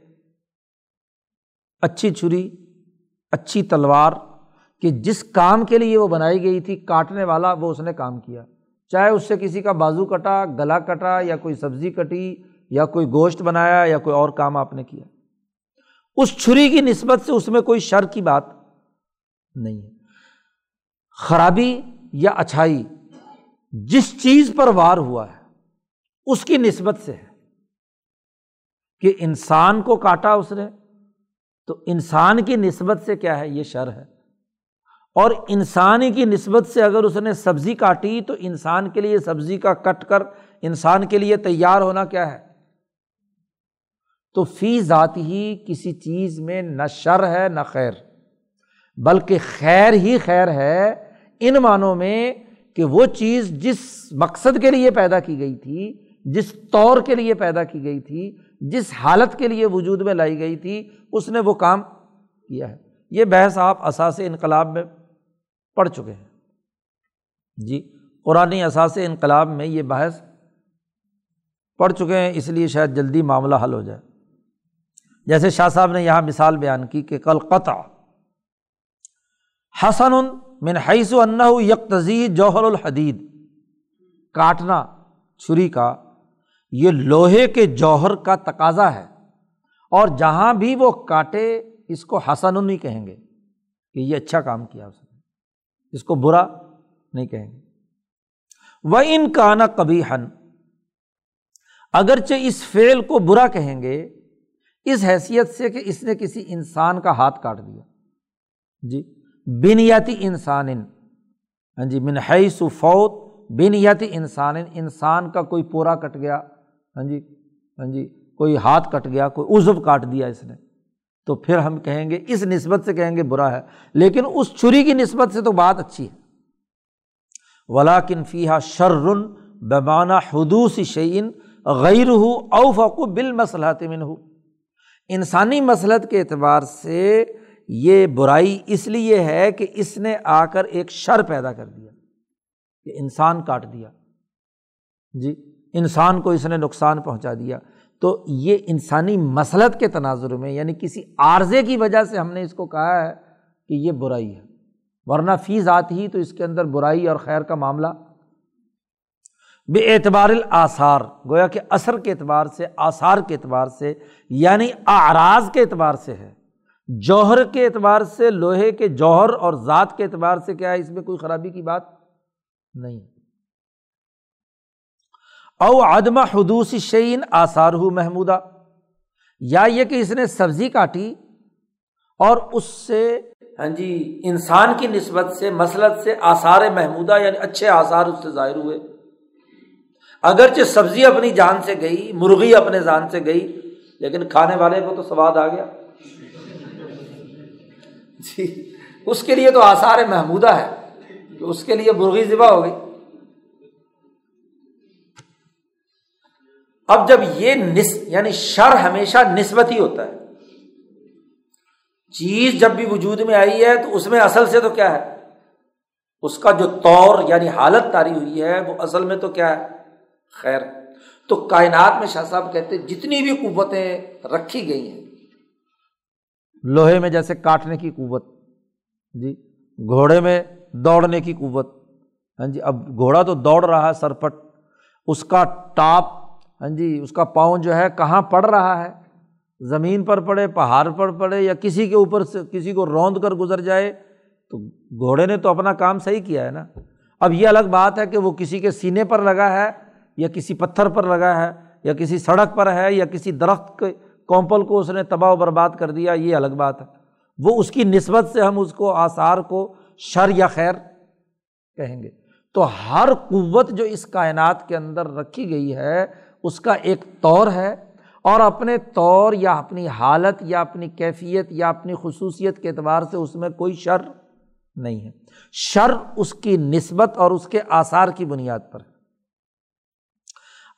اچھی چھری، اچھی تلوار، کہ جس کام کے لیے وہ بنائی گئی تھی، کاٹنے والا وہ اس نے کام کیا۔ چاہے اس سے کسی کا بازو کٹا، گلا کٹا، یا کوئی سبزی کٹی، یا کوئی گوشت بنایا، یا کوئی اور کام آپ نے کیا۔ اس چھری کی نسبت سے اس میں کوئی شر کی بات نہیں ہے۔ خرابی یا اچھائی جس چیز پر وار ہوا ہے، اس کی نسبت سے ہے۔ کہ انسان کو کاٹا اس نے، تو انسان کی نسبت سے کیا ہے؟ یہ شر ہے۔ اور انسانی کی نسبت سے اگر اس نے سبزی کاٹی، تو انسان کے لیے سبزی کا کٹ کر انسان کے لیے تیار ہونا کیا ہے؟ تو فی ذات ہی کسی چیز میں نہ شر ہے نہ خیر، بلکہ خیر ہی خیر ہے ان معنوں میں کہ وہ چیز جس مقصد کے لیے پیدا کی گئی تھی، جس طور کے لیے پیدا کی گئی تھی، جس حالت کے لیے وجود میں لائی گئی تھی، اس نے وہ کام کیا ہے۔ یہ بحث آپ اثاث انقلاب میں پڑھ چکے ہیں۔ جی قرآن اثاث انقلاب میں یہ بحث پڑھ چکے ہیں، اس لیے شاید جلدی معاملہ حل ہو جائے۔ جیسے شاہ صاحب نے یہاں مثال بیان کی کہ کل قطع حسن من حیث و یکتزی جوہر الحدید۔ کاٹنا چھری کا، یہ لوہے کے جوہر کا تقاضا ہے اور جہاں بھی وہ کاٹے اس کو حسن ہی کہیں گے کہ یہ اچھا کام کیا اس نے، اس کو برا نہیں کہیں گے۔ وہ ان کا نا کبھی ہن اگرچہ اس فعل کو برا کہیں گے اس حیثیت سے کہ اس نے کسی انسان کا ہاتھ کاٹ دیا۔ جی۔ بنیاتی انسان۔ ہاں جی منحص فوت۔ بنیاتی انسان۔ انسان کا کوئی پورا کٹ گیا۔ ہاں جی ہاں جی کوئی ہاتھ کٹ گیا، کوئی عزب کاٹ دیا اس نے۔ تو پھر ہم کہیں گے، اس نسبت سے کہیں گے برا ہے۔ لیکن اس چھری کی نسبت سے تو بات اچھی ہے۔ ولا فیحہ شرن بیمانہ حدوث شعین غیر ہو اوفق بال مسلحت من ہو انسانی مسلط کے اعتبار سے یہ برائی اس لیے ہے کہ اس نے آ کر ایک شر پیدا کر دیا، کہ انسان کاٹ دیا۔ جی انسان کو اس نے نقصان پہنچا دیا۔ تو یہ انسانی مسلط کے تناظر میں یعنی کسی عارضے کی وجہ سے ہم نے اس کو کہا ہے کہ یہ برائی ہے۔ ورنہ فی ذات ہی تو اس کے اندر برائی اور خیر کا معاملہ بے اعتبار الآثار، گویا کہ اثر کے اعتبار سے، آثار کے اعتبار سے یعنی آراز کے اعتبار سے ہے۔ جوہر کے اعتبار سے، لوہے کے جوہر اور ذات کے اعتبار سے کیا ہے؟ اس میں کوئی خرابی کی بات نہیں۔ او عدم حدوث شعین آثار ہو محمودہ۔ یا یہ کہ اس نے سبزی کاٹی اور اس سے ہاں جی انسان کی نسبت سے، مسلط سے آثار محمودہ یعنی اچھے آثار اس سے ظاہر ہوئے۔ اگرچہ سبزی اپنی جان سے گئی، مرغی اپنے جان سے گئی، لیکن کھانے والے کو تو سواد آ گیا۔ جی اس کے لیے تو آثار محمودہ ہے، کہ اس کے لیے مرغی ذبح ہو گئی۔ اب جب یہ نس یعنی شر ہمیشہ نسبت ہی ہوتا ہے۔ چیز جب بھی وجود میں آئی ہے تو اس میں اصل سے تو کیا ہے؟ اس کا جو طور یعنی حالت تاری ہوئی ہے، وہ اصل میں تو کیا ہے؟ خیر۔ تو کائنات میں شاہ صاحب کہتے جتنی بھی قوتیں رکھی گئی ہیں۔ لوہے میں جیسے کاٹنے کی قوت جی گھوڑے میں دوڑنے کی قوت۔ ہاں جی اب گھوڑا تو دوڑ رہا ہے سرپٹ اس کا ٹاپ ہاں جی اس کا پاؤں جو ہے، کہاں پڑ رہا ہے؟ زمین پر پڑے، پہاڑ پر پڑے، یا کسی کے اوپر سے، کسی کو روند کر گزر جائے۔ تو گھوڑے نے تو اپنا کام صحیح کیا ہے نا۔ اب یہ الگ بات ہے کہ وہ کسی کے سینے پر لگا ہے یا کسی پتھر پر لگا ہے، یا کسی سڑک پر ہے، یا کسی درخت کے کومپل کو اس نے تباہ و برباد کر دیا، یہ الگ بات ہے۔ وہ اس کی نسبت سے ہم اس کو آثار کو شر یا خیر کہیں گے۔ تو ہر قوت جو اس کائنات کے اندر رکھی گئی ہے، اس کا ایک طور ہے اور اپنے طور یا اپنی حالت یا اپنی کیفیت یا اپنی خصوصیت کے اعتبار سے اس میں کوئی شر نہیں ہے۔ شر اس کی نسبت اور اس کے آثار کی بنیاد پر ہے۔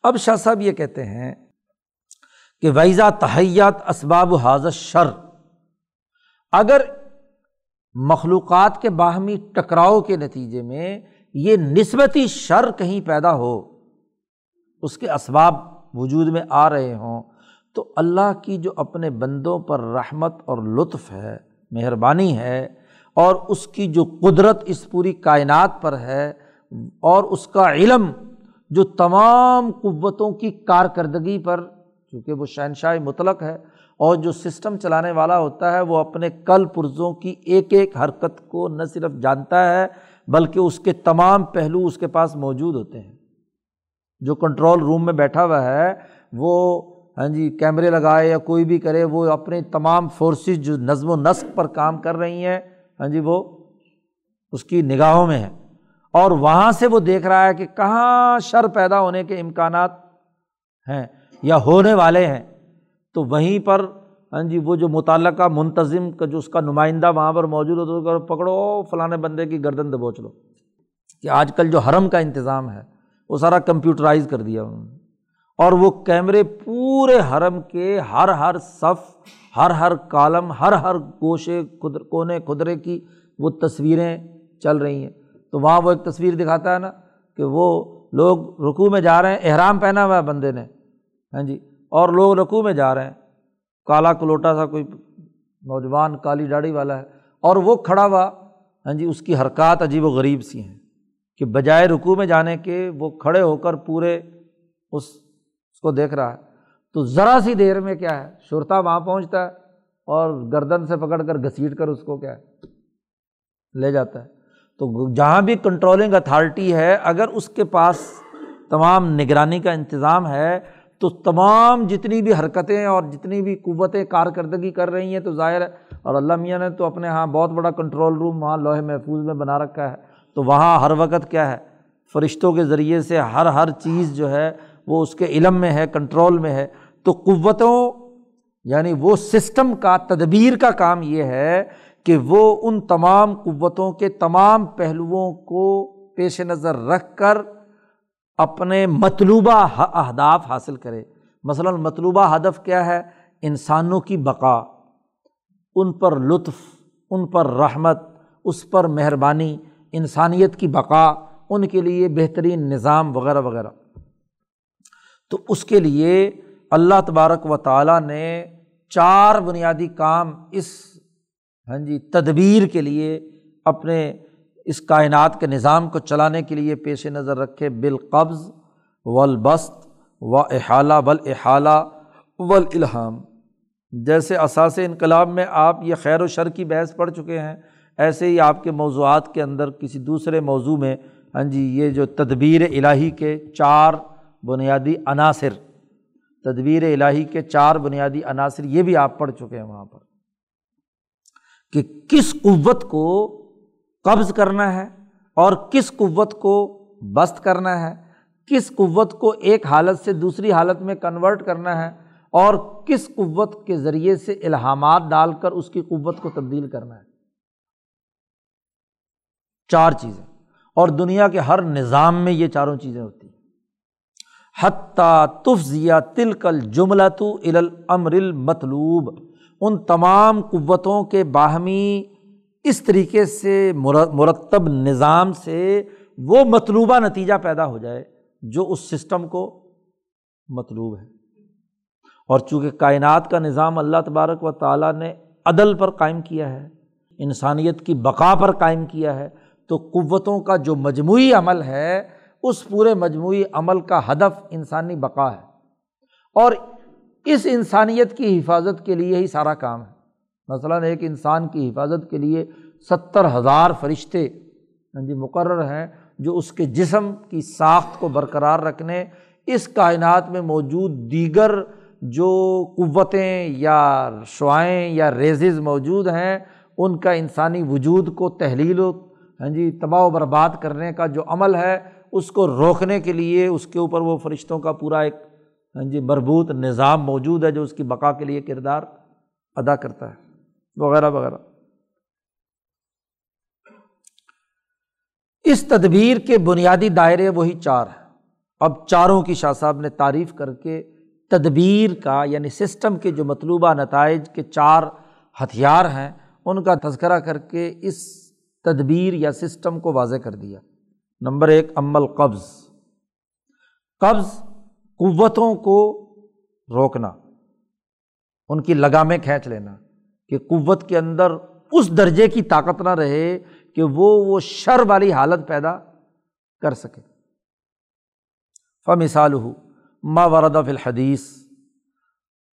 اب شاہ صاحب یہ کہتے ہیں کہ ویزا تحیات اسباب و حاضر شر اگر مخلوقات کے باہمی ٹکراؤ کے نتیجے میں یہ نسبتی شر کہیں پیدا ہو، اس کے اسباب وجود میں آ رہے ہوں، تو اللہ کی جو اپنے بندوں پر رحمت اور لطف ہے، مہربانی ہے، اور اس کی جو قدرت اس پوری کائنات پر ہے، اور اس کا علم جو تمام قوتوں کی کارکردگی پر، چونکہ وہ شہنشاہ مطلق ہے، اور جو سسٹم چلانے والا ہوتا ہے، وہ اپنے کل پرزوں کی ایک ایک حرکت کو نہ صرف جانتا ہے، بلکہ اس کے تمام پہلو اس کے پاس موجود ہوتے ہیں۔ جو کنٹرول روم میں بیٹھا ہوا ہے، وہ ہاں جی کیمرے لگائے یا کوئی بھی کرے، وہ اپنے تمام فورسز جو نظم و نسق پر کام کر رہی ہیں ہاں جی وہ اس کی نگاہوں میں ہے اور وہاں سے وہ دیکھ رہا ہے کہ کہاں شر پیدا ہونے کے امکانات ہیں یا ہونے والے ہیں۔ تو وہیں پر ہاں جی وہ جو متعلقہ، منتظم کا جو اس کا نمائندہ وہاں پر موجود ہو، تو پکڑو فلاں بندے کی گردن دبوچ لو۔ کہ آج کل جو حرم کا انتظام ہے، وہ سارا کمپیوٹرائز کر دیا انہوں نے۔ اور وہ کیمرے پورے حرم کے ہر ہر صف، ہر ہر کالم، ہر ہر گوشے خدر کونے خدرے کی وہ تصویریں چل رہی ہیں۔ تو وہاں وہ ایک تصویر دکھاتا ہے نا کہ وہ لوگ رکو میں جا رہے ہیں، احرام پہنا ہوا ہے بندے نے۔ ہاں جی اور لوگ رقو میں جا رہے ہیں۔ کالا کلوٹا سا کوئی نوجوان کالی ڈاڑی والا ہے۔ اور وہ کھڑا ہوا ہاں جی اس کی حرکات عجیب و غریب سی ہیں کہ بجائے رکو میں جانے کے وہ کھڑے ہو کر پورے اس اس کو دیکھ رہا ہے۔ تو ذرا سی دیر میں کیا ہے شرتا وہاں پہنچتا ہے اور گردن سے پکڑ کر گھسیٹ کر اس کو کیا ہے، لے جاتا ہے۔ تو جہاں بھی کنٹرولنگ اتھارٹی ہے، اگر اس کے پاس تمام نگرانی کا انتظام ہے، تو تمام جتنی بھی حرکتیں اور جتنی بھی قوتیں کارکردگی کر رہی ہیں، تو ظاہر ہے، اور اللہ میاں نے تو اپنے یہاں بہت بڑا کنٹرول روم وہاں لوہے محفوظ میں بنا رکھا ہے۔ تو وہاں ہر وقت کیا ہے، فرشتوں کے ذریعے سے ہر ہر چیز جو ہے، وہ اس کے علم میں ہے کنٹرول میں ہے۔ تو قوتوں یعنی وہ سسٹم کا، تدبیر کا کام یہ ہے کہ وہ ان تمام قوتوں کے تمام پہلوؤں کو پیش نظر رکھ کر اپنے مطلوبہ اہداف حاصل کرے۔ مثلاً مطلوبہ ہدف کیا ہے؟ انسانوں کی بقا، ان پر لطف، ان پر رحمت، اس پر مہربانی، انسانیت کی بقا، ان کے لیے بہترین نظام وغیرہ وغیرہ۔ تو اس کے لیے اللہ تبارک و تعالیٰ نے چار بنیادی کام اس ہاں جی تدبیر کے لیے، اپنے اس کائنات کے نظام کو چلانے کے لیے پیش نظر رکھے، بالقبض و البست و احالہ و الحام ول جیسے اثاث انقلاب میں آپ یہ خیر و شر کی بحث پڑھ چکے ہیں، ایسے ہی آپ کے موضوعات کے اندر کسی دوسرے موضوع میں ہاں جی یہ جو تدبیر الہی کے چار بنیادی عناصر، تدبیر الہی کے چار بنیادی عناصر، یہ بھی آپ پڑھ چکے ہیں وہاں پر۔ کہ کس قوت کو قبض کرنا ہے اور کس قوت کو بست کرنا ہے، کس قوت کو ایک حالت سے دوسری حالت میں کنورٹ کرنا ہے اور کس قوت کے ذریعے سے الہامات ڈال کر اس کی قوت کو تبدیل کرنا ہے۔ چار چیزیں۔ اور دنیا کے ہر نظام میں یہ چاروں چیزیں ہوتی ہیں۔ حتیٰ تفزیا تل کل جملہ تو الامر المطلوب۔ ان تمام قوتوں کے باہمی اس طریقے سے مرتب نظام سے وہ مطلوبہ نتیجہ پیدا ہو جائے جو اس سسٹم کو مطلوب ہے۔ اور چونکہ کائنات کا نظام اللہ تبارک و تعالیٰ نے عدل پر قائم کیا ہے، انسانیت کی بقا پر قائم کیا ہے، تو قوتوں کا جو مجموعی عمل ہے، اس پورے مجموعی عمل کا ہدف انسانی بقا ہے۔ اور اس انسانیت کی حفاظت کے لیے ہی سارا کام ہے۔ مثلاً ایک انسان کی حفاظت کے لیے ستر ہزار فرشتے ہاں جی مقرر ہیں جو اس کے جسم کی ساخت کو برقرار رکھنے، اس کائنات میں موجود دیگر جو قوتیں یا شعائیں یا ریزز موجود ہیں، ان کا انسانی وجود کو تحلیل و ہاں جی تباہ و برباد کرنے کا جو عمل ہے، اس کو روکنے کے لیے، اس کے اوپر وہ فرشتوں کا پورا ایک ہاں جی مربوط نظام موجود ہے جو اس کی بقا کے لیے کردار ادا کرتا ہے، وغیرہ وغیرہ۔ اس تدبیر کے بنیادی دائرے وہی چار ہیں۔ اب چاروں کی شاہ صاحب نے تعریف کر کے تدبیر کا یعنی سسٹم کے جو مطلوبہ نتائج کے چار ہتھیار ہیں، ان کا تذکرہ کر کے اس تدبیر یا سسٹم کو واضح کر دیا۔ نمبر ایک، عمل قبض۔ قبض قوتوں کو روکنا، ان کی لگامیں کھینچ لینا کہ قوت کے اندر اس درجے کی طاقت نہ رہے کہ وہ وہ شر والی حالت پیدا کر سکے۔ فمثال ہو ما ورد فی الحدیث،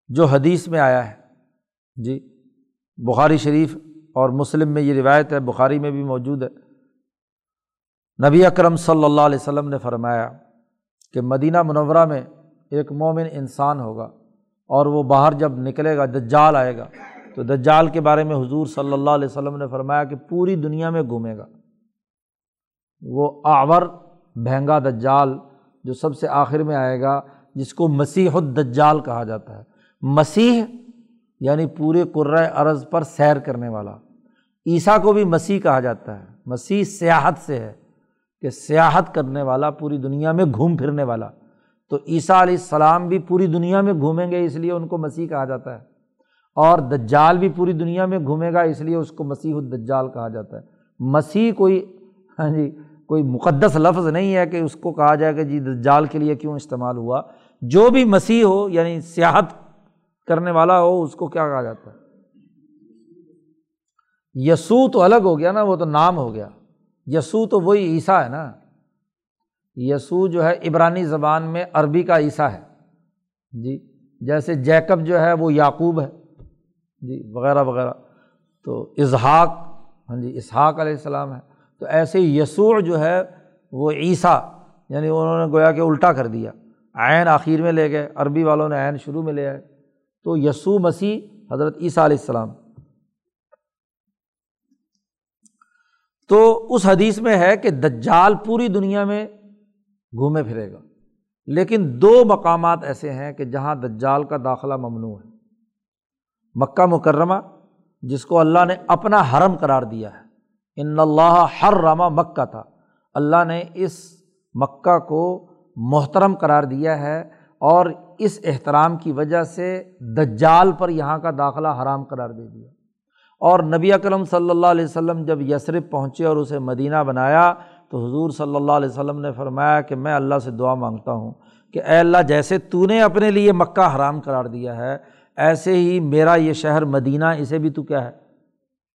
جو حدیث میں آیا ہے۔ جی بخاری شریف اور مسلم میں یہ روایت ہے، بخاری میں بھی موجود ہے۔ نبی اکرم صلی اللہ علیہ وسلم نے فرمایا کہ مدینہ منورہ میں ایک مومن انسان ہوگا اور وہ باہر جب نکلے گا، دجال آئے گا، تو دجال کے بارے میں حضور صلی اللہ علیہ وسلم نے فرمایا کہ پوری دنیا میں گھومے گا۔ وہ آور بہنگا دجال جو سب سے آخر میں آئے گا، جس کو مسیح الدجال کہا جاتا ہے۔ مسیح یعنی پورے قرۂۂ ارض پر سیر کرنے والا۔ عیسیٰ کو بھی مسیح کہا جاتا ہے۔ مسیح سیاحت سے ہے۔ کہ سیاحت کرنے والا، پوری دنیا میں گھوم پھرنے والا۔ تو عیسیٰ علیہ السلام بھی پوری دنیا میں گھومیں گے، اس لیے ان کو مسیح کہا جاتا ہے۔ اور دجال بھی پوری دنیا میں گھومے گا، اس لیے اس کو مسیح الدجال کہا جاتا ہے۔ مسیح کوئی ہاں جی کوئی مقدس لفظ نہیں ہے کہ اس کو کہا جائے کہ جی دجال کے لیے کیوں استعمال ہوا۔ جو بھی مسیح ہو یعنی سیاحت کرنے والا ہو، اس کو کیا کہا جاتا ہے؟ یسوع تو الگ ہو گیا نا، وہ تو نام ہو گیا۔ یسوع تو وہی عیسیٰ ہے نا۔ یسوع جو ہے عبرانی زبان میں عربی کا عیسیٰ ہے۔ جی جیسے جیکب جو ہے وہ یعقوب ہے۔ جی وغیرہ وغیرہ۔ تو اظہاق ہاں جی اسحاق علیہ السلام ہے۔ تو ایسے یسوع جو ہے وہ عیسیٰ یعنی انہوں نے گویا کہ الٹا کر دیا۔ عین آخر میں لے گئے، عربی والوں نے عین شروع میں لے آئے۔ تو یسوع مسیح حضرت عیسیٰ علیہ السلام۔ تو اس حدیث میں ہے کہ دجال پوری دنیا میں گھومے پھرے گا۔ لیکن دو مقامات ایسے ہیں کہ جہاں دجال کا داخلہ ممنوع ہے۔ مکہ مکرمہ، جس کو اللہ نے اپنا حرم قرار دیا ہے۔ ان اللہ ہر رما مکہ تھا۔ اللہ نے اس مکہ کو محترم قرار دیا ہے اور اس احترام کی وجہ سے دجال پر یہاں کا داخلہ حرام قرار دے دیا۔ اور نبی اکرم صلی اللہ علیہ وسلم جب یسرف پہنچے اور اسے مدینہ بنایا تو حضور صلی اللہ علیہ وسلم نے فرمایا کہ میں اللہ سے دعا مانگتا ہوں کہ اے اللہ جیسے تو نے اپنے لیے مکہ حرام قرار دیا ہے، ایسے ہی میرا یہ شہر مدینہ، اسے بھی تو کیا ہے؟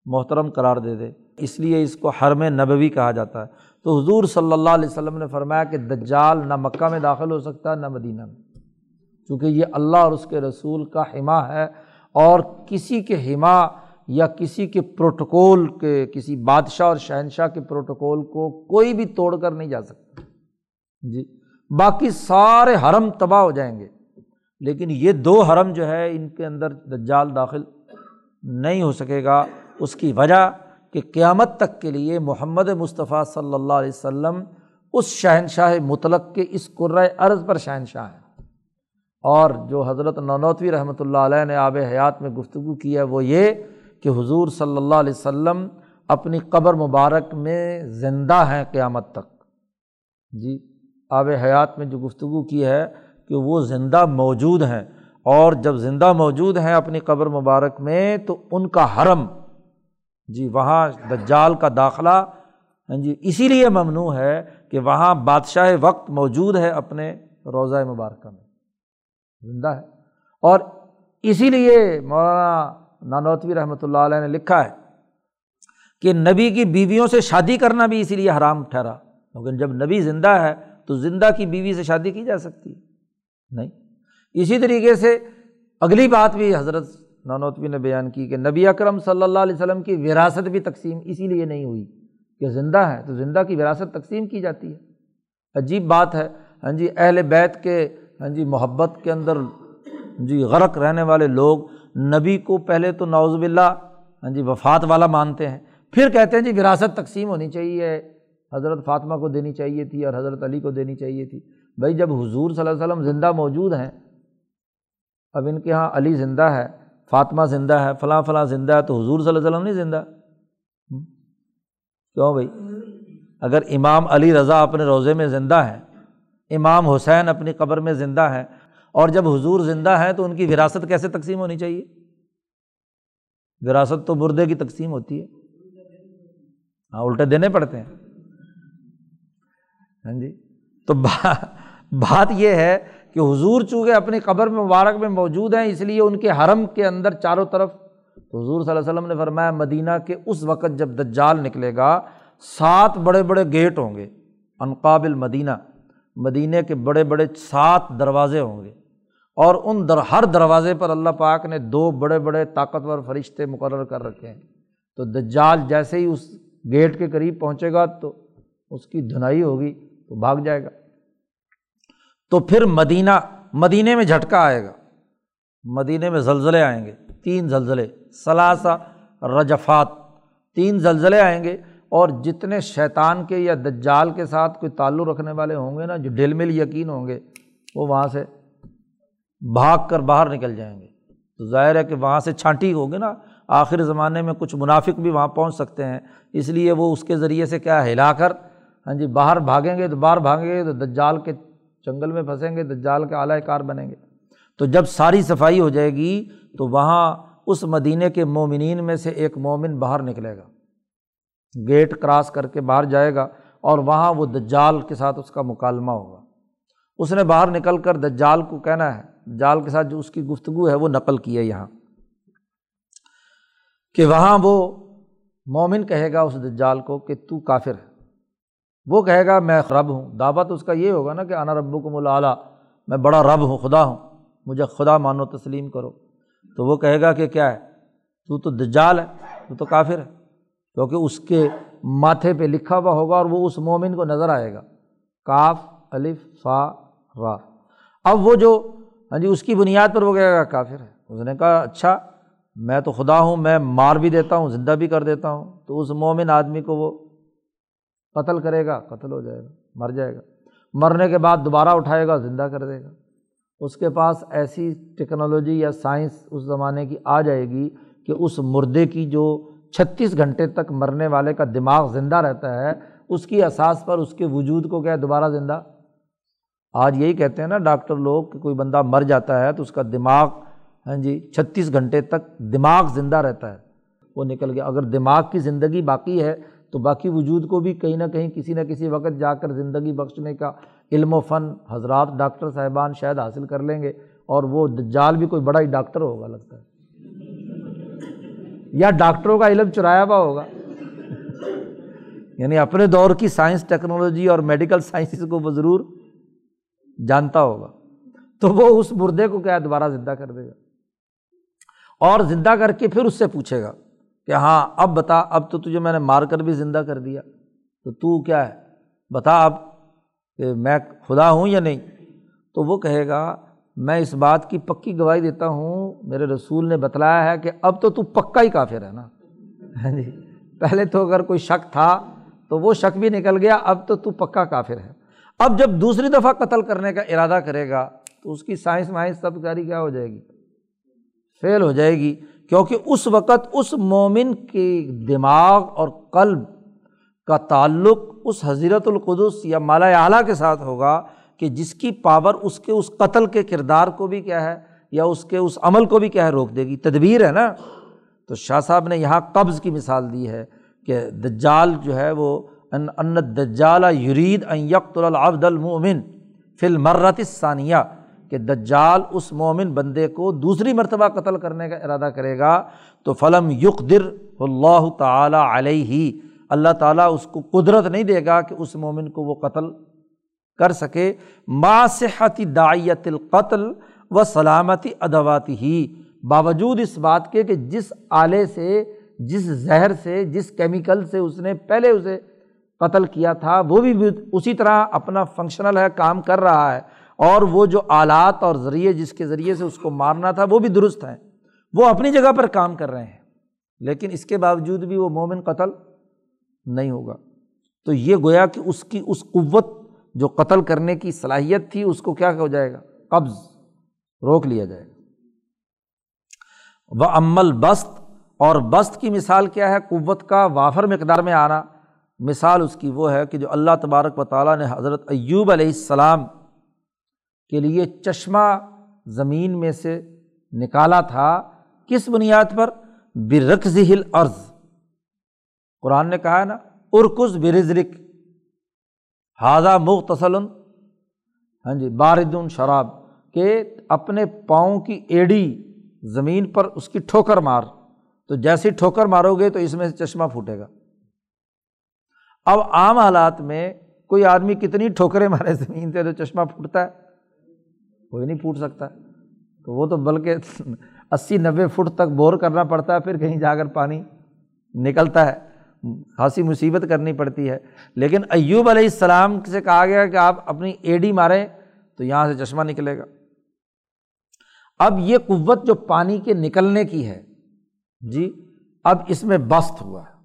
محترم قرار دے دے۔ اس لیے اس کو حرم نبوی کہا جاتا ہے۔ تو حضور صلی اللہ علیہ وسلم نے فرمایا کہ دجال نہ مکہ میں داخل ہو سکتا، نہ مدینہ میں۔ چونکہ یہ اللہ اور اس کے رسول کا حما ہے اور کسی کے ہما یا کسی کے پروٹوکول کے، کسی بادشاہ اور شہنشاہ کے پروٹوکول کو کوئی بھی توڑ کر نہیں جا سکتا۔ جی۔ باقی سارے حرم تباہ ہو جائیں گے۔ لیکن یہ دو حرم جو ہے، ان کے اندر دجال داخل نہیں ہو سکے گا۔ اس کی وجہ کہ قیامت تک کے لیے محمد مصطفیٰ صلی اللہ علیہ وسلم اس شہنشاہ مطلق کے اس قرۂۂ عرض پر شہنشاہ ہیں۔ اور جو حضرت نونوتوی رحمۃ اللہ علیہ نے آب حیات میں گفتگو کی ہے، وہ یہ کہ حضور صلی اللہ علیہ و سلم اپنی قبر مبارک میں زندہ ہیں قیامت تک۔ جی آب حیات میں جو گفتگو کی ہے کہ وہ زندہ موجود ہیں اور جب زندہ موجود ہیں اپنی قبر مبارک میں تو ان کا حرم جی وہاں دجال کا داخلہ ہاں جی اسی لیے ممنوع ہے کہ وہاں بادشاہ وقت موجود ہے اپنے روضۂ مبارکہ میں، زندہ ہے۔ اور اسی لیے مولانا نانوتوی رحمۃ اللہ علیہ نے لکھا ہے کہ نبی کی بیویوں سے شادی کرنا بھی اسی لیے حرام ٹھہرا۔ لیکن جب نبی زندہ ہے تو زندہ کی بیوی سے شادی کی جا سکتی ہے۔ نہیں۔ اسی طریقے سے اگلی بات بھی حضرت نانوتوی نے بیان کی کہ نبی اکرم صلی اللہ علیہ وسلم کی وراثت بھی تقسیم اسی لیے نہیں ہوئی کہ زندہ ہے تو زندہ کی وراثت تقسیم کی جاتی ہے۔ عجیب بات ہے۔ ہاں جی اہل بیت کے ہاں جی محبت کے اندر ہاں جی غرق رہنے والے لوگ نبی کو پہلے تو نوز باللہ ہاں جی وفات والا مانتے ہیں۔ پھر کہتے ہیں جی وراثت تقسیم ہونی چاہیے، حضرت فاطمہ کو دینی چاہیے تھی اور حضرت علی کو دینی چاہیے تھی۔ بھائی، جب حضور صلی اللہ علیہ وسلم زندہ موجود ہیں، اب ان کے یہاں علی زندہ ہے، فاطمہ زندہ ہے، فلاں فلاں زندہ ہے، تو حضور صلی اللہ علیہ وسلم نہیں زندہ؟ کیوں بھائی؟ اگر امام علی رضا اپنے روزے میں زندہ ہے، امام حسین اپنی قبر میں زندہ ہے اور جب حضور زندہ ہے تو ان کی وراثت کیسے تقسیم ہونی چاہیے؟ وراثت تو مردے کی تقسیم ہوتی ہے۔ ہاں الٹے دینے پڑتے ہیں۔ ہاں جی۔ تو بات یہ ہے کہ حضور چونکہ اپنی قبر میں مبارک میں موجود ہیں، اس لیے ان کے حرم کے اندر چاروں طرف تو حضور صلی اللہ علیہ وسلم نے فرمایا، مدینہ کے اس وقت جب دجال نکلے گا، سات بڑے بڑے گیٹ ہوں گے، انقابل مدینہ۔ مدینہ کے بڑے بڑے سات دروازے ہوں گے۔ اور ان در، ہر دروازے پر اللہ پاک نے دو بڑے بڑے طاقتور فرشتے مقرر کر رکھے ہیں۔ تو دجال جیسے ہی اس گیٹ کے قریب پہنچے گا تو اس کی دھنائی ہوگی تو بھاگ جائے گا۔ تو پھر مدینہ مدینہ میں جھٹکا آئے گا۔ مدینہ میں زلزلے آئیں گے، تین زلزلے، ثلاثہ رجفات، تین زلزلے آئیں گے۔ اور جتنے شیطان کے یا دجال کے ساتھ کوئی تعلق رکھنے والے ہوں گے نا، جو ڈل مل یقین ہوں گے، وہ وہاں سے بھاگ کر باہر نکل جائیں گے۔ تو ظاہر ہے کہ وہاں سے چھانٹی ہوگی نا۔ آخر زمانے میں کچھ منافق بھی وہاں پہنچ سکتے ہیں۔ اس لیے وہ اس کے ذریعے سے کیا ہلا کر ہاں جی باہر بھاگیں گے تو باہر بھاگیں گے تو دجال کے جنگل میں پھنسیں گے، دجال کے اعلی کار بنیں گے۔ تو جب ساری صفائی ہو جائے گی تو وہاں اس مدینے کے مومنین میں سے ایک مومن باہر نکلے گا۔ گیٹ کراس کر کے باہر جائے گا اور وہاں وہ دجال کے ساتھ اس کا مکالمہ ہوگا۔ اس نے باہر نکل کر دجال کو کہنا ہے۔ جال کے ساتھ جو اس کی گفتگو ہے وہ نقل کی ہے یہاں کہ وہاں وہ مومن کہے گا اس دجال کو کہ تو کافر ہے۔ وہ کہے گا میں رب ہوں۔ دعوت اس کا یہ ہوگا نا کہ انا ربو کو ملا میں بڑا رب ہوں، خدا ہوں، مجھے خدا مانو، تسلیم کرو۔ تو وہ کہے گا کہ کیا ہے؟ تو تو دجال ہے، تو تو کافر ہے۔ کیونکہ اس کے ماتھے پہ لکھا ہوا ہوگا اور وہ اس مومن کو نظر آئے گا۔ کاف، الف، فا، را۔ اب وہ جو ہاں جی اس کی بنیاد پر وہ کہے گا کافر ہے۔ اس نے کہا اچھا میں تو خدا ہوں، میں مار بھی دیتا ہوں، زندہ بھی کر دیتا ہوں۔ تو اس مومن آدمی کو وہ قتل کرے گا، قتل ہو جائے گا، مر جائے گا۔ مرنے کے بعد دوبارہ اٹھائے گا، زندہ کر دے گا۔ اس کے پاس ایسی ٹیکنالوجی یا سائنس اس زمانے کی آ جائے گی کہ اس مردے کی جو چھتیس گھنٹے تک مرنے والے کا دماغ زندہ رہتا ہے، اس کی اساس پر اس کے وجود کو کیا دوبارہ زندہ۔ آج یہی کہتے ہیں نا ڈاکٹر لوگ کہ کوئی بندہ مر جاتا ہے تو اس کا دماغ ہاں جی چھتیس گھنٹے تک دماغ زندہ رہتا ہے۔ وہ نکل گیا۔ اگر دماغ کی زندگی باقی ہے تو باقی وجود کو بھی کہیں نہ کہیں کسی نہ کسی وقت جا کر زندگی بخشنے کا علم و فن حضرات ڈاکٹر صاحبان شاید حاصل کر لیں گے اور وہ جال بھی کوئی بڑا ہی ڈاکٹر ہوگا لگتا ہے۔ یا ڈاکٹروں کا علم چرایا ہوا ہوگا۔ یعنی اپنے دور کی سائنس، ٹیکنالوجی اور میڈیکل سائنس کو وہ ضرور جانتا ہوگا۔ تو وہ اس مردے کو کیا دوبارہ زندہ کر دے گا۔ اور زندہ کر کے پھر اس سے پوچھے گا کہ ہاں اب بتا، اب تو تجھے میں نے مار کر بھی زندہ کر دیا۔ تو تو کیا ہے؟ بتا اب کہ میں خدا ہوں یا نہیں؟ تو وہ کہے گا، میں اس بات کی پکی گواہی دیتا ہوں، میرے رسول نے بتلایا ہے کہ اب تو تو پکا ہی کافر ہے نا۔ ہاں جی۔ پہلے تو اگر کوئی شک تھا تو وہ شک بھی نکل گیا، اب تو تو پکا کافر ہے۔ اب جب دوسری دفعہ قتل کرنے کا ارادہ کرے گا تو اس کی سائنس مائنس سب کاری کیا ہو جائے گی؟ فیل ہو جائے گی، کیونکہ اس وقت اس مومن کے دماغ اور قلب کا تعلق اس حضرت القدس یا مالا اعلیٰ کے ساتھ ہوگا کہ جس کی پاور اس کے اس قتل کے کردار کو بھی کیا ہے یا اس کے اس عمل کو بھی کیا ہے روک دے گی۔ تدبیر ہے نا؟ تو شاہ صاحب نے یہاں قبض کی مثال دی ہے کہ دجال جو ہے وہ ان دجال یرید ان یقت العبد المومن فی المرت ثانیہ کہ دجال اس مومن بندے کو دوسری مرتبہ قتل کرنے کا ارادہ کرے گا، تو فلم یق در اللہ تعالیٰ علیہ، اللہ تعالیٰ اس کو قدرت نہیں دے گا کہ اس مومن کو وہ قتل کر سکے۔ صحتی دائیت القتل و سلامتی ادواتی ہی باوجود اس بات کے کہ جس آلے سے، جس زہر سے، جس کیمیکل سے اس نے پہلے اسے قتل کیا تھا، وہ بھی اسی طرح اپنا فنکشنل ہے، کام کر رہا ہے، اور وہ جو آلات اور ذریعے جس کے ذریعے سے اس کو مارنا تھا، وہ بھی درست ہیں۔ وہ اپنی جگہ پر کام کر رہے ہیں، لیکن اس کے باوجود بھی وہ مومن قتل نہیں ہوگا۔ تو یہ گویا کہ اس کی، اس قوت جو قتل کرنے کی صلاحیت تھی، اس کو کیا ہو جائے گا؟ قبض روک لیا جائے گا۔ وہ عمل بست اور بست کی مثال کیا ہے؟ قوت کا وافر مقدار میں آنا۔ مثال اس کی وہ ہے کہ جو اللہ تبارک و تعالیٰ نے حضرت ایوب علیہ السلام کے لیے چشمہ زمین میں سے نکالا تھا، کس بنیاد پر؟ برقز ہل عرض قرآن نے کہا ہے نا، ارکز برزرک حاضہ مختصل ہاں جی باردن شراب، کہ اپنے پاؤں کی ایڑی زمین پر اس کی ٹھوکر مار۔ تو جیسی ٹھوکر مارو گے تو اس میں سے چشمہ پھوٹے گا۔ اب عام حالات میں کوئی آدمی کتنی ٹھوکریں مارے زمین سے تو چشمہ پھوٹتا ہے؟ کوئی نہیں پھوٹ سکتا۔ تو وہ تو بلکہ اسی نوے فٹ تک بور کرنا پڑتا ہے، پھر کہیں جا کر پانی نکلتا ہے۔ خاصی مصیبت کرنی پڑتی ہے۔ لیکن ایوب علیہ السلام سے کہا گیا کہ آپ اپنی ایڈی ماریں تو یہاں سے چشمہ نکلے گا۔ اب یہ قوت جو پانی کے نکلنے کی ہے جی اب اس میں بست ہوا ہے۔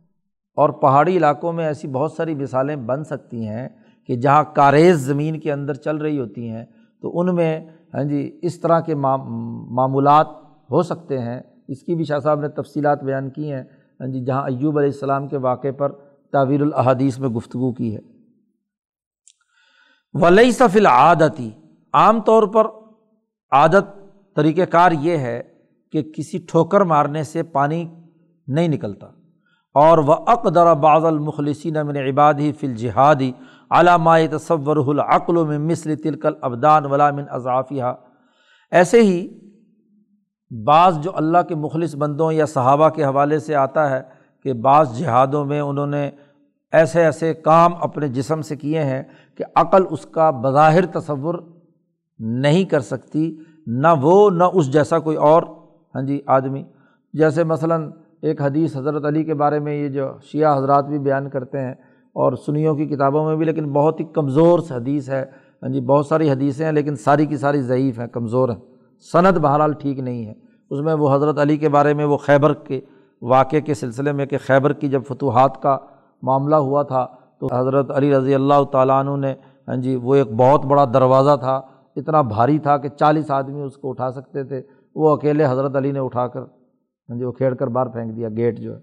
اور پہاڑی علاقوں میں ایسی بہت ساری مثالیں بن سکتی ہیں کہ جہاں کاریز زمین کے اندر چل رہی ہوتی ہیں، تو ان میں ہاں جی اس طرح کے معمولات ہو سکتے ہیں۔ اس کی بھی شاہ صاحب نے تفصیلات بیان کی ہیں ہاں جی جہاں ایوب علیہ السلام کے واقعے پر تعویر الحادیث میں گفتگو کی ہے۔ ولی صف العادتی عام طور پر عادت طریقۂ کار یہ ہے کہ کسی ٹھوکر مارنے سے پانی نہیں نکلتا۔ اور وہ اقدر بعض المخلصین من عبادی فی الجہادی علامہ تصور العقل و مثل تلکل ابدان ولامن اضافیہ ایسے ہی بعض جو اللہ کے مخلص بندوں یا صحابہ کے حوالے سے آتا ہے کہ بعض جہادوں میں انہوں نے ایسے ایسے کام اپنے جسم سے کیے ہیں کہ عقل اس کا بظاہر تصور نہیں کر سکتی، نہ وہ، نہ اس جیسا کوئی اور ہاں جی آدمی، جیسے مثلاً ایک حدیث حضرت علی کے بارے میں یہ جو شیعہ حضرات بھی بیان کرتے ہیں اور سنیوں کی کتابوں میں بھی، لیکن بہت ہی کمزور حدیث ہے۔ ہاں جی بہت ساری حدیثیں ہیں، لیکن ساری کی ساری ضعیف ہیں، کمزور ہیں۔ صنعت بہرحال ٹھیک نہیں ہے۔ اس میں وہ حضرت علی کے بارے میں وہ خیبر کے واقعے کے سلسلے میں کہ خیبر کی جب فتوحات کا معاملہ ہوا تھا، تو حضرت علی رضی اللہ تعالیٰ عنہ نے ہاں جی وہ ایک بہت بڑا دروازہ تھا، اتنا بھاری تھا کہ چالیس آدمی اس کو اٹھا سکتے تھے۔ وہ اکیلے حضرت علی نے اٹھا کر ہاں جی وہ کھیڑ کر باہر پھینک دیا، گیٹ جو ہے۔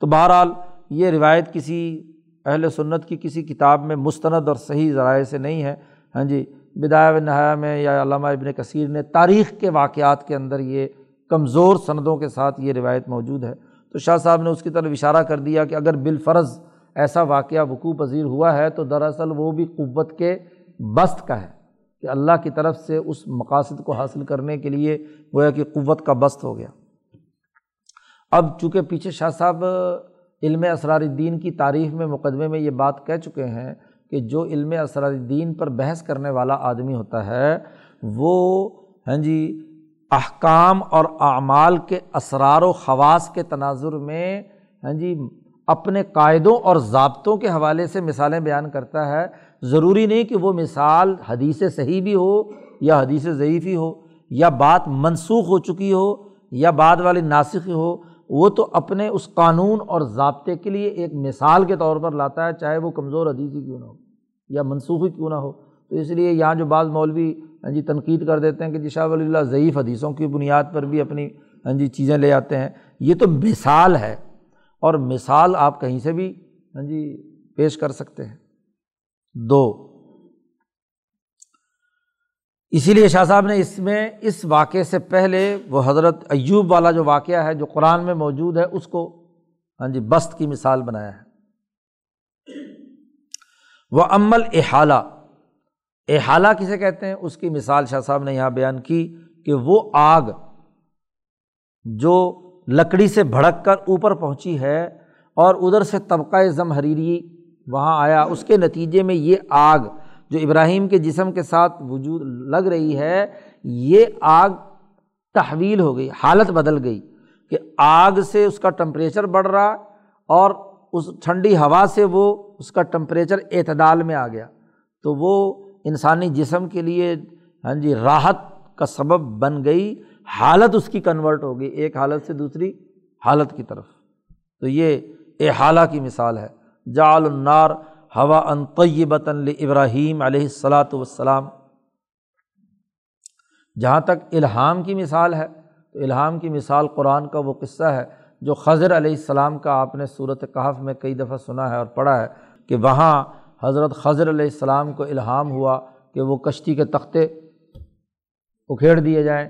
تو بہرحال یہ روایت کسی اہل سنت کی کسی کتاب میں مستند اور صحیح ذرائع سے نہیں ہے۔ ہاں جی بداع و نہایا میں یا علامہ ابن کثیر نے تاریخ کے واقعات کے اندر یہ کمزور سندوں کے ساتھ یہ روایت موجود ہے۔ تو شاہ صاحب نے اس کی طرف اشارہ کر دیا کہ اگر بالفرض ایسا واقعہ وقوع پذیر ہوا ہے تو دراصل وہ بھی قوت کے بست کا ہے کہ اللہ کی طرف سے اس مقاصد کو حاصل کرنے کے لیے گویا کہ قوت کا بست ہو گیا۔ اب چونکہ پیچھے شاہ صاحب علم اسرار الدین کی تعریف میں مقدمے میں یہ بات کہہ چکے ہیں کہ جو علم اسرار الدین پر بحث کرنے والا آدمی ہوتا ہے، وہ ہاں جی احکام اور اعمال کے اسرار و خواص کے تناظر میں ہاں جی اپنے قاعدوں اور ضابطوں کے حوالے سے مثالیں بیان کرتا ہے۔ ضروری نہیں کہ وہ مثال حدیث صحیح بھی ہو یا حدیث ضعیفی ہو، یا بات منسوخ ہو چکی ہو یا بعد والی ناسخ ہو۔ وہ تو اپنے اس قانون اور ضابطے کے لیے ایک مثال کے طور پر لاتا ہے، چاہے وہ کمزور حدیثی کیوں نہ ہو یا منسوخی کیوں نہ ہو۔ تو اس لیے یہاں جو بعض مولوی ہاں جی تنقید کر دیتے ہیں کہ جی شاہ ولی اللہ ضعیف حدیثوں کی بنیاد پر بھی اپنی ہاں جی چیزیں لے آتے ہیں۔ یہ تو مثال ہے اور مثال آپ کہیں سے بھی ہاں جی پیش کر سکتے ہیں۔ دو اسی لیے شاہ صاحب نے اس میں اس واقعے سے پہلے وہ حضرت ایوب والا جو واقعہ ہے جو قرآن میں موجود ہے، اس کو ہاں جی بست کی مثال بنایا ہے۔ وہ عمل احالہ احالہ کسے کہتے ہیں؟ اس کی مثال شاہ صاحب نے یہاں بیان کی کہ وہ آگ جو لکڑی سے بھڑک کر اوپر پہنچی ہے اور ادھر سے طبقۂ زمحریری وہاں آیا، اس کے نتیجے میں یہ آگ جو ابراہیم کے جسم کے ساتھ وجود لگ رہی ہے، یہ آگ تحویل ہو گئی، حالت بدل گئی کہ آگ سے اس کا ٹمپریچر بڑھ رہا اور اس ٹھنڈی ہوا سے وہ اس کا ٹمپریچر اعتدال میں آ گیا۔ تو وہ انسانی جسم کے لیے ہاں جی راحت کا سبب بن گئی، حالت اس کی کنورٹ ہو گئی، ایک حالت سے دوسری حالت کی طرف۔ تو یہ احالہ کی مثال ہے۔ جعل النار ہوا ان طیبۃ ابراہیم علیہ السلاۃ والسلام۔ جہاں تک الہام کی مثال ہے، تو الہام کی مثال قرآن کا وہ قصہ ہے جو خضر علیہ السلام کا آپ نے صورت کہف میں کئی دفعہ سنا ہے اور پڑھا ہے کہ وہاں حضرت خضر علیہ السلام کو الہام ہوا کہ وہ کشتی کے تختے اکھیڑ دیے جائیں۔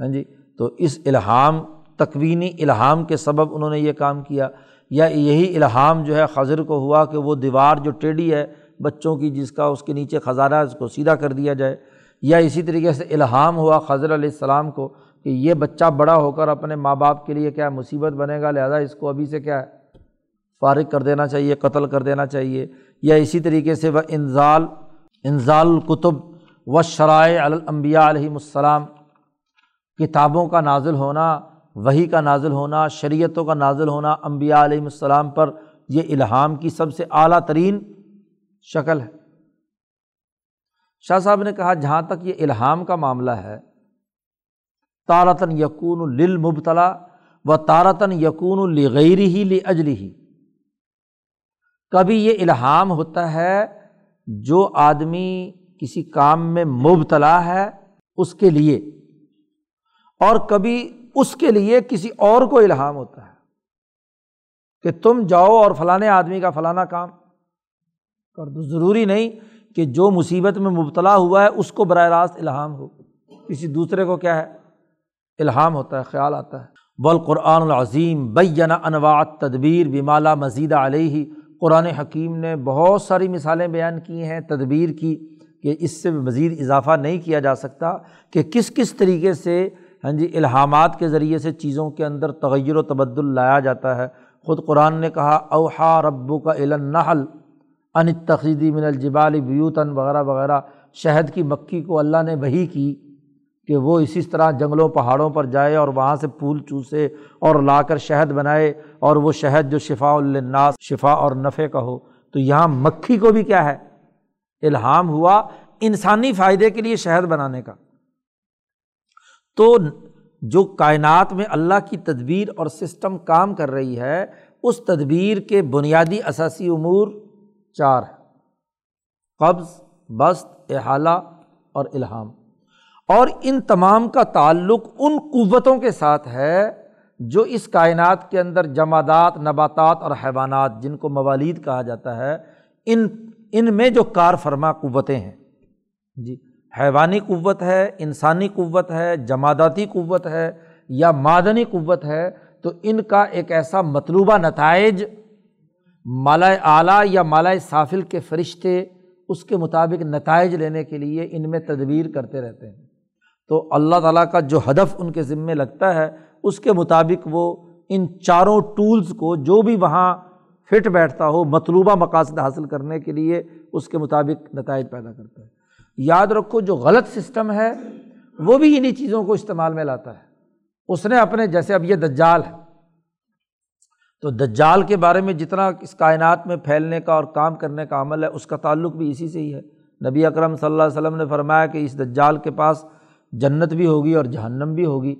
ہاں جی تو اس الہام، تکوینی الہام کے سبب انہوں نے یہ کام کیا۔ یا یہی الہام جو ہے خضر کو ہوا کہ وہ دیوار جو ٹیڑھی ہے بچوں کی جس کا اس کے نیچے خزانہ اس کو سیدھا کر دیا جائے۔ یا اسی طریقے سے الہام ہوا خضر علیہ السلام کو کہ یہ بچہ بڑا ہو کر اپنے ماں باپ کے لیے کیا مصیبت بنے گا، لہٰذا اس کو ابھی سے کیا ہے؟ فارغ کر دینا چاہیے، قتل کر دینا چاہیے۔ یا اسی طریقے سے وہ انزال انزال القتب و شرائع الانبیاء علیہم السلام، کتابوں کا نازل ہونا وہی کا نازل ہونا، شریعتوں کا نازل انبیاء امبیا علیہم السلام پر یہ الہام کی سب سے اعلیٰ ترین شکل ہے۔ شاہ صاحب نے کہا، جہاں تک یہ الہام کا معاملہ ہے تارتن یقون للمبتلا و تارتن یقون الغیری ہی لی ہی کبھی یہ الہام ہوتا ہے، جو آدمی کسی کام میں مبتلا ہے، اس کے لیے۔ اور کبھی اس کے لیے کسی اور کو الہام ہوتا ہے کہ تم جاؤ اور فلاں آدمی کا فلانا کام کر دو۔ ضروری نہیں کہ جو مصیبت میں مبتلا ہوا ہے، اس کو براہ راست الہام ہو۔ کسی دوسرے کو کیا ہے؟ الہام ہوتا ہے، خیال آتا ہے۔ بالقرآن العظیم بینا انواع تدبیر بمالا مزید علیہ قرآن حکیم نے بہت ساری مثالیں بیان کی ہیں تدبیر کی کہ اس سے مزید اضافہ نہیں کیا جا سکتا کہ کس کس طریقے سے ہاں جی الہامات کے ذریعے سے چیزوں کے اندر تغیر و تبدل لایا جاتا ہے۔ خود قرآن نے کہا اوہا ربو کا علنحل ان تقیدی من الجبال بیوتن وغیرہ وغیرہ۔ شہد کی مکھی کو اللہ نے وہی کی کہ وہ اسی طرح جنگلوں، پہاڑوں پر جائے اور وہاں سے پھول چوسے اور لا کر شہد بنائے اور وہ شہد جو شفا الناس شفا اور نفع کا ہو۔ تو یہاں مکھی کو بھی کیا ہے؟ الہام ہوا انسانی فائدے کے لیے شہد بنانے کا۔ تو جو کائنات میں اللہ کی تدبیر اور سسٹم کام کر رہی ہے، اس تدبیر کے بنیادی اثاثی امور چار ہیں۔ قبض، بست، احالہ اور الہام۔ اور ان تمام کا تعلق ان قوتوں کے ساتھ ہے جو اس کائنات کے اندر جمادات، نباتات اور حیوانات، جن کو موالید کہا جاتا ہے، ان ان میں جو کار فرما قوتیں ہیں۔ جی۔ حیوانی قوت ہے، انسانی قوت ہے، جماداتی قوت ہے یا معدنی قوت ہے، تو ان کا ایک ایسا مطلوبہ نتائج مالا اعلیٰ یا مالا صافل کے فرشتے اس کے مطابق نتائج لینے کے لیے ان میں تدبیر کرتے رہتے ہیں۔ تو اللہ تعالیٰ کا جو ہدف ان کے ذمے لگتا ہے، اس کے مطابق وہ ان چاروں ٹولس کو جو بھی وہاں فٹ بیٹھتا ہو، مطلوبہ مقاصد حاصل کرنے کے لیے اس کے مطابق نتائج پیدا کرتا ہے۔ یاد رکھو جو غلط سسٹم ہے، وہ بھی انہیں چیزوں کو استعمال میں لاتا ہے۔ اس نے اپنے، جیسے اب یہ دجال ہے۔ تو دجال کے بارے میں جتنا اس کائنات میں پھیلنے کا اور کام کرنے کا عمل ہے، اس کا تعلق بھی اسی سے ہی ہے۔ نبی اکرم صلی اللہ علیہ وسلم نے فرمایا کہ اس دجال کے پاس جنت بھی ہوگی اور جہنم بھی ہوگی۔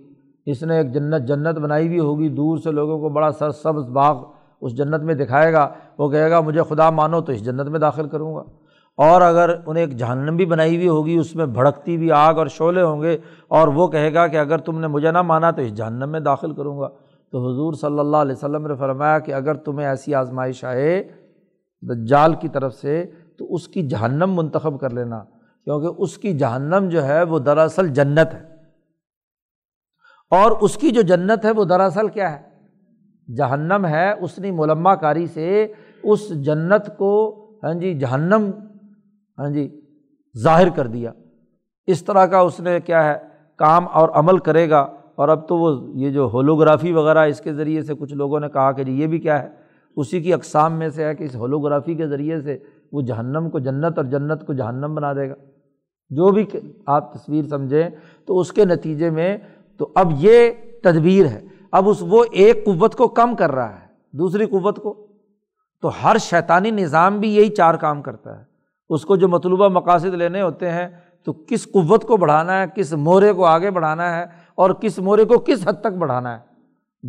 اس نے ایک جنت جنت بنائی بھی ہوگی۔ دور سے لوگوں کو بڑا سر، سبز باغ اس جنت میں دکھائے گا۔ وہ کہے گا، مجھے خدا مانو تو اس جنت میں داخل کروں گا۔ اور اگر انہیں ایک جہنم بھی بنائی ہوئی ہوگی، اس میں بھڑکتی ہوئی آگ اور شعلے ہوں گے، اور وہ کہے گا کہ اگر تم نے مجھے نہ مانا تو اس جہنم میں داخل کروں گا۔ تو حضور صلی اللہ علیہ وسلم نے فرمایا کہ اگر تمہیں ایسی آزمائش آئے دجال کی طرف سے، تو اس کی جہنم منتخب کر لینا۔ کیونکہ اس کی جہنم جو ہے، وہ دراصل جنت ہے۔ اور اس کی جو جنت ہے، وہ دراصل کیا ہے؟ جہنم ہے۔ اس نے ملما کاری سے اس جنت کو ہاں جی جہنم ہاں جی ظاہر کر دیا۔ اس طرح کا اس نے کیا ہے، کام اور عمل کرے گا۔ اور اب تو وہ یہ جو ہولوگرافی وغیرہ اس کے ذریعے سے کچھ لوگوں نے کہا کہ جی یہ بھی کیا ہے۔ اسی کی اقسام میں سے ہے کہ اس ہولوگرافی کے ذریعے سے وہ جہنم کو جنت اور جنت کو جہنم بنا دے گا۔ جو بھی آپ تصویر سمجھیں تو اس کے نتیجے میں تو اب یہ تدبیر ہے۔ اب اس وہ ایک قوت کو کم کر رہا ہے، دوسری قوت کو۔ تو ہر شیطانی نظام بھی یہی چار کام کرتا ہے۔ اس کو جو مطلوبہ مقاصد لینے ہوتے ہیں، تو کس قوت کو بڑھانا ہے، کس مورے کو آگے بڑھانا ہے اور کس مورے کو کس حد تک بڑھانا ہے۔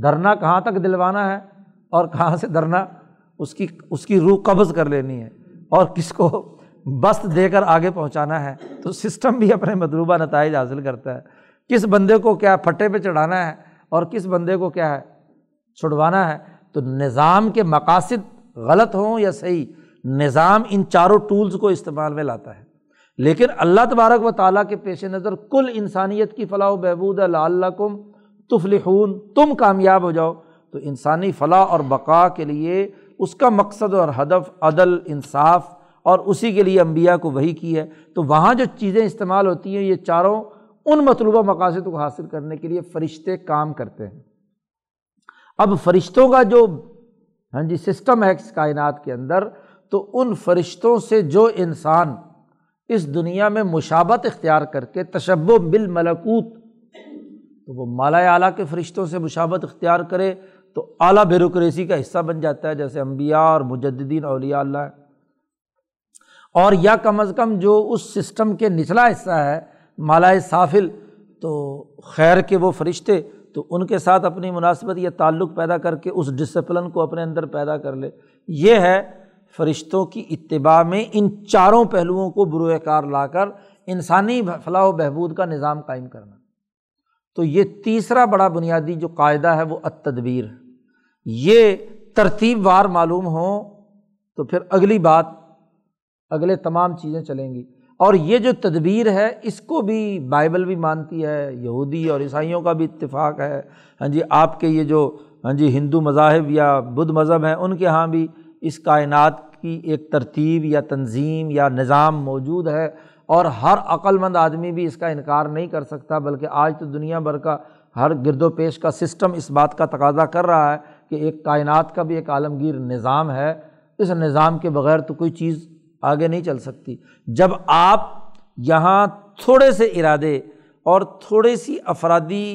دھرنا کہاں تک دلوانا ہے اور کہاں سے دھرنا اس کی اس کی روح قبض کر لینی ہے اور کس کو بست دے کر آگے پہنچانا ہے۔ تو سسٹم بھی اپنے مطلوبہ نتائج حاصل کرتا ہے۔ کس بندے کو کیا پھٹے پہ چڑھانا ہے اور کس بندے کو کیا ہے، چھڑوانا ہے۔ تو نظام کے مقاصد غلط ہوں یا صحیح نظام ان چاروں ٹولس کو استعمال میں لاتا ہے۔ لیکن اللہ تبارک و تعالیٰ کے پیش نظر کل انسانیت کی فلاح و بہبود اللہ کم تفلحون، تم کامیاب ہو جاؤ۔ تو انسانی فلاح اور بقا کے لیے اس کا مقصد اور ہدف عدل، انصاف اور اسی کے لیے امبیا کو وہی کی ہے۔ تو وہاں جو چیزیں استعمال ہوتی ہیں، یہ چاروں ان مطلوبہ مقاصد کو حاصل کرنے کے لیے فرشتے کام کرتے ہیں۔ اب فرشتوں کا جو ہاں جی سسٹم ہے اس کائنات کے اندر تو ان فرشتوں سے جو انسان اس دنیا میں مشابت اختیار کر کے تشب و بال ملکوت تو وہ مالا اعلیٰ کے فرشتوں سے مشابت اختیار کرے تو اعلیٰ بیوروکریسی کا حصہ بن جاتا ہے، جیسے امبیا اور مجدین اولیاء اللہ اور یا کم از کم جو اس سسٹم کے نچلا حصہ ہے، مالا صافل تو خیر کے وہ فرشتے تو ان کے ساتھ اپنی مناسبت یا تعلق پیدا کر کے اس ڈسپلن کو اپنے اندر پیدا کر لے۔ یہ ہے فرشتوں کی اتباع میں ان چاروں پہلوؤں کو بروئے کار لا کر انسانی فلاح و بہبود کا نظام قائم کرنا۔ تو یہ تیسرا بڑا بنیادی جو قاعدہ ہے وہ اتدبیر ہے یہ ترتیب وار معلوم ہوں تو پھر اگلی بات، اگلے تمام چیزیں چلیں گی۔ اور یہ جو تدبیر ہے، اس کو بھی بائبل بھی مانتی ہے، یہودی اور عیسائیوں کا بھی اتفاق ہے۔ ہاں جی آپ کے یہ جو ہاں جی ہندو مذاہب یا بدھ مذہب ہیں، ان کے یہاں بھی اس کائنات کی ایک ترتیب یا تنظیم یا نظام موجود ہے اور ہر عقل مند آدمی بھی اس کا انکار نہیں کر سکتا، بلکہ آج تو دنیا بھر کا ہر گرد و پیش کا سسٹم اس بات کا تقاضا کر رہا ہے کہ ایک کائنات کا بھی ایک عالمگیر نظام ہے۔ اس نظام کے بغیر تو کوئی چیز آگے نہیں چل سکتی۔ جب آپ یہاں تھوڑے سے ارادے اور تھوڑی سی افرادی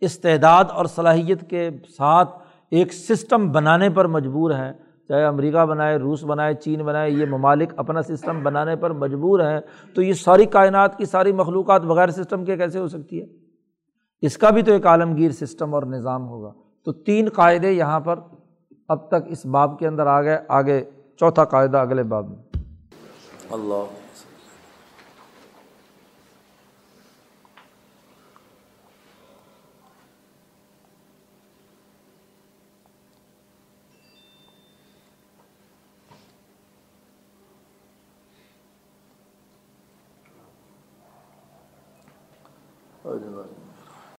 استعداد اور صلاحیت کے ساتھ ایک سسٹم بنانے پر مجبور ہیں چاہے امریکہ بنائے، روس بنائے، چین بنائے، یہ ممالک اپنا سسٹم بنانے پر مجبور ہیں، تو یہ ساری کائنات کی ساری مخلوقات بغیر سسٹم کے کیسے ہو سکتی ہے؟ اس کا بھی تو ایک عالمگیر سسٹم اور نظام ہوگا۔ تو تین قاعدے یہاں پر اب تک اس باب کے اندر آ گئے آگے چوتھا قاعدہ اگلے باب میں۔ اللہ۔